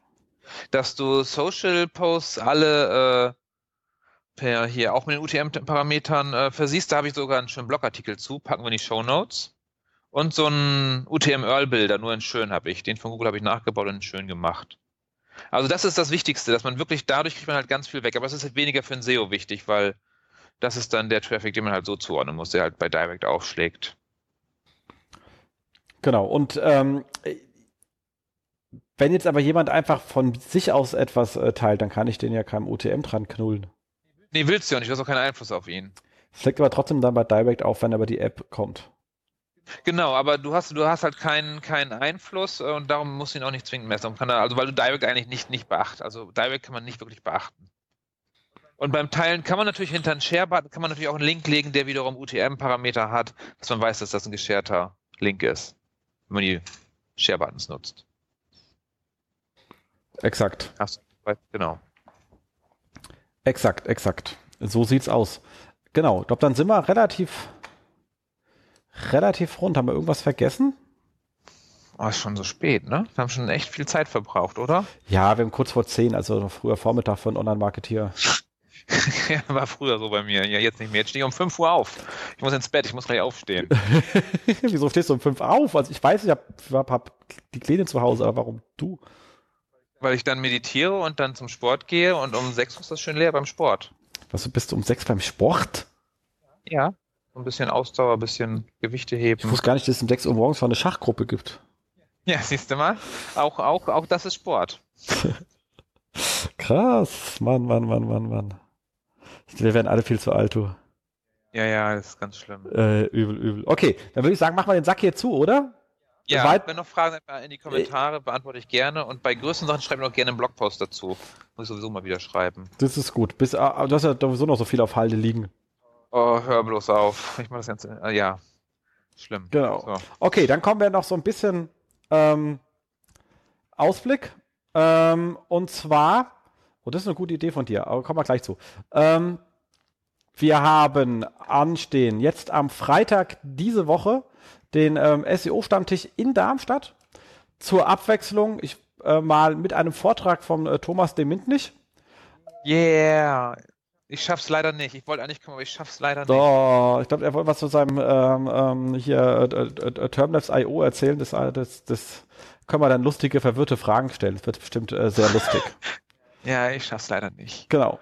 Dass du Social Posts alle äh, per hier auch mit den UTM-Parametern äh, versiehst. Da habe ich sogar einen schönen Blogartikel zu, packen wir in die Show Notes. Und so ein UTM-Earl-Bilder, nur in schön habe ich. Den von Google habe ich nachgebaut und in schön gemacht. Also das ist das Wichtigste, dass man wirklich, dadurch kriegt man halt ganz viel weg. Aber es ist halt weniger für ein SEO wichtig, weil das ist dann der Traffic, den man halt so zuordnen muss, der halt bei Direct aufschlägt. Genau, und ähm, wenn jetzt aber jemand einfach von sich aus etwas äh, teilt, dann kann ich den ja keinem UTM dran knullen. Nee, willst du ja nicht, du hast auch keinen Einfluss auf ihn. Es fliegt aber trotzdem dann bei Direct auf, wenn er über die App kommt. Genau, aber du hast, du hast halt keinen, keinen Einfluss äh, und darum musst du ihn auch nicht zwingend messen. also weil du Direct eigentlich nicht, nicht beachtest. Also Direct kann man nicht wirklich beachten. Und beim Teilen kann man natürlich hinter einen Share-Button, kann man natürlich auch einen Link legen, der wiederum UTM-Parameter hat, dass man weiß, dass das ein gescherter Link ist, wenn man die Share-Buttons nutzt. Exakt. Ach, genau. Exakt, exakt. So sieht's aus. Genau, ich glaube, dann sind wir relativ relativ rund. Haben wir irgendwas vergessen? Oh, ist schon so spät, ne? Wir haben schon echt viel Zeit verbraucht, oder? Ja, wir haben kurz vor zehn, also früher Vormittag für einen Online-Marketeer. (laughs) ja, war früher so bei mir. Ja, jetzt nicht mehr. Jetzt stehe ich um 5 Uhr auf. Ich muss ins Bett, ich muss gleich aufstehen. (laughs) Wieso stehst du um 5 Uhr auf? Also ich weiß, ich habe hab die Kleine zu Hause, aber warum du? Weil ich dann meditiere und dann zum Sport gehe und um 6 Uhr ist das schön leer beim Sport. Was, bist du um 6 beim Sport? Ja. Ein bisschen Ausdauer, ein bisschen Gewichte heben. Ich wusste gar nicht, dass es um 6 Uhr morgens mal eine Schachgruppe gibt. Ja, siehst du mal. Auch, auch, auch das ist Sport. (laughs) Krass. Mann, Mann, Mann, Mann, Mann. Wir werden alle viel zu alt, du. Ja, ja, das ist ganz schlimm. Äh, übel, übel. Okay, dann würde ich sagen, mach mal den Sack hier zu, oder? Ja, Weit wenn noch Fragen in die Kommentare, beantworte ich gerne. Und bei größeren Sachen schreibe ich noch gerne einen Blogpost dazu. Muss ich sowieso mal wieder schreiben. Das ist gut. Bis, ah, du hast ja sowieso noch so viel auf Halde liegen. Oh, hör bloß auf. Ich mach das Ganze. Äh, ja. Schlimm. Genau. So. Okay, dann kommen wir noch so ein bisschen ähm, Ausblick. Ähm, und zwar, oh, das ist eine gute Idee von dir, aber kommen wir gleich zu. Ähm, wir haben anstehen jetzt am Freitag diese Woche den ähm, SEO-Stammtisch in Darmstadt. Zur Abwechslung, ich äh, mal mit einem Vortrag von äh, Thomas de Mintnich. Yeah, ich schaff's leider nicht. Ich wollte eigentlich kommen, aber ich schaff's leider Doch, nicht. ich glaube, er wollte was zu seinem ähm, ähm, hier äh, äh, äh Termlabs.io erzählen. Das, äh, das, das können wir dann lustige, verwirrte Fragen stellen. Das wird bestimmt äh, sehr lustig. (laughs) ja, ich schaff's leider nicht. Genau.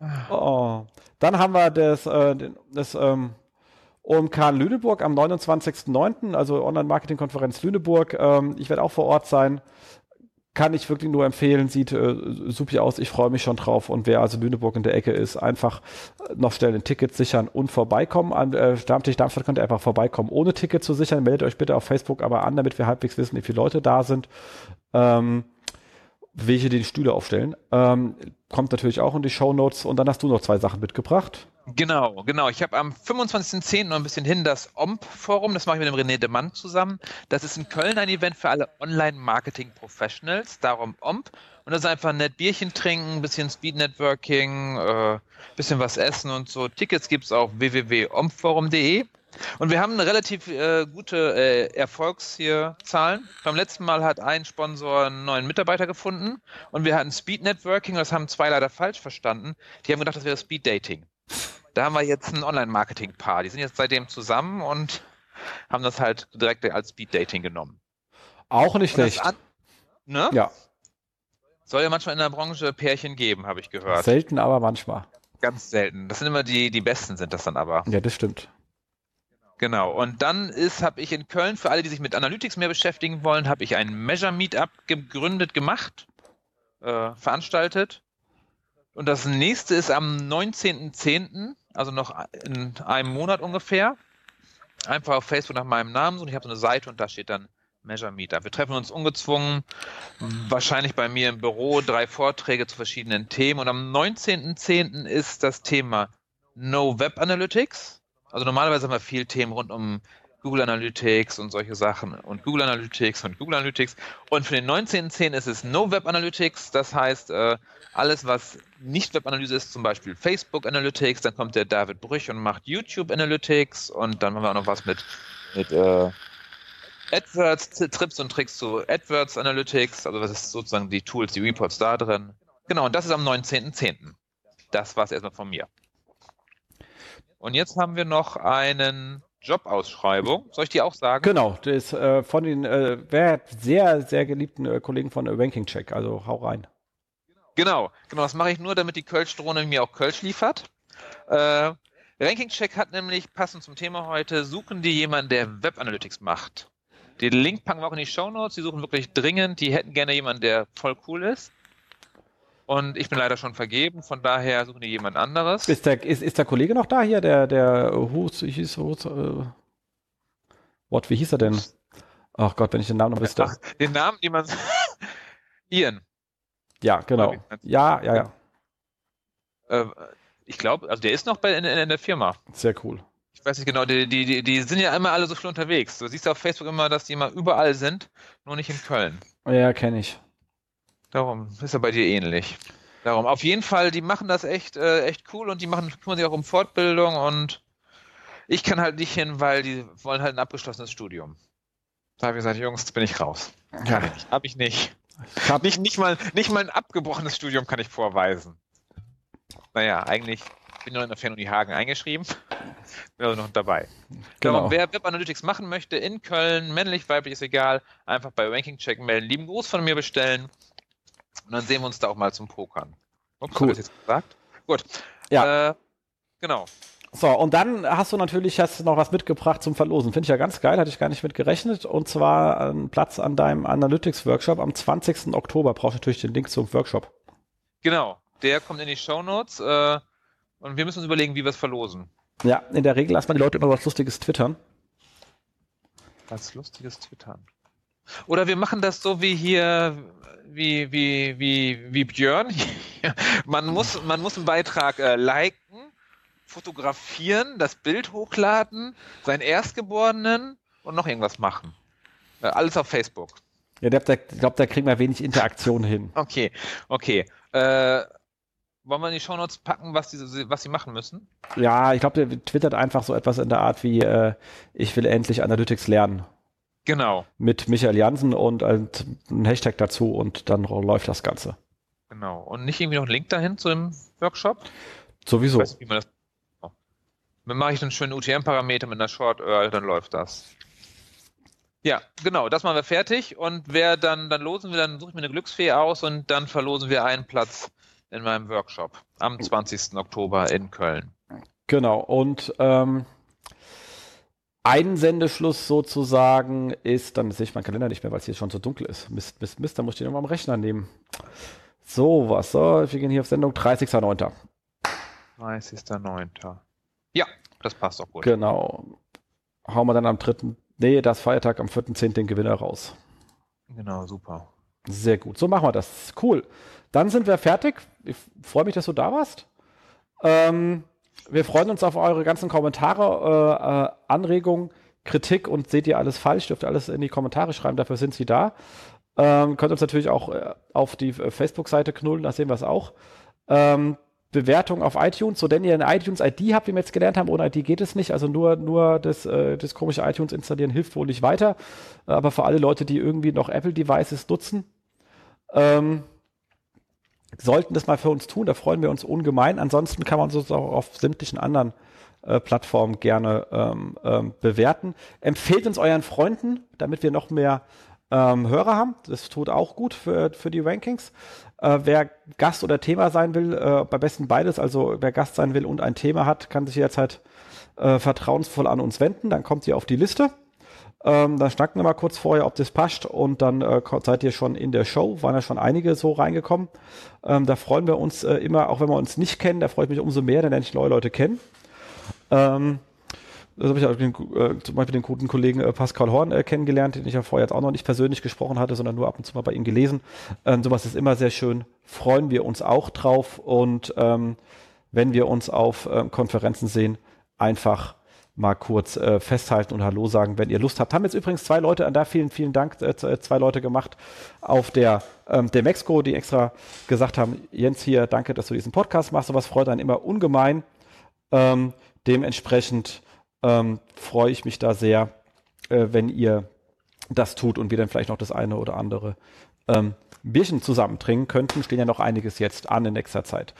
Ah. Oh. Dann haben wir das, äh, das ähm, OMK Lüneburg am 29.09., also Online-Marketing-Konferenz Lüneburg. Ähm, ich werde auch vor Ort sein kann ich wirklich nur empfehlen, sieht äh, super aus, ich freue mich schon drauf und wer also Lüneburg in der Ecke ist, einfach noch schnell ein Ticket sichern und vorbeikommen. An äh, Stammtisch Darmstadt könnt ihr einfach vorbeikommen, ohne Ticket zu sichern. Meldet euch bitte auf Facebook aber an, damit wir halbwegs wissen, wie viele Leute da sind. Ähm, welche die Stühle aufstellen. Ähm, kommt natürlich auch in die Show Notes und dann hast du noch zwei Sachen mitgebracht. Genau, genau. Ich habe am 25.10. noch ein bisschen hin das OMP-Forum, das mache ich mit dem René de Mann zusammen. Das ist in Köln ein Event für alle Online-Marketing-Professionals, darum OMP. Und das ist einfach nett Bierchen trinken, ein bisschen Speed-Networking, äh, bisschen was essen und so. Tickets gibt es auf www.ompforum.de. Und wir haben eine relativ äh, gute äh, Erfolgs hier Zahlen. Beim letzten Mal hat ein Sponsor einen neuen Mitarbeiter gefunden und wir hatten Speed Networking, das haben zwei leider falsch verstanden. Die haben gedacht, das wäre Speed Dating. Da haben wir jetzt ein Online-Marketing-Paar. Die sind jetzt seitdem zusammen und haben das halt direkt als Speed Dating genommen. Auch nicht schlecht. Ne? Ja. Soll ja manchmal in der Branche Pärchen geben, habe ich gehört. Selten, aber manchmal. Ganz selten. Das sind immer die, die besten, sind das dann aber. Ja, das stimmt. Genau. Und dann ist, habe ich in Köln, für alle, die sich mit Analytics mehr beschäftigen wollen, habe ich ein Measure Meetup gegründet, gemacht, äh, veranstaltet. Und das nächste ist am 19.10., also noch in einem Monat ungefähr. Einfach auf Facebook nach meinem Namen suchen. Ich habe so eine Seite und da steht dann Measure Meetup. Wir treffen uns ungezwungen, wahrscheinlich bei mir im Büro, drei Vorträge zu verschiedenen Themen. Und am 19.10. ist das Thema No Web Analytics. Also normalerweise haben wir viel Themen rund um Google Analytics und solche Sachen und Google Analytics und Google Analytics. Und für den 19.10. ist es No Web Analytics. Das heißt, äh, alles, was nicht Webanalyse ist, zum Beispiel Facebook Analytics, dann kommt der David Brüch und macht YouTube Analytics und dann haben wir auch noch was mit, mit äh, AdWords, Trips und Tricks zu AdWords Analytics, also was ist sozusagen die Tools, die Reports da drin. Genau, und das ist am 19.10. Das war es erstmal von mir. Und jetzt haben wir noch einen Jobausschreibung. Soll ich die auch sagen? Genau, das ist äh, von den äh, sehr, sehr geliebten äh, Kollegen von Ranking Check. Also hau rein. Genau, genau, das mache ich nur, damit die Kölsch-Drohne mir auch Kölsch liefert. Äh, Ranking Check hat nämlich, passend zum Thema heute, suchen die jemanden, der Web Analytics macht. Den Link packen wir auch in die Show Notes. Die suchen wirklich dringend. Die hätten gerne jemanden, der voll cool ist. Und ich bin leider schon vergeben, von daher suchen die jemand anderes. Ist der, ist, ist der Kollege noch da hier, der, der Hus, hieß, Hus, äh, what, wie hieß er denn? Ach Gott, wenn ich den Namen noch wüsste. Ach, den Namen, den man. (laughs) Ian. Ja, genau. Ja, ja, ja. Äh, ich glaube, also der ist noch bei, in, in, der Firma. Sehr cool. Ich weiß nicht genau, die, die, die sind ja immer alle so viel unterwegs. Du siehst auf Facebook immer, dass die immer überall sind, nur nicht in Köln. Ja, kenne ich. Darum ist er bei dir ähnlich. Darum, auf jeden Fall, die machen das echt, äh, echt cool und die machen, kümmern sich auch um Fortbildung und ich kann halt nicht hin, weil die wollen halt ein abgeschlossenes Studium. Da habe ich gesagt, Jungs, jetzt bin ich raus. Ja. Habe ich nicht. Hab nicht, nicht, mal, nicht mal ein abgebrochenes Studium kann ich vorweisen. Naja, eigentlich bin ich noch in der Fernuni Hagen eingeschrieben. Bin also noch dabei. Genau. Darum, wer Web Analytics machen möchte in Köln, männlich, weiblich, ist egal, einfach bei Ranking Check melden, lieben Gruß von mir bestellen und dann sehen wir uns da auch mal zum Pokern. Ups, cool. jetzt gesagt? Gut. Ja. Äh, genau. So, und dann hast du natürlich hast noch was mitgebracht zum Verlosen. Finde ich ja ganz geil, hatte ich gar nicht mit gerechnet. Und zwar einen Platz an deinem Analytics-Workshop am 20. Oktober. Brauchst du natürlich den Link zum Workshop. Genau, der kommt in die Show Notes äh, und wir müssen uns überlegen, wie wir es verlosen. Ja, in der Regel lassen wir die Leute immer was Lustiges twittern. Was Lustiges twittern. Oder wir machen das so wie hier, wie, wie, wie, wie Björn. (laughs) man, muss, man muss einen Beitrag äh, liken, fotografieren, das Bild hochladen, seinen Erstgeborenen und noch irgendwas machen. Äh, alles auf Facebook. Ja, ich glaube, da kriegen wir wenig Interaktion hin. Okay, okay. Äh, wollen wir in die Shownotes packen, was, die, was sie machen müssen? Ja, ich glaube, der twittert einfach so etwas in der Art wie, äh, ich will endlich Analytics lernen. Genau. Mit Michael Jansen und ein Hashtag dazu und dann läuft das Ganze. Genau. Und nicht irgendwie noch einen Link dahin zu dem Workshop? Sowieso. Ich weiß nicht, wie man das. Dann mache ich einen schönen UTM-Parameter mit einer Short URL, dann läuft das. Ja, genau, das machen wir fertig. Und wer dann, dann losen wir, dann suche ich mir eine Glücksfee aus und dann verlosen wir einen Platz in meinem Workshop am 20. Oktober in Köln. Genau, und ähm, Einsendeschluss sozusagen ist, dann sehe ich meinen Kalender nicht mehr, weil es hier schon so dunkel ist. Mist, Mist, Mist, da muss ich den nochmal am Rechner nehmen. So, was so, wir gehen hier auf Sendung 30.09. 30.09. Ja, das passt auch gut. Genau. Hauen wir dann am 3. Nee, das Feiertag am 4.10. den Gewinner raus. Genau, super. Sehr gut. So machen wir das. Cool. Dann sind wir fertig. Ich freue mich, dass du da warst. Ähm, wir freuen uns auf eure ganzen Kommentare, äh, äh, Anregungen, Kritik und seht ihr alles falsch, dürft ihr alles in die Kommentare schreiben, dafür sind sie da. Ähm, könnt uns natürlich auch äh, auf die äh, Facebook-Seite knullen, da sehen wir es auch. Ähm, Bewertung auf iTunes, so denn ihr eine iTunes-ID habt, wie wir jetzt gelernt haben, ohne ID geht es nicht, also nur, nur das, äh, das komische iTunes installieren hilft wohl nicht weiter, aber für alle Leute, die irgendwie noch Apple-Devices nutzen, ähm, sollten das mal für uns tun, da freuen wir uns ungemein. Ansonsten kann man uns auch auf sämtlichen anderen äh, Plattformen gerne ähm, ähm, bewerten. Empfehlt uns euren Freunden, damit wir noch mehr ähm, Hörer haben. Das tut auch gut für, für die Rankings. Äh, wer Gast oder Thema sein will, äh, bei besten beides, also wer Gast sein will und ein Thema hat, kann sich jederzeit äh, vertrauensvoll an uns wenden. Dann kommt ihr auf die Liste. Ähm, dann schnacken wir mal kurz vorher, ob das passt und dann äh, seid ihr schon in der Show. Waren ja schon einige so reingekommen. Ähm, da freuen wir uns äh, immer, auch wenn wir uns nicht kennen, da freue ich mich umso mehr, wenn ich neue Leute kennen. Ähm, das habe ich auch den, äh, zum Beispiel den guten Kollegen äh, Pascal Horn äh, kennengelernt, den ich ja vorher jetzt auch noch nicht persönlich gesprochen hatte, sondern nur ab und zu mal bei ihm gelesen. Ähm, sowas ist immer sehr schön. Freuen wir uns auch drauf und ähm, wenn wir uns auf ähm, Konferenzen sehen, einfach mal kurz äh, festhalten und Hallo sagen, wenn ihr Lust habt. Haben jetzt übrigens zwei Leute, an da vielen, vielen Dank, äh, zwei Leute gemacht auf der, ähm, der Mexiko, die extra gesagt haben, Jens hier, danke, dass du diesen Podcast machst. Sowas freut einen immer ungemein. Ähm, dementsprechend ähm, freue ich mich da sehr, äh, wenn ihr das tut und wir dann vielleicht noch das eine oder andere ähm, Bierchen zusammen trinken könnten. Stehen ja noch einiges jetzt an in nächster Zeit.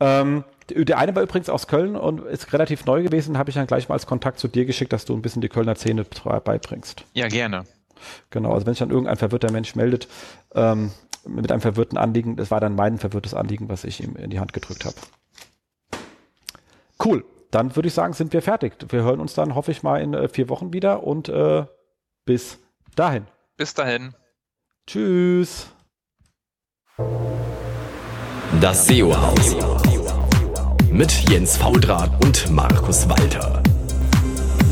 Ähm, der eine war übrigens aus Köln und ist relativ neu gewesen. Habe ich dann gleich mal als Kontakt zu dir geschickt, dass du ein bisschen die Kölner Szene beibringst. Ja, gerne. Genau, also wenn sich dann irgendein verwirrter Mensch meldet ähm, mit einem verwirrten Anliegen, das war dann mein verwirrtes Anliegen, was ich ihm in die Hand gedrückt habe. Cool dann würde ich sagen, sind wir fertig. Wir hören uns dann, hoffe ich mal, in äh, vier Wochen wieder und äh, bis dahin. Bis dahin. Tschüss. Das SEO-Haus. Mit Jens Faudrat und Markus Walter.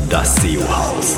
Das SEO-Haus.